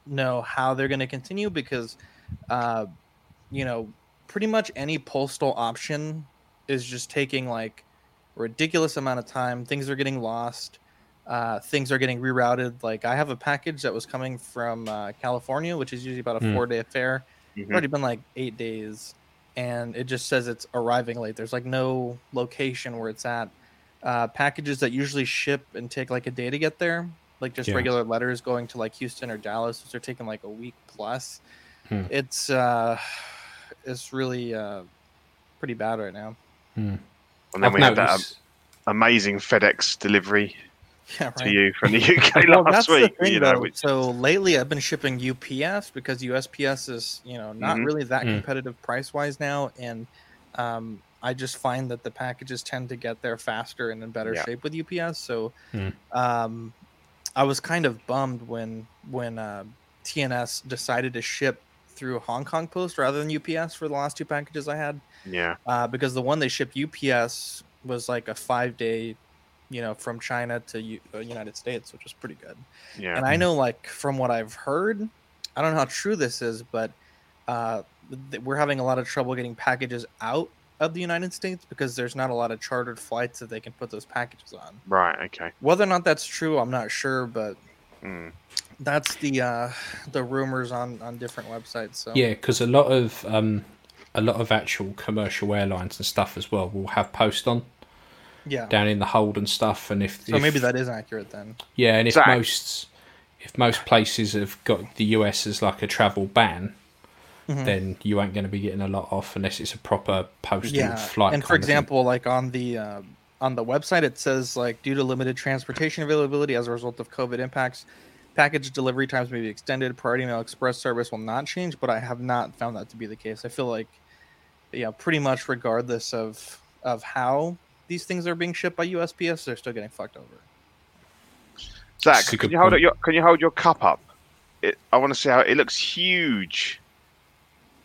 know how they're going to continue because, uh, you know, pretty much any postal option is just taking like ridiculous amount of time. Things are getting lost. Uh, things are getting rerouted. Like I have a package that was coming from uh, California, which is usually about a
Hmm.
four day affair. It's
Mhm.
already been like eight days, and it just says it's arriving late. There's like no location where it's at. Uh, packages that usually ship and take like a day to get there, like just
Yeah.
regular letters going to like Houston or Dallas, which are taking like a week plus.
Hmm.
It's uh, it's really uh, pretty bad right now.
And then
I've
we had that amazing FedEx delivery
Yeah,
to
right.
you from the UK
Well,
last
that's the
week.
thing,
you know, which,
So lately, I've been shipping UPS because USPS is, you know, not
Mhm.
really that
Mm.
competitive price wise now, and um, I just find that the packages tend to get there faster and in better
Yeah.
shape with UPS. So,
Mm.
um, I was kind of bummed when when uh, TNS decided to ship through Hong Kong Post rather than UPS for the last two packages I had
yeah,
uh, because the one they shipped UPS was like a five day, you know, from China to U- uh, United States, which was pretty good.
yeah.
And I know, like from what I've heard, I don't know how true this is, but uh, th- we're having a lot of trouble getting packages out of the United States because there's not a lot of chartered flights that they can put those packages on.
Right. Okay.
Whether or not that's true, I'm not sure, but
Mm.
that's the uh, the rumors on on different websites. So
Yeah, because a lot of um, a lot of actual commercial airlines and stuff as well will have post on
yeah.
down in the hold and stuff. And if
So
if-
maybe that is accurate then.
yeah, and if
Zach.
most if most places have got the US as like a travel ban,
Mhm.
then you ain't going to be getting a lot off unless it's a proper postal
yeah
flight.
and for
kind thing.
example like on the uh, on the website it says like due to limited transportation availability as a result of covid impacts package delivery times may be extended priority mail express service will not change but i have not found that to be the case i feel like yeah pretty much regardless of of how these things are being shipped by usps they're still getting fucked over
Zach, can you hold your Can you hold your cup up? It, I want to see how it looks huge.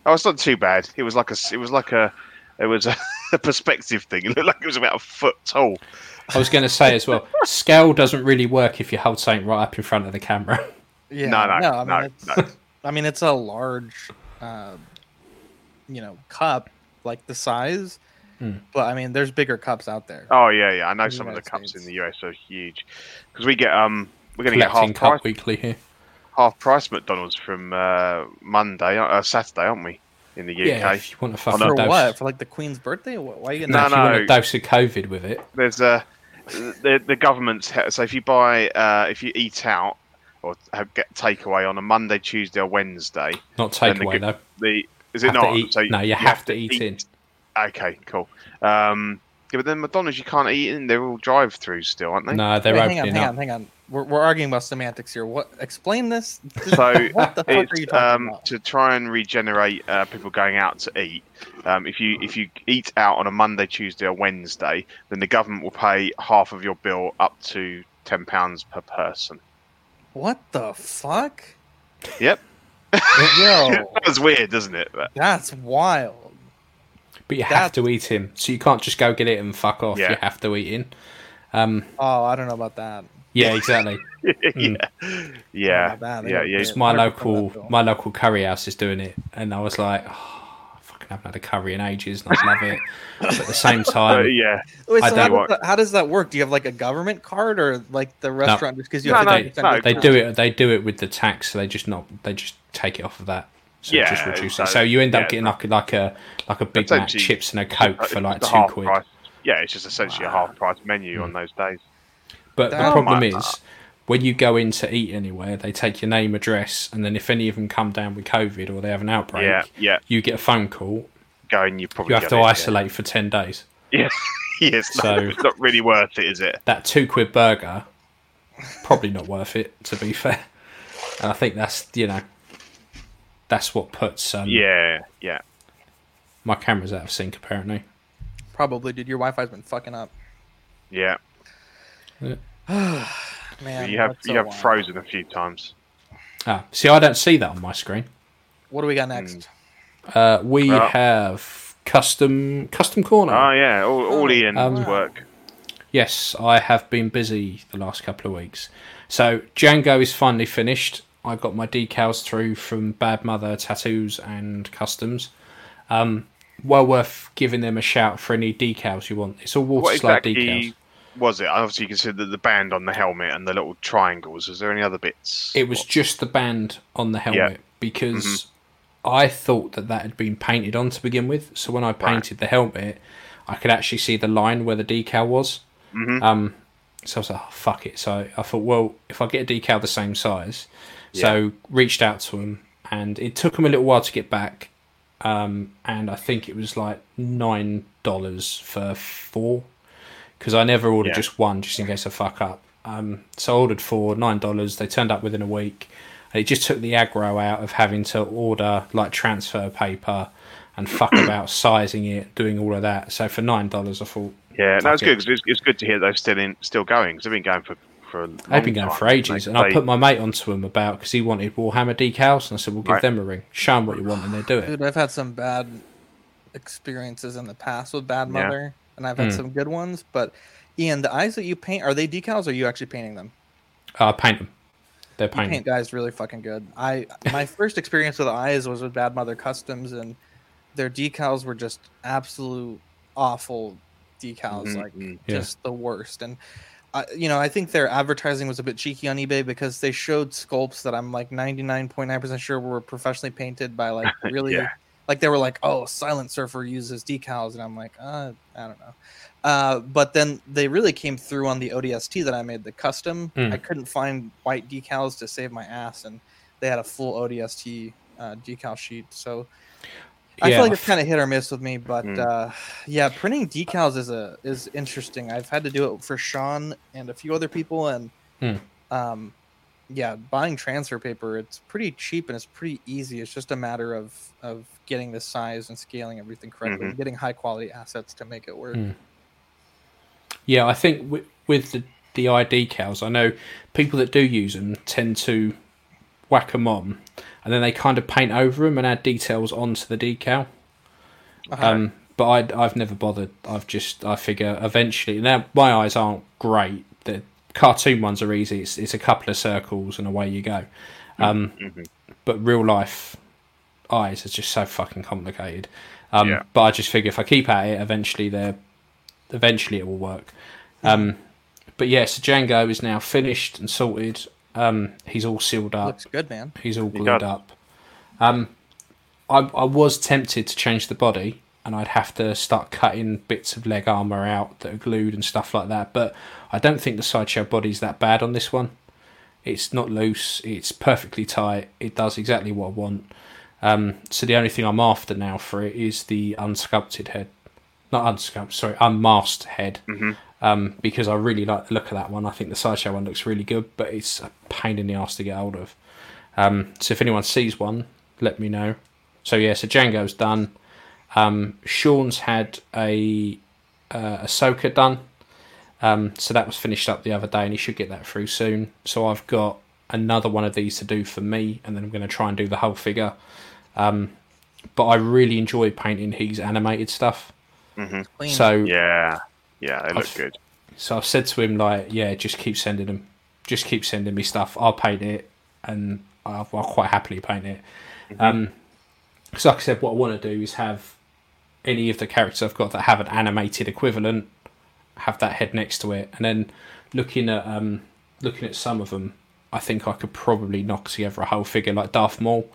Oh, it's not too bad. It was like a It was like a. It was a, a perspective thing. It looked like it was about a foot tall.
I was going to say as well, scale doesn't really work if you hold something right up in front of the camera.
yeah
No, no,
i mean
no,
it's
no.
i mean it's a large uh, you know cup like the size
Hmm.
but i mean there's bigger cups out there
Oh yeah, yeah. I know
In the
some of the cups
States.
in the US are huge because we get um we're gonna get
Collecting
half price
Weekly here.
half price McDonald's from uh, Monday uh, Saturday, aren't we? In the UK.
Yeah, if you want a fucking.
For
dose.
what? For like the Queen's birthday? Why are you getting
No,
No,
if you want a dose of COVID with it.
there's a the the government's so if you buy uh, if you eat out or have, get takeaway on a Monday, Tuesday, or Wednesday,
Not
Then the
takeaway though.
the is it
Have
not?
eat-
So
no, you have to eat in.
Okay, cool. Um, yeah, but then McDonald's you can't eat in. They're all drive-throughs still, aren't they?
No, they're
Wait, hang on,
opening
hang
up.
on, hang on. We're, we're arguing about semantics here. What? Explain this.
So
what the fuck are you
it's
talking
um,
about?
to try and regenerate uh, people going out to eat. Um, if you if you eat out on a Monday, Tuesday, or Wednesday, then the government will pay half of your bill up to ten pounds per person.
What the fuck?
Yep,
Yo,
was weird, doesn't it? But-
that's wild.
But you have to eat him, so you can't just go get it and fuck off.
Yeah.
You have to eat in. Um,
Oh, I don't know about that.
yeah, exactly.
yeah,
Mm.
yeah,
Not bad.
Yeah, yeah.
It's my local my local curry house is doing it, and I was like, oh, I fucking haven't had a curry in ages, and I love it. But at the same
Uh,
time,
yeah.
Wait, so how, does that, how does that work? Do you have like a government card or like the restaurant just because you
No,
have
no,
50%
no,
they do it. They do it with the tax, so they just not they just take it off of that. So it just
Yeah,
reduce
so-
it. So you end up
yeah,
getting like a, like a like a Big Mac, chips, and a Coke for like two quid.
Price. Yeah, it's just essentially a half price menu
Mm.
on those days.
But the problem
my-
is, when you go in to eat anywhere, they take your name, address, and then if any of them come down with COVID or they have an outbreak,
Yeah, yeah.
you get a phone call.
Going, you probably
You have to
it, yeah.
isolate for ten days.
Yeah, yes.
So-
it's not really worth it, is it?
That two quid burger, probably not worth it. To be fair, and I think that's you know, that's what puts um,
Yeah, yeah.
my cameras out of sync apparently.
Probably, dude. Your Wi-Fi's been fucking up.
Yeah,
Man,
you have you have
wild.
frozen a few times.
Ah, see, I don't see that on my screen.
What do we got next?
Uh, we
Well-
have custom custom corner.
Oh yeah, all, all
Oh,
Ian's
um,
work.
Yes, I have been busy the last couple of weeks. So Jango is finally finished. I got my decals through from Bad Mother Tattoos and Customs. Um, well worth giving them a shout for any decals you want. It's all water
What
slide
exactly
decals.
was it? Obviously, you can see the, the band on the helmet and the little triangles. Was there any other bits?
It was just the band on the helmet because
Mm-hmm.
I thought that that had been painted on to begin with. So when I painted the helmet, I could actually see the line where the decal was.
Mhm.
Um, so I was like, oh, fuck it. So I thought, well, if I get a decal the same size, so reached out to him, and it took him a little while to get back. Um, and I think it was like nine dollars for four, because I never ordered
Yeah.
just one, just in case I fuck up. Um, so I ordered four, nine dollars. They turned up within a week. And it just took the aggro out of having to order like transfer paper and fuck about sizing it, doing all of that. So for nine dollars, I thought
yeah, no, it's
fuck
good
it.
'cause it's, it's good to hear they're still in, still going because they've been going for for. A
They've been going
time.
for ages,
They-
and I put my mate onto him about because he wanted Warhammer decals, and I said, "We'll give
Right.
them a ring. Show them what you want, and they do it."
Dude, I've had some bad experiences in the past with Bad
Yeah.
Mother, and I've had
Hmm.
some good ones. But Ian, the eyes that you paint are they decals? Or are you actually painting them?
I paint them. They're
The
painted.
paint guy is really fucking good. I my first experience with eyes was with Bad Mother Customs, and their decals were just absolute awful decals,
Mhm,
like
mhm.
Yeah.
just the worst. And You know, I think their advertising was a bit cheeky on eBay because they showed sculpts that I'm like 99.9% sure were professionally painted by like really
Yeah.
like they were like, oh, Silent Surfer uses decals, and I'm like, uh, I don't know. Uh, but then they really came through on the ODST that I made, the custom.
Mm.
I couldn't find white decals to save my ass, and they had a full ODST uh, decal sheet. So I
Yeah.
feel like it's kind of hit or miss with me, but
Mm.
uh, yeah, printing decals is a is interesting. I've had to do it for Sean and a few other people, and
Mm.
um, yeah, buying transfer paper it's pretty cheap and it's pretty easy. It's just a matter of of getting the size and scaling everything correctly, and getting high quality assets to make it work.
Mm. Yeah, I think with, with the the ID cows, I know people that do use them tend to whack them on, and then they kind of paint over them and add details onto the decal.
Uh-huh.
Um, but I, I've never bothered. I've just I figure eventually. Now my eyes aren't great. The cartoon ones are easy. It's it's a couple of circles and away you go. Um,
Mhm.
but real life eyes is just so fucking complicated. Um,
Yeah.
But I just figure if I keep at it, eventually they're eventually it will work. Um, but yeah, so Jango is now finished and sorted. Um, he's all sealed up.
Looks good, man.
He's all glued up. Um, I, I was tempted to change the body, and I'd have to start cutting bits of leg armor out that are glued and stuff like that. But I don't think the sideshow body's that bad on this one. It's not loose. It's perfectly tight. It does exactly what I want. Um, so the only thing I'm after now for it is the unsculpted head, not unsculpted. Sorry, unmasked head.
Mhm.
Um, because I really like the look of that one. I think the sideshow one looks really good, but it's a pain in the ass to get hold of. Um, so if anyone sees one, let me know. So yeah, so Jango's done. Um, Sean's had a uh, Ahsoka done. Um, so that was finished up the other day, and he should get that through soon. So I've got another one of these to do for me, and then I'm going to try and do the whole figure. Um, but I really enjoy painting his animated stuff.
Clean.
So
Yeah, yeah, they look
I've-
good.
so I've said to him like, yeah, just keep sending them, just keep sending me stuff. I'll paint it, and I'll, I'll quite happily paint it. Um, because like I said, what I want to do is have any of the characters I've got that have an animated equivalent, have that head next to it, and then looking at um, looking at some of them, I think I could probably knock together a whole figure like Darth Maul.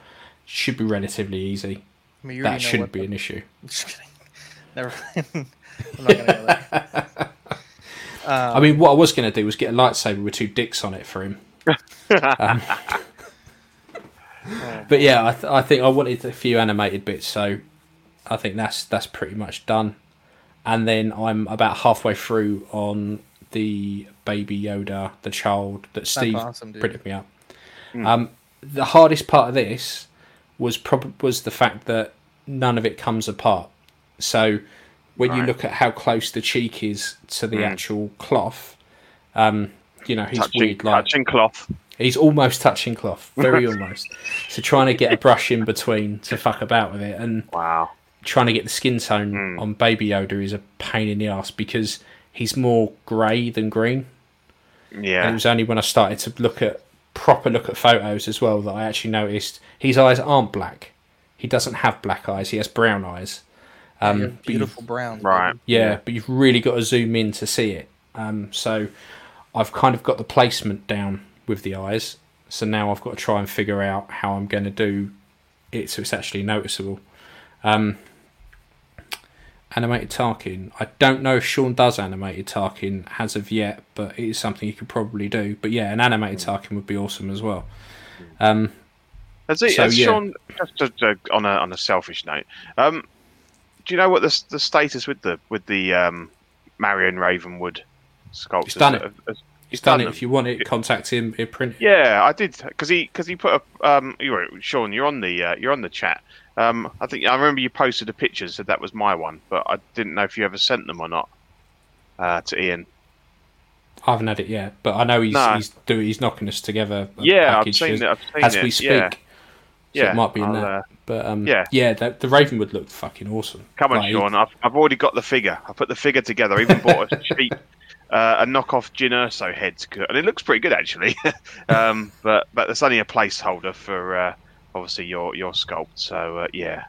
Should be relatively easy.
I mean,
That
already
shouldn't be
the-
an issue.
Just kidding. Never. I'm not gonna go there.
I mean, what I was going to do was get a lightsaber with two dicks on it for him. um, but yeah, I, th- I think I wanted a few animated bits, so I think that's that's pretty much done. And then I'm about halfway through on the baby Yoda, the child that Steve
awesome,
printed me up. Um, the hardest part of this was prob- was the fact that none of it comes apart. So when you look at how close the cheek is to the actual cloth, um, you know he's
touching,
weird. Like
touching cloth.
he's almost touching cloth, very almost. So trying to get a brush in between to fuck about with it, and
Wow.
trying to get the skin tone
Hmm.
on Baby Yoda is a pain in the ass because he's more grey than green. Yeah, and it was only when I started to look at proper look at photos as well that I actually noticed his eyes aren't black. He doesn't have black eyes. He has brown eyes. Um,
You're
but you've-
beautiful brown.
Right.
yeah, but you've really got to zoom in to see it. Um, so I've kind of got the placement down with the eyes. So now I've got to try and figure out how I'm going to do it so it's actually noticeable. Um, animated Tarkin. I don't know if Sean does animated Tarkin as of yet, but it is something he could probably do. But yeah, an animated Tarkin would be awesome as well. Um,
Has, he,
So,
has
yeah.
Sean just, just on a on a selfish note? Um, do you know what the the status with the with the um, Marion Ravenwood sculptures?
He's done it.
Have- has-
he's done it.
them?
If you want it, contact him. He'll print it.
Yeah, I did because he because he put a um. You were, Sean, you're on the uh, you're on the chat. Um, I think I remember you posted a picture and said that was my one, but I didn't know if you ever sent them or not uh, to Ian.
I haven't had it yet, but I know he's
No.
he's doing he's knocking us together.
Yeah, I've seen
as,
it. I've seen
as
it.
we speak.
Yeah.
So
Yeah,
it might be in
I'll,
that.
uh,
but um,
yeah.
yeah, the, the Ravenwood looked fucking awesome.
Come on,
Like,
Sean. I've, I've already got the figure. I put the figure together. I even bought a cheap, uh, a knockoff Jyn Erso head, and it looks pretty good actually. um, but but there's only a placeholder for uh, obviously your your sculpt. So uh, yeah,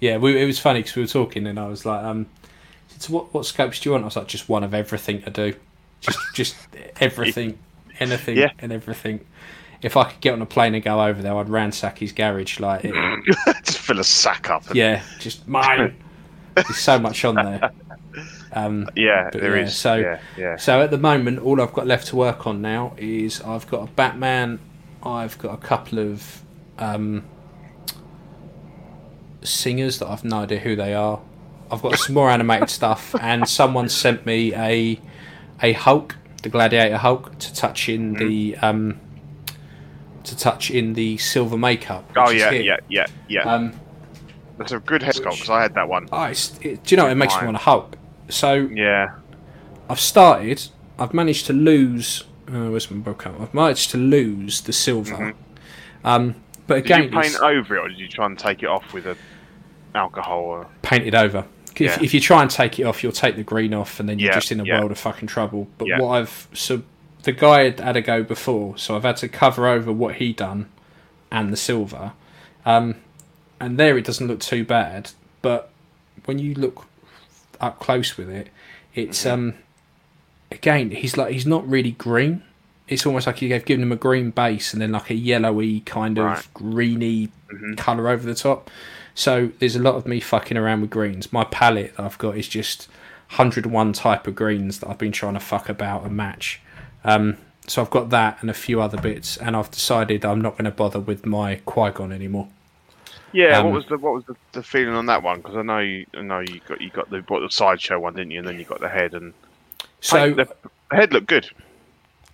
Yeah, we, it was funny because we were talking, and I was like, um, so "What what sculpts do you want?" I was like, "Just one of everything to do, just just everything, anything,
Yeah.
and everything." If I could get on a plane and go over there, I'd ransack his garage. Like, it,
just fill a sack up. And,
yeah, just mine. There's so much on there. Um,
yeah, there
yeah,
is.
so-
yeah, yeah.
So at the moment, all I've got left to work on now is I've got a Batman, I've got a couple of um, singers that I've no idea who they are. I've got some more animated stuff, and someone sent me a a Hulk, the Gladiator Hulk, to touch in the um, to touch in the silver makeup.
Oh yeah, yeah, yeah, yeah.
Um,
That's a good head sculpt because I had that one.
oh, it, do you know what? it makes me want to Hulk? So
Yeah.
I've started. I've managed to lose. Uh, where's my book? I've managed to lose the silver. Um, but
Mm-hmm. Did
again,
you paint over it, or did you try and take it off with a alcohol? Or...
painted over. If,
Yeah.
if you try and take it off, you'll take the green off, and then you're
Yeah,
just in a
yeah.
world of fucking trouble. But what I've so the guy had had a go before, so I've had to cover over what he done and the silver. Um, and there it doesn't look too bad, but when you look up close with it, it's
Mm-hmm.
um again he's like he's not really green. It's almost like you've given him a green base and then like a yellowy kind of
Right. Mm-hmm.
greeny colour over the top. So there's a lot of me fucking around with greens. My palette that I've got is just 101 type of greens that I've been trying to fuck about and match. Um, so I've got that and a few other bits, and I've decided I'm not going to bother with my Qui Gon anymore.
Yeah.
Um,
what was the what was the, the feeling on that one? Because I know you I know you got you got the bought the sideshow one, didn't you? And then you got the head and
So
the, the head looked good.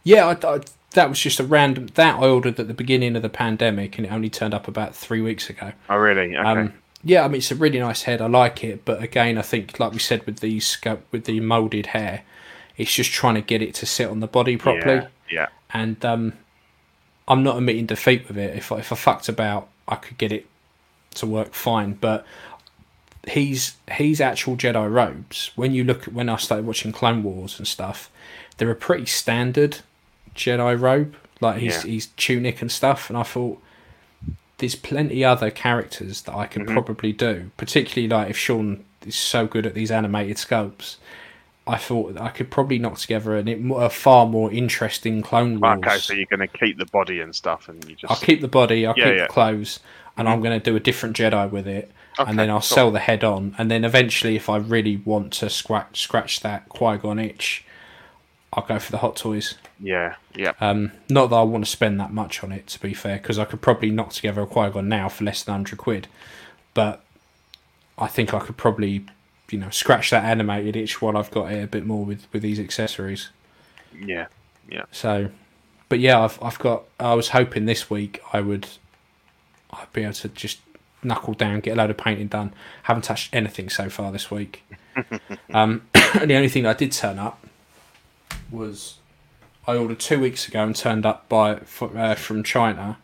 Yeah, I, I, that was just a random. That I ordered at the beginning of the pandemic, and it only turned up about three weeks ago.
Oh really? Okay.
Um, yeah, I mean it's a really nice head. I like it, but again, I think like we said with the with the molded hair, it's just trying to get it to sit on the body properly.
Yeah. yeah.
And um, I'm not admitting defeat with it. If I, if I fucked about, I could get it to work fine. But he's he's actual Jedi robes. When you look at when I started watching Clone Wars and stuff, they're a pretty standard Jedi robe, like his
Yeah.
his tunic and stuff. And I thought there's plenty other characters that I could
Mm-hmm.
probably do, particularly like if Sean is so good at these animated sculpts. I thought I could probably knock together an, a far more interesting Clone Wars.
Okay, so you're going to keep the body and stuff, and you just
I'll keep the body, I'll
Yeah,
keep
yeah.
The clothes, and I'm going to do a different Jedi with it,
Okay,
and then I'll
cool.
sell the head on, and then eventually, if I really want to scratch scratch that Qui Gon itch, I'll go for the Hot Toys.
yeah, yeah.
Um, not that I want to spend that much on it, to be fair, because I could probably knock together a Qui Gon now for less than hundred quid, but I think I could probably, you know, scratch that animated itch while I've got it a bit more with with these accessories.
Yeah, yeah.
So, but yeah, I've I've got. I was hoping this week I would, I'd be able to just knuckle down, get a load of painting done. Haven't touched anything so far this week. um, and the only thing I did turn up was I ordered two weeks ago and turned up by uh, from China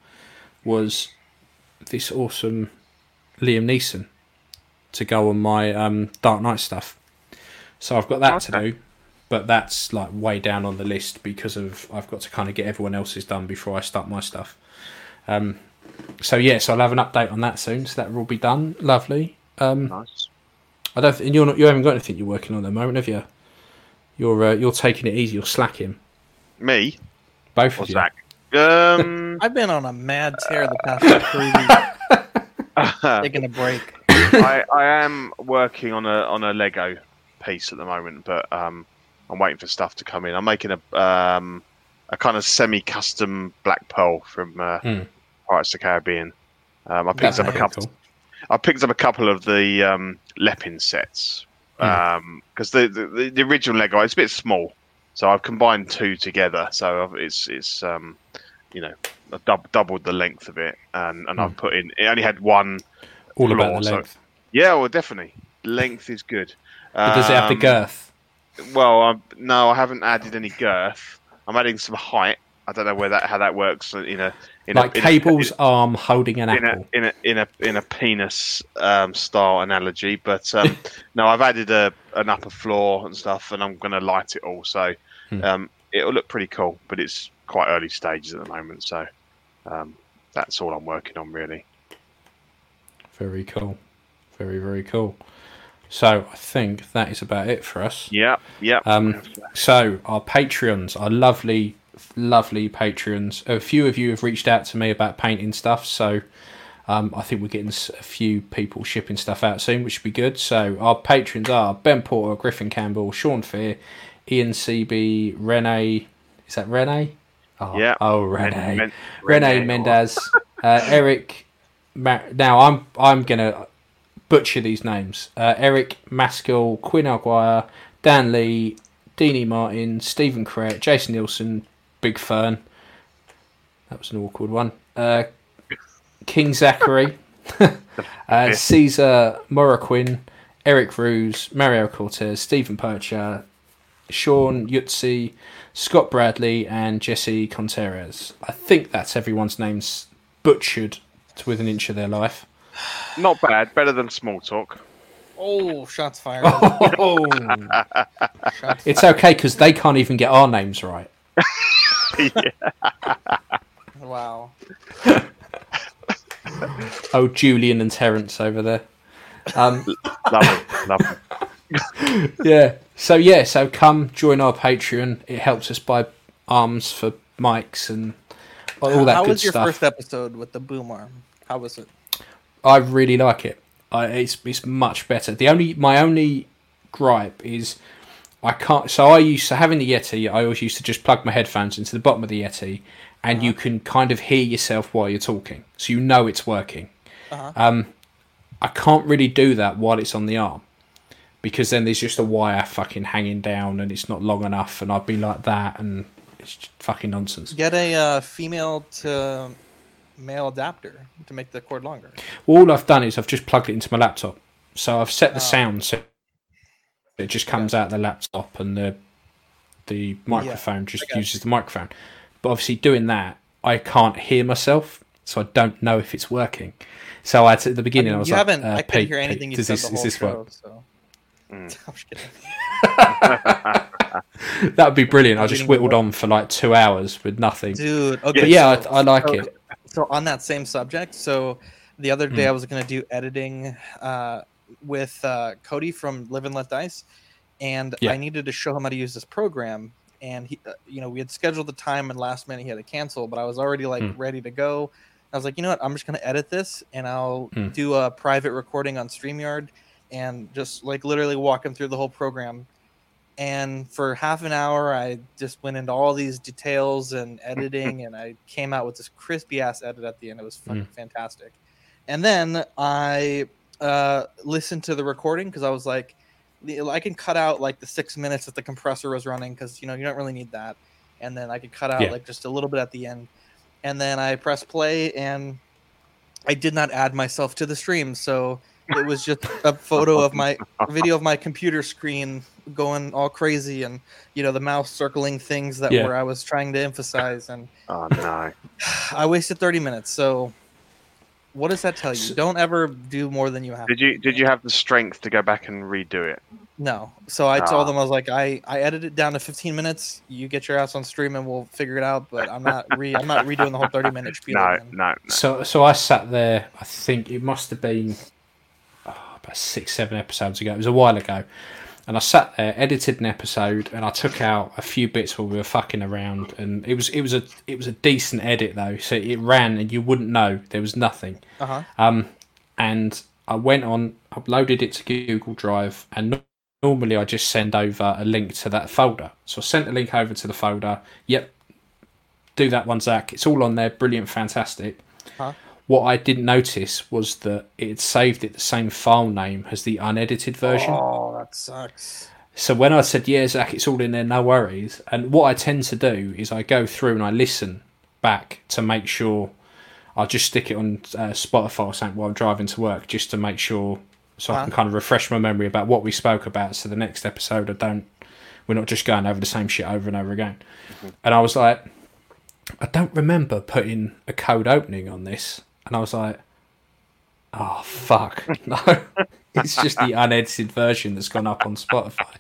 was this awesome Liam Neeson to go on my um, Dark Knight stuff. So I've got that to do, but that's like way down on the list because of I've got to kind of get everyone else's done before I start my stuff. Um, so yeah, so I'll have an update on that soon. So that will be done. Lovely. Um,
Nice.
I don't. And you're not. You haven't got anything you're working on at the moment, have you? You're uh, you're taking it easy. You're slacking.
Me
Both
or
of you.
Um,
I've been on a mad tear the past three weeks, taking a break.
I, I am working on a on a Lego piece at the moment, but um, I'm waiting for stuff to come in. I'm making a um, a kind of semi-custom Black Pearl from uh,
Hmm.
Pirates of the Caribbean. Um, I picked
That's
up a couple.
cool.
I picked up a couple of the um, Lepin sets
Hmm.
because the, the the original Lego it's a bit small, so I've combined two together. So I've, it's it's um, you know I've dub- doubled the length of it, and, and
Hmm.
I've put in. It only had one.
All about
floor,
the
so-
length.
Yeah, well, definitely length is good.
But does it have the
Um,
girth?
Well, i no, I haven't added any girth. I'm adding some height. I don't know where that how that works in a in
like
a, in
cable's
a,
arm holding an
in a,
apple.
in a in a in a penis um, style analogy, but um, no, I've added a an upper floor and stuff, and I'm going to light it all, so
Hmm.
um, it'll look pretty cool. But it's quite early stages at the moment, so um, that's all I'm working on really.
Very cool. Very, very cool. So I think that is about it for us.
Yeah, yeah.
Um, so our Patreons, our lovely, lovely Patreons. A few of you have reached out to me about painting stuff, so um, I think we're getting a few people shipping stuff out soon, which should be good. So our patrons are Ben Porter, Griffin Campbell, Sean Fear, Ian CB, Rene. Is that Rene? Oh,
Yeah.
Oh, Rene.
Men-
Renee
Renee,
Mendez, uh, Eric. Ma- now I'm I'm gonna butcher these names. Uh, Eric Maskell, Quinn Aguirre, Dan Lee, Deanie Martin, Stephen Crett, Jason Nielsen, Big Fern. That was an awkward one. Uh, King Zachary, uh, Caesar Moraquin, Eric Ruse, Mario Cortez, Stephen Percher, Sean Yutzi, Scott Bradley, and Jesse Contreras. I think that's everyone's names butchered to within an inch of their life.
Not bad. Better than small talk.
Oh, shots fired.
Oh,
shots
it's okay because they can't even get our names right.
Wow.
Oh, Julian and Terence over there. Um,
Lovely, lovely.
yeah. So yeah. So come join our Patreon. It helps us buy arms for mics and all that
How
good
was your
stuff.
first episode with the boom arm? How was it?
I really like it. I, it's it's much better. The only my only gripe is I can't. So I used to having the Yeti. I always used to just plug my headphones into the bottom of the Yeti, and you can kind of hear yourself while you're talking, so you know it's working. Um, I can't really do that while it's on the arm because then there's just a wire fucking hanging down and it's not long enough, and I'd be like that, and it's just fucking nonsense.
Get a uh, female to male adapter to make the cord longer.
Well, all I've done is I've just plugged it into my laptop. So I've set the sound so it just comes out the laptop and the the microphone just uses the microphone. But obviously doing that, I can't hear myself, so I don't know if it's working. So I at the beginning I,
I
was
you
like,
haven't.
uh,
I couldn't
Pete,
hear
Pete,
anything you
does
said
this,
the
does
whole
this
show.
work?
So.
Mm.
I'm just kidding.
That would be brilliant. I just whittled on for like two hours with nothing.
Dude, okay.
But yeah,
so-
I, I like
so-
it.
So on that same subject, so the other day
Hmm.
I was gonna do editing uh, with uh, Cody from Live and Let Dice, and
Yeah.
I needed to show him how to use this program. And he, uh, you know, we had scheduled the time, and last minute he had to cancel. But I was already like
Hmm.
ready to go. I was like, you know what? I'm just gonna edit this, and I'll
Hmm.
do a private recording on Streamyard, and just like literally walk him through the whole program. And for half an hour, I just went into all these details and editing, and I came out with this crispy ass edit at the end. It was fucking fantastic. And then I uh, listened to the recording because I was like, I can cut out like the six minutes that the compressor was running because you know you don't really need that. And then I could cut out
Yeah.
like just a little bit at the end. And then I pressed play, and I did not add myself to the stream, so it was just a photo of my video of my computer screen going all crazy and you know the mouse circling things that
Yeah.
were I was trying to emphasize and
Oh no.
I wasted 30 minutes. So what does that tell you?
So-
Don't ever do more than you have.
Did you did you have the strength to go back and redo it?
No. So I told
Ah.
them I was like I I edited it down to 15 minutes. You get your ass on stream and we'll figure it out, but I'm not re I'm not redoing the whole 30 minute spiel
No, no, no.
So so I sat there. I think it must have been oh, about six, seven episodes ago. It was a while ago, and I sat there, edited an episode, and I took out a few bits where we were fucking around, and it was it was a it was a decent edit though. So it ran, and you wouldn't know there was nothing.
Uh-huh.
Um, and I went on, uploaded it to Google Drive, and no- normally I just send over a link to that folder. So I sent a link over to the folder. Yep, do that one, Zach. It's all on there. Brilliant, fantastic.
Huh?
What I didn't notice was that it saved it the same file name as the unedited version.
Oh, that sucks.
So when I said, yeah, Zach, it's all in there, no worries. And what I tend to do is I go through and I listen back to make sure I just stick it on uh, Spotify or something while I'm driving to work just to make sure so I can kind of refresh my memory about what we spoke about. So the next episode, I don't, we're not just going over the same shit over and over again. And I was like, I don't remember putting a code opening on this, and I was like, "Oh fuck, no!" it's just the unedited version that's gone up on Spotify,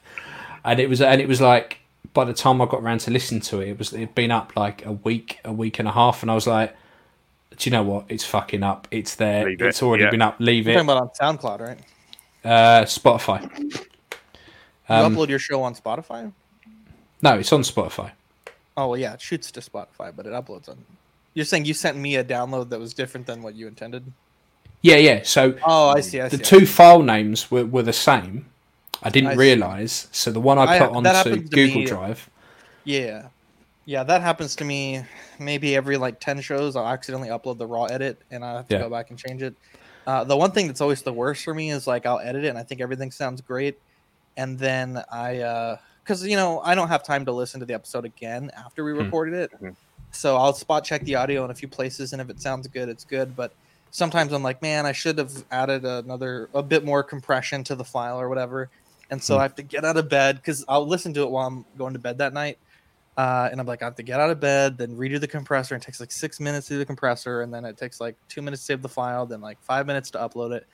and it was and it was like by the time I got around to listen to it, it was it'd been up like a week, a week and a half, and I was like, "Do you know what? It's fucking up. It's there.
Leave it,
it's already
yeah.
been up. Leave
You're
it."
talking about on SoundCloud, right?
Uh, Spotify.
You
Um,
upload your show on Spotify?
no, it's on Spotify.
Oh well, yeah, it shoots to Spotify, but it uploads on. You're saying you sent me a download that was different than what you intended?
Yeah, yeah. So
Oh, I see. I
the
see.
two file names were, were the same. I didn't
I see.
realize. So the one I
I-
put
that
onto
to
Google
me-
Drive.
Yeah, yeah, that happens to me. Maybe every like ten shows, I'll accidentally upload the raw edit, and I have to
Yeah.
go back and change it. Uh, the one thing that's always the worst for me is like I'll edit it, and I think everything sounds great, and then I, because you know, I don't have time to listen to the episode again after we
Hmm.
recorded it,
Mhm.
So I'll spot check the audio in a few places, and if it sounds good, it's good. But sometimes I'm like, man, I should have added another a bit more compression to the file or whatever. And so
Hmm.
I have to get out of bed because I'll listen to it while I'm going to bed that night. Uh, and I'm like, I have to get out of bed, then redo the compressor. And it takes like six minutes to do the compressor, and then it takes like two minutes to save the file, then like five minutes to upload it.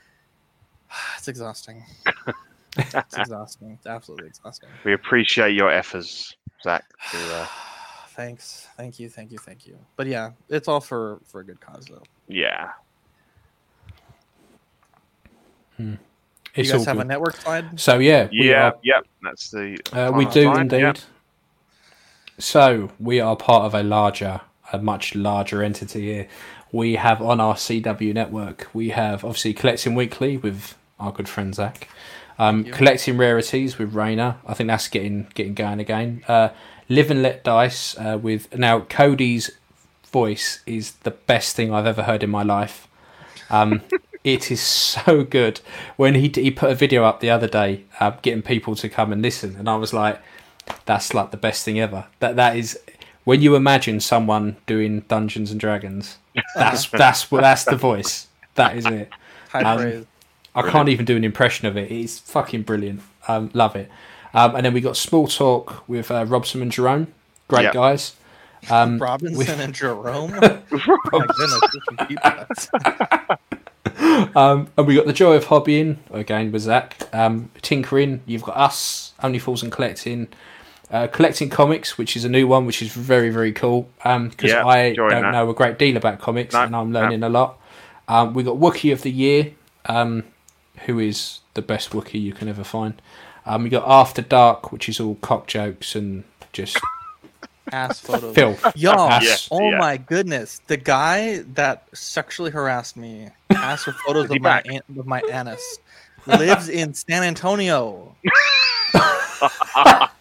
It's exhausting. it's exhausting. It's absolutely exhausting.
We appreciate your efforts, Zach. To, uh,
Thanks, thank you, thank you, thank you. But yeah, it's all for for a good cause though.
yeah.
It's
you guys
all
have a network slide?
So yeah, we
Yeah.
are
Yep. That's the.
Uh, we do
slide,
indeed.
yep.
So we are part of a larger, a much larger entity here. We have on our CW network, we have obviously Collecting Weekly with our good friend Zach. Um, collecting rarities with Rainer. I think that's getting getting going again. Uh, Live and Let Dice uh, with now Cody's voice is the best thing I've ever heard in my life. Um, it is so good. When he he put a video up the other day, uh, getting people to come and listen, and I was like, "That's like the best thing ever." That that is when you imagine someone doing Dungeons and Dragons. That's that's that's the voice. That is it. Um,
praise.
I can't even do an impression of it. It's fucking brilliant. Um, love it. Um, and then we got Small Talk with uh, Robson and Jerome. Great
Yep.
guys. Um,
Robinson
with-
and Jerome. oh goodness, there's some people.
Um, and we got the joy of hobbying again with Zach. Um, tinkering. You've got us. Only Fools and collecting. Uh, collecting comics, which is a new one, which is very very cool. Because
Yeah,
I don't
that.
know a great deal about comics,
No,
and I'm
no.
learning a lot. Um, we got Wookie of the Year, um, who is the best Wookiee you can ever find. Um, we got After Dark, which is all cock jokes and just
Ass photos.
filth.
Y'all,
Ass.
oh
yeah.
my goodness, the guy that sexually harassed me, asked for photos
he
of my
back?
an- of my anus, lives in San Antonio.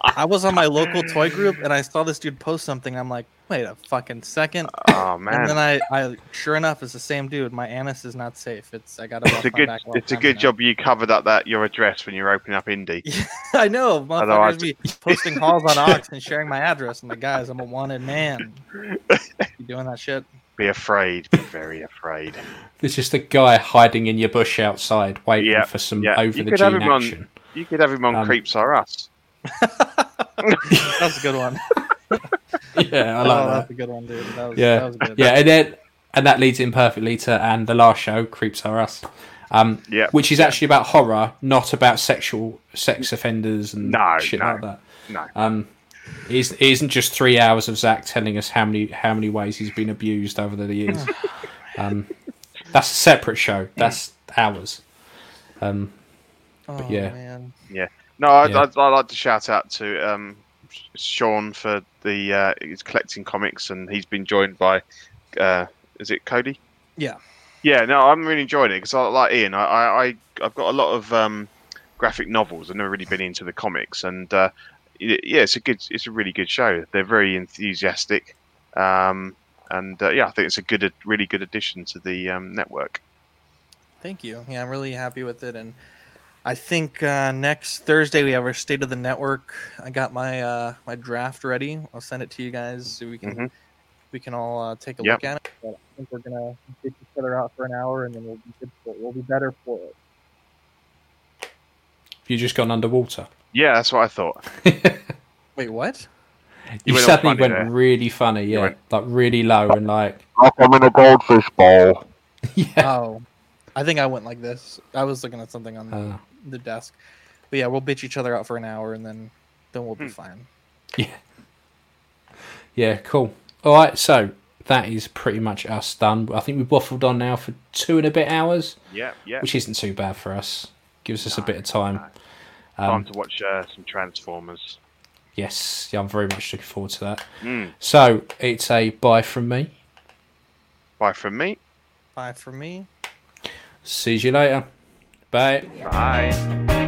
I was on my local toy group and I saw this dude post something. I'm like, wait a fucking second.
Oh man.
And then I, I, sure enough, it's the same dude. My anus is not safe. It's I got it.
it's a good. It's a good job you covered up that your address when you're opening up Indy.
I know,
Otherwise-
motherfuckers be posting calls on Ox and sharing my address. I'm like, guys, I'm a wanted man. You doing that shit?
Be afraid. Be very afraid.
There's just a guy hiding in your bush outside, waiting
Yeah,
for some
yeah.
over
You
the
could
gene
him on-
action.
You could have him on
Um,
Creeps Are Us.
That's a good one.
Yeah, I
oh,
like that.
that's a good one, dude. That was,
yeah,
that was good.
yeah, and then and that leads in perfectly to and the last show, Creeps Are Us, um,
Yeah.
which is actually about horror, not about sexual sex offenders and
No,
shit
no.
like that.
No.
Um, it is- it isn't just three hours of Zach telling us how many how many ways he's been abused over the years. um, that's a separate show. That's ours. Um,
oh,
yeah.
man.
No, I'd,
Yeah.
I'd, I'd like to shout out to um, Sean for the uh, he's collecting comics, and he's been joined by uh, is it Cody?
Yeah.
Yeah, no, I'm really enjoying it because I like Ian. I, I, I've got a lot of um, graphic novels. I've never really been into the comics, and uh, y- yeah, it's a good, it's a really good show. They're very enthusiastic, um, and uh, yeah, I think it's a good, really good addition to the um, network.
Thank you. Yeah, I'm really happy with it, and I think uh, next Thursday we have our state of the network. I got my uh, my draft ready. I'll send it to you guys so we can
Mhm.
we can all uh, take a
Yep.
look at it. But I think we're gonna get each other out for an hour, and then we'll be good for it. We'll be better for it.
you just gone underwater.
Yeah, that's what I thought.
Wait, what?
You,
went
suddenly went
there.
really funny, yeah,
went-
like really low and like
Like I'm in a goldfish bowl.
yeah.
Oh, I think I went like this. I was looking at something on the,
Uh,
the desk. But yeah, we'll bitch each other out for an hour and then then we'll be
Hmm.
fine.
yeah, Yeah, cool. All right, so that is pretty much us done. I think we've waffled on now for two and a bit hours,
Yeah, yeah.
which isn't too bad for us. Gives us a bit of time.
no. Time
Um,
to watch uh, some Transformers.
yes, yeah, I'm very much looking forward to that.
Mm.
So it's a bye from me.
Bye from me.
Bye from me.
See you later. Bye.
Bye.